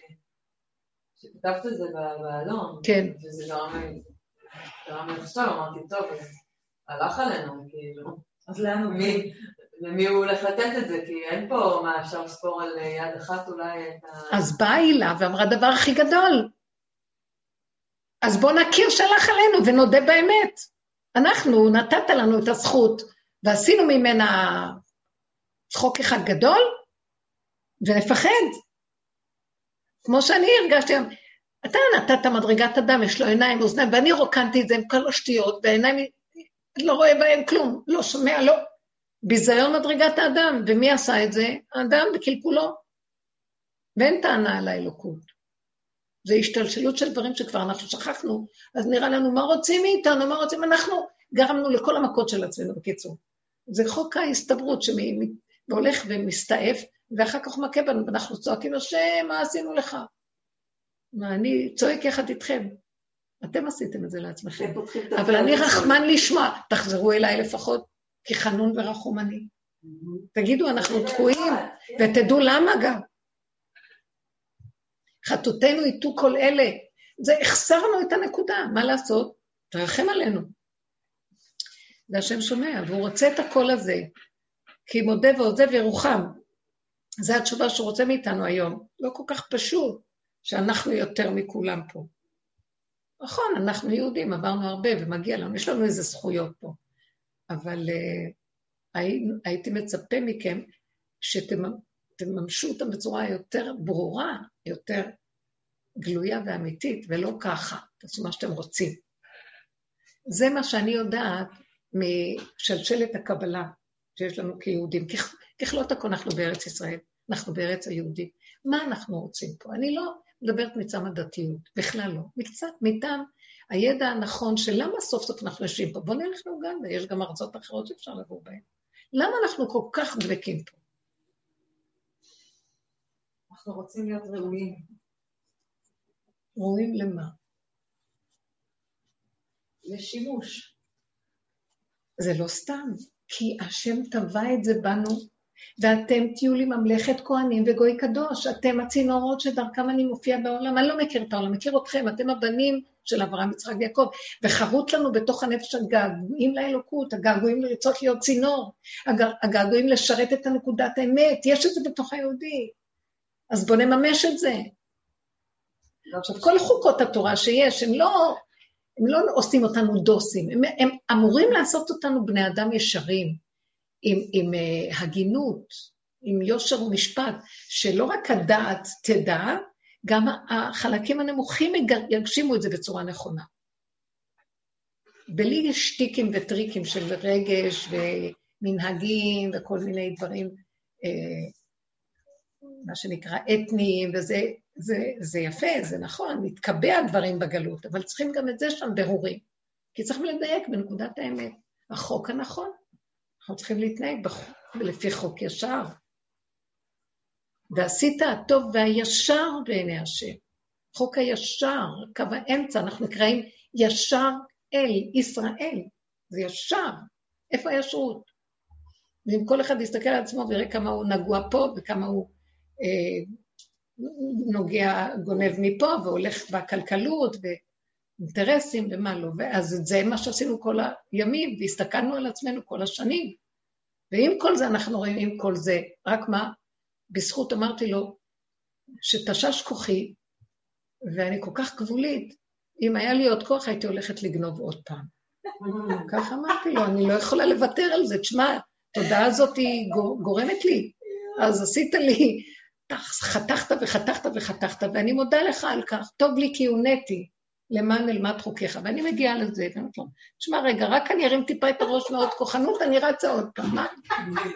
שכתבת את זה באלון,
כן.
וזה גרם לי לחשוב, אמרתי, טוב, הלך עלינו, כאילו. אז לאן מי? למי הוא הולך לתת את זה? כי אין פה מה אפשר לספור על יד אחת אולי את ה...
אז באה הילה ואמרה דבר הכי גדול. אז בוא נכיר שהלך עלינו ונודה באמת. אנחנו, נתת לנו את הזכות, ועשינו ממנה צחוק אחד גדול, ונפחד. כמו שאני הרגשתי, אתה נתת מדרגת אדם, יש לו עיניים, אוזניים, ואני רוקנתי את זה עם כל השטויות, והעיניים, לא רואה בהם כלום, לא שומע, לא. ביזיון מדרגת האדם, ומי עשה את זה? האדם בקלקולו. ואין טענה על האלוקות. זה השתלשלות של דברים שכבר אנחנו שכחנו, אז נראה לנו מה רוצים מאיתנו, מה רוצים, אנחנו גרמנו לכל המכות של עצמנו, בקיצור. זה חוק ההסתברות שהולך ומסתעף, ואחר כך מכה בנו, ואנחנו צועקים, השם, מה עשינו לך? מה, אני צועק יחד איתכם. אתם עשיתם את זה לעצמכם. אבל אני רחמן לשמוע, תחזרו אליי לפחות, כי חנון ורחום אני. תגידו, אנחנו תקועים, ותדעו למה גם. חטאותינו יטו כל אלה. זה, החסרנו את הנקודה, מה לעשות? תרחם עלינו. והשם שומע, והוא רוצה את הקול הזה, כי מודה ועוזב ירוחם. זו התשובה שהוא רוצה מאיתנו היום. לא כל כך פשוט שאנחנו יותר מכולם פה. נכון, אנחנו יהודים, עברנו הרבה ומגיע לנו, יש לנו איזה זכויות פה. אבל uh, הי, הייתי מצפה מכם שתממשו אותם בצורה יותר ברורה, יותר גלויה ואמיתית, ולא ככה, תעשו מה שאתם רוצים. זה מה שאני יודעת משלשלת הקבלה שיש לנו כיהודים. ככלות הכל אנחנו בארץ ישראל, אנחנו בארץ היהודית. מה אנחנו רוצים פה? אני לא מדברת מצם הדתיות, בכלל לא. מקצת, מטעם הידע הנכון של למה סוף סוף אנחנו יושבים פה. בואו נלך לאוגנדה, יש גם ארצות אחרות שאפשר לגור בהן. למה אנחנו כל כך דבקים פה?
אנחנו רוצים להיות ראויים.
ראויים למה?
לשימוש.
זה לא סתם, כי השם טבע את זה בנו, ואתם תהיו לי ממלכת כהנים וגוי קדוש. אתם הצינורות שדרכם אני מופיע בעולם. אני לא מכיר את העולם, מכיר אתכם, אתם הבנים של אברהם, יצחק ויעקב, וחרוט לנו בתוך הנפש הגעגועים לאלוקות, הגעגועים לרצות להיות צינור, הגעגועים לשרת את הנקודת האמת, יש את זה בתוך היהודי. אז בואו נממש את זה. עכשיו, כל חוקות התורה שיש, הם לא, הם לא עושים אותנו דוסים, הם, הם אמורים לעשות אותנו בני אדם ישרים, עם, עם uh, הגינות, עם יושר ומשפט, שלא רק הדעת תדע, גם החלקים הנמוכים יגשימו את זה בצורה נכונה. בלי שטיקים וטריקים של רגש ומנהגים וכל מיני דברים, אה, מה שנקרא אתניים, וזה זה, זה יפה, זה נכון, מתקבע דברים בגלות, אבל צריכים גם את זה שם ברורים. כי צריכים לדייק בנקודת האמת. החוק הנכון, אנחנו צריכים להתנהג לפי חוק ישר. ועשית הטוב והישר בעיני השם. חוק הישר, קו האמצע, אנחנו נקראים ישר אל, ישראל, זה ישר. איפה הישרות? ואם כל אחד יסתכל על עצמו ויראה כמה הוא נגוע פה וכמה הוא נוגע, גונב מפה והולך בכלכלות ואינטרסים ומה לא, ואז זה מה שעשינו כל הימים והסתכלנו על עצמנו כל השנים. ועם כל זה אנחנו רואים, עם כל זה, רק מה, בזכות אמרתי לו, שתשש כוחי, ואני כל כך גבולית, אם היה לי עוד כוח הייתי הולכת לגנוב עוד פעם. ככה אמרתי לו, אני לא יכולה לוותר על זה. תשמע, התודעה הזאת היא גורמת לי. אז עשית לי, חתכת וחתכת וחתכת, ואני מודה לך על כך. טוב לי כי הונאתי. למען אלמד חוקיך, ואני מגיעה לזה, ואני אומרת לו, תשמע רגע, רק אני ארים טיפה את הראש מאוד כוחנות, אני רצה עוד פעם, מה?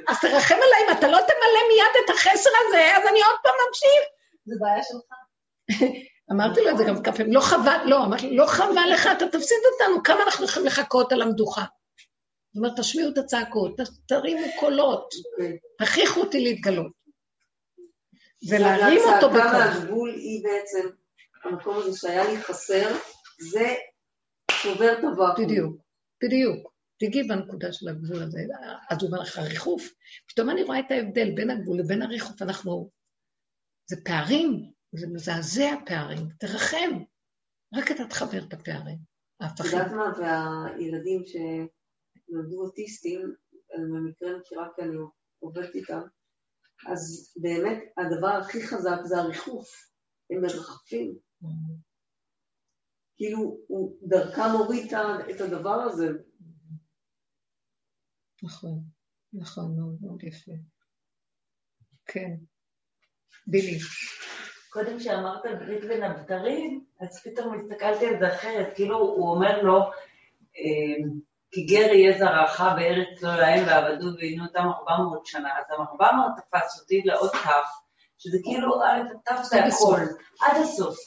אז תרחם עליי, אם אתה לא תמלא מיד את החסר הזה, אז אני עוד פעם ממשיך.
זה בעיה שלך.
אמרתי לו את זה גם כמה פעמים, לא חבל, לא, אמרתי לו, לא חבל לך, אתה תפסיד אותנו, כמה אנחנו יכולים לחכות על המדוכה? זאת אומרת, תשמיעו את הצעקות, תרימו קולות, תכריחו אותי להתגלות.
ולהרים אותו בקול. הצעקה מהגבול היא בעצם המקום הזה שהיה לי חסר, זה שובר את הוואקום.
בדיוק, בדיוק. תגיעי בנקודה של הגבול הזה. אז הוא אומר לך, ריחוף. פתאום אני רואה את ההבדל בין הגבול לבין הריחוף, אנחנו... זה פערים, זה מזעזע פערים. תרחם. רק אתה תחבר את הפערים.
את יודעת מה, והילדים שנולדו אוטיסטים, אני במקרה מכירה כי אני עובדת איתם, אז באמת הדבר הכי חזק זה הריחוף. הם מרחפים. כאילו, הוא דרכם הוריד את הדבר הזה.
נכון, נכון, מאוד מאוד יפה. כן. בילי.
קודם כשאמרת ברית בין הבתרים, אז פתאום הסתכלתי על זה אחרת, כאילו הוא אומר לו, אמ, כי גר יהיה זרעך בארץ לא להם ועבדו ועינו אותם ארבע מאות שנה, אז ארבע מאות תפס אותי לעוד כף, שזה כאילו, תפסת הכל, עד הסוף.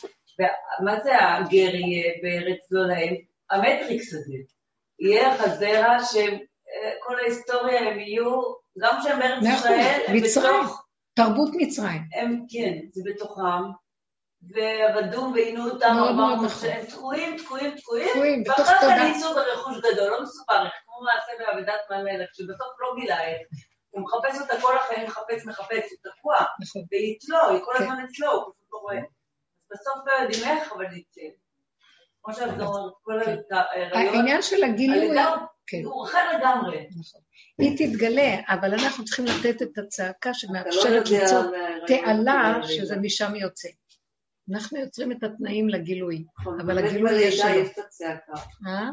מה זה הגר יהיה בארץ לא להם? המטריקס הזה. יהיה לך זרע שכל ההיסטוריה הם יהיו, גם כשהם בארץ ישראל,
הם בתוך... תרבות מצרים.
הם, כן, זה בתוכם. ועבדו ועינו אותם ארבע מאות שנים, תקועים, תקועים, תקועים, ואחרי זה ניסו ברכוש גדול, לא מסופר איך, כמו מעשה בעבודת מהמלך, שבסוף לא גילה איך, הוא מחפש אותה כל החיים, מחפש, מחפש, הוא תקוע, נכון. והיא אצלו, היא כל כן. הזמן אצלו, הוא פשוט לא רואה. בסוף לא יודעים איך, אבל היא אצל. כמו שאת נכון. אומרת, כל
כן. ההיריון, העניין של הגילוי,
כן. הוא אחר לגמרי. נכון.
היא תתגלה, אבל אנחנו צריכים לתת את הצעקה שמאפשרת לא ליצור תעלה, שזה משם יוצא. אנחנו יוצרים את התנאים לגילוי,
נכון, אבל הגילוי יש שלו. באמת בלידה יש את הצעקה. אה?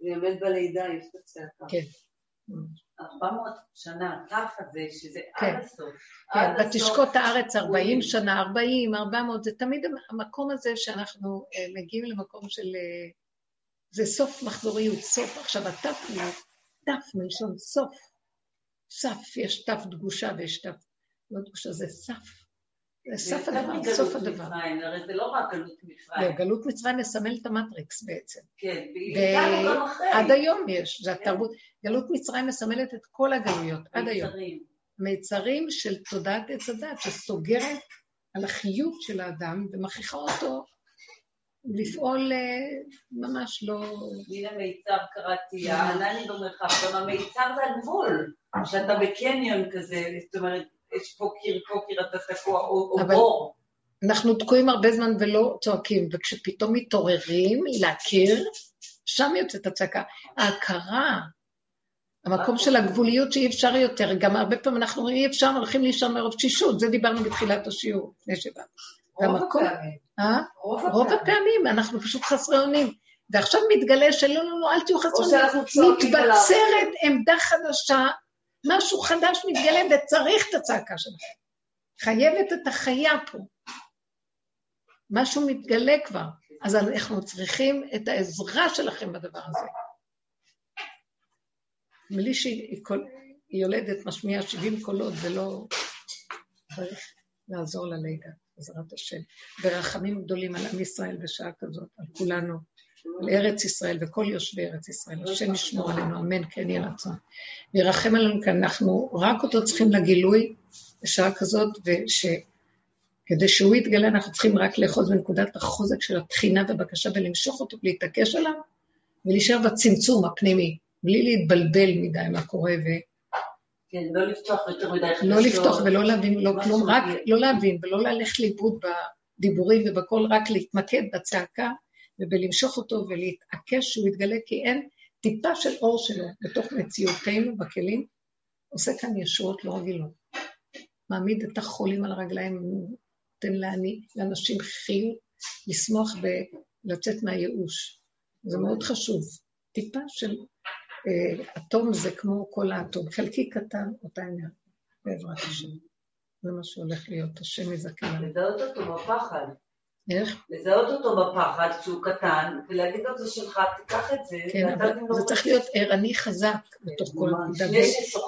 באמת בלידה יש את הצעקה.
כן.
400 שנה, כף הזה, שזה כן. עד הסוף.
כן, ותשקוט הארץ 40 שנה, 40, 400, זה תמיד המקום הזה שאנחנו אה, מגיעים למקום של... אה, זה סוף מחזוריות, סוף. עכשיו, התף הוא תף מלשון סוף. סף, יש תף דגושה ויש תף לא דגושה, זה סף. סוף הדבר, סוף הדבר.
הרי זה לא רק גלות מצרים. לא,
גלות מצרים מסמל את המטריקס בעצם.
כן,
ועד היום יש, זה התרבות. גלות מצרים מסמלת את כל הגלויות, עד היום. מיצרים של תודעת עץ הדת, שסוגרת על החיות של האדם ומכריחה אותו לפעול אה, ממש לא...
הנה מיצר קראתי, הענני במרחב, גם המיצר זה הגבול, שאתה בקניון כזה, זאת אומרת, יש פה קיר, פה קיר, אתה תקוע, או, בור.
אנחנו תקועים הרבה זמן ולא צועקים, וכשפתאום מתעוררים להכיר, שם יוצאת הצעקה. ההכרה, המקום של הגבוליות שאי אפשר יותר, גם הרבה פעמים אנחנו אומרים אי אפשר, הולכים לישון מרוב תשישות, זה דיברנו בתחילת השיעור, לפני שבא.
רוב הפעמים.
אה? רוב הפעמים, אנחנו פשוט חסרי אונים. ועכשיו מתגלה שלא, לא, לא, אל תהיו חסרי אונים. מתבצרת עמדה חדשה משהו חדש מתגלה וצריך את הצעקה שלכם. חייבת את החיה פה. משהו מתגלה כבר, אז אנחנו צריכים את העזרה שלכם בדבר הזה. בלי שהיא יולדת, משמיעה 70 קולות ולא צריך לעזור ללידה, בעזרת השם. ברחמים גדולים על עם ישראל בשעה כזאת, על כולנו. לארץ ישראל וכל יושבי ארץ ישראל. השם ישמור עלינו, אמן, כן יהיה רצון. וירחם עלינו כאן, אנחנו רק אותו צריכים לגילוי בשעה כזאת, וכדי שהוא יתגלה אנחנו צריכים רק לאחוז בנקודת החוזק של התחינה ובקשה ולמשוך אותו ולהתעקש עליו, ולהישאר בצמצום הפנימי, בלי להתבלבל מדי מה קורה ו...
כן, לא לפתוח יותר מדי
חדשות. לא לפתוח ולא להבין, לא כלום, רק לא להבין ולא ללכת לאיבוד בדיבורים ובכל, רק להתמקד בצעקה ובלמשוך אותו ולהתעקש שהוא יתגלה, כי אין טיפה של אור שלו בתוך מציאותנו בכלים, עושה כאן ישועות לא רגילות. מעמיד את החולים על הרגליים, נותן לעני, לאנשים חיות, לשמוח ולצאת מהייאוש. זה מאוד חשוב. טיפה של אה, אטום זה כמו כל האטום, חלקי קטן, אותה אנרגיה, בעזרת השם. זה מה שהולך להיות, השם יזכה.
לזהות אותו בפחד.
איך?
לזהות אותו בפחד כשהוא קטן, ולהגיד לו זה שלך, תיקח את זה.
כן, אבל זה צריך להיות ערני חזק בתוך כל הנקודה.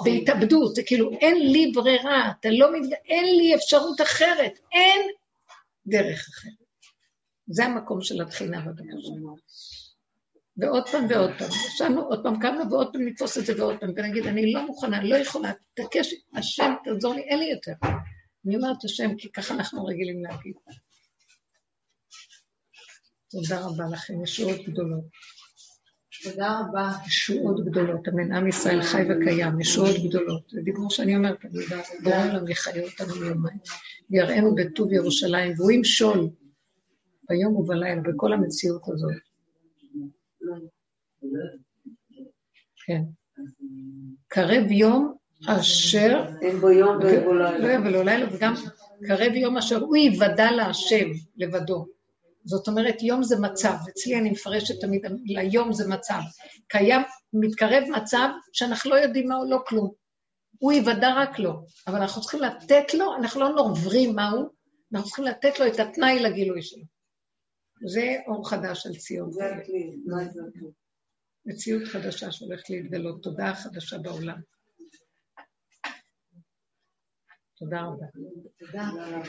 בהתאבדות, זה כאילו, אין לי ברירה, אתה לא מתג... אין לי אפשרות אחרת, אין דרך אחרת. זה המקום של התחינה בבקשה. ועוד פעם ועוד פעם. ישבנו עוד פעם, קמנו ועוד פעם נתפוס את זה ועוד פעם, ונגיד, אני לא מוכנה, לא יכולה, תקש, השם, תעזור לי, אין לי יותר. אני אומרת השם, כי ככה אנחנו רגילים להגיד. תודה רבה לכם, ישועות גדולות.
תודה רבה.
ישועות גדולות, אמן. עם ישראל חי וקיים, ישועות גדולות. זה דיבור שאני אומרת, אני יודעת, בורא עולם יחיה אותנו מיומיים. ויראינו בטוב ירושלים, והוא ימשול ביום ובלילה, בכל המציאות הזאת. כן. קרב יום אשר...
אין בו יום ואין בו לילה.
לא יום ולא לילה, וגם קרב יום אשר הוא יוודע להשם לבדו. זאת אומרת, יום זה מצב. אצלי אני מפרשת תמיד, ליום זה מצב. קיים, מתקרב מצב שאנחנו לא יודעים מהו, לא כלום. הוא יוודע רק לו, אבל אנחנו צריכים לתת לו, אנחנו לא נוברים מהו, אנחנו צריכים לתת לו את התנאי לגילוי שלו. זה אור חדש על ציון.
זה הכלי?
מציאות חדשה שהולכת להתגלות, תודעה חדשה בעולם. תודה רבה. תודה רבה.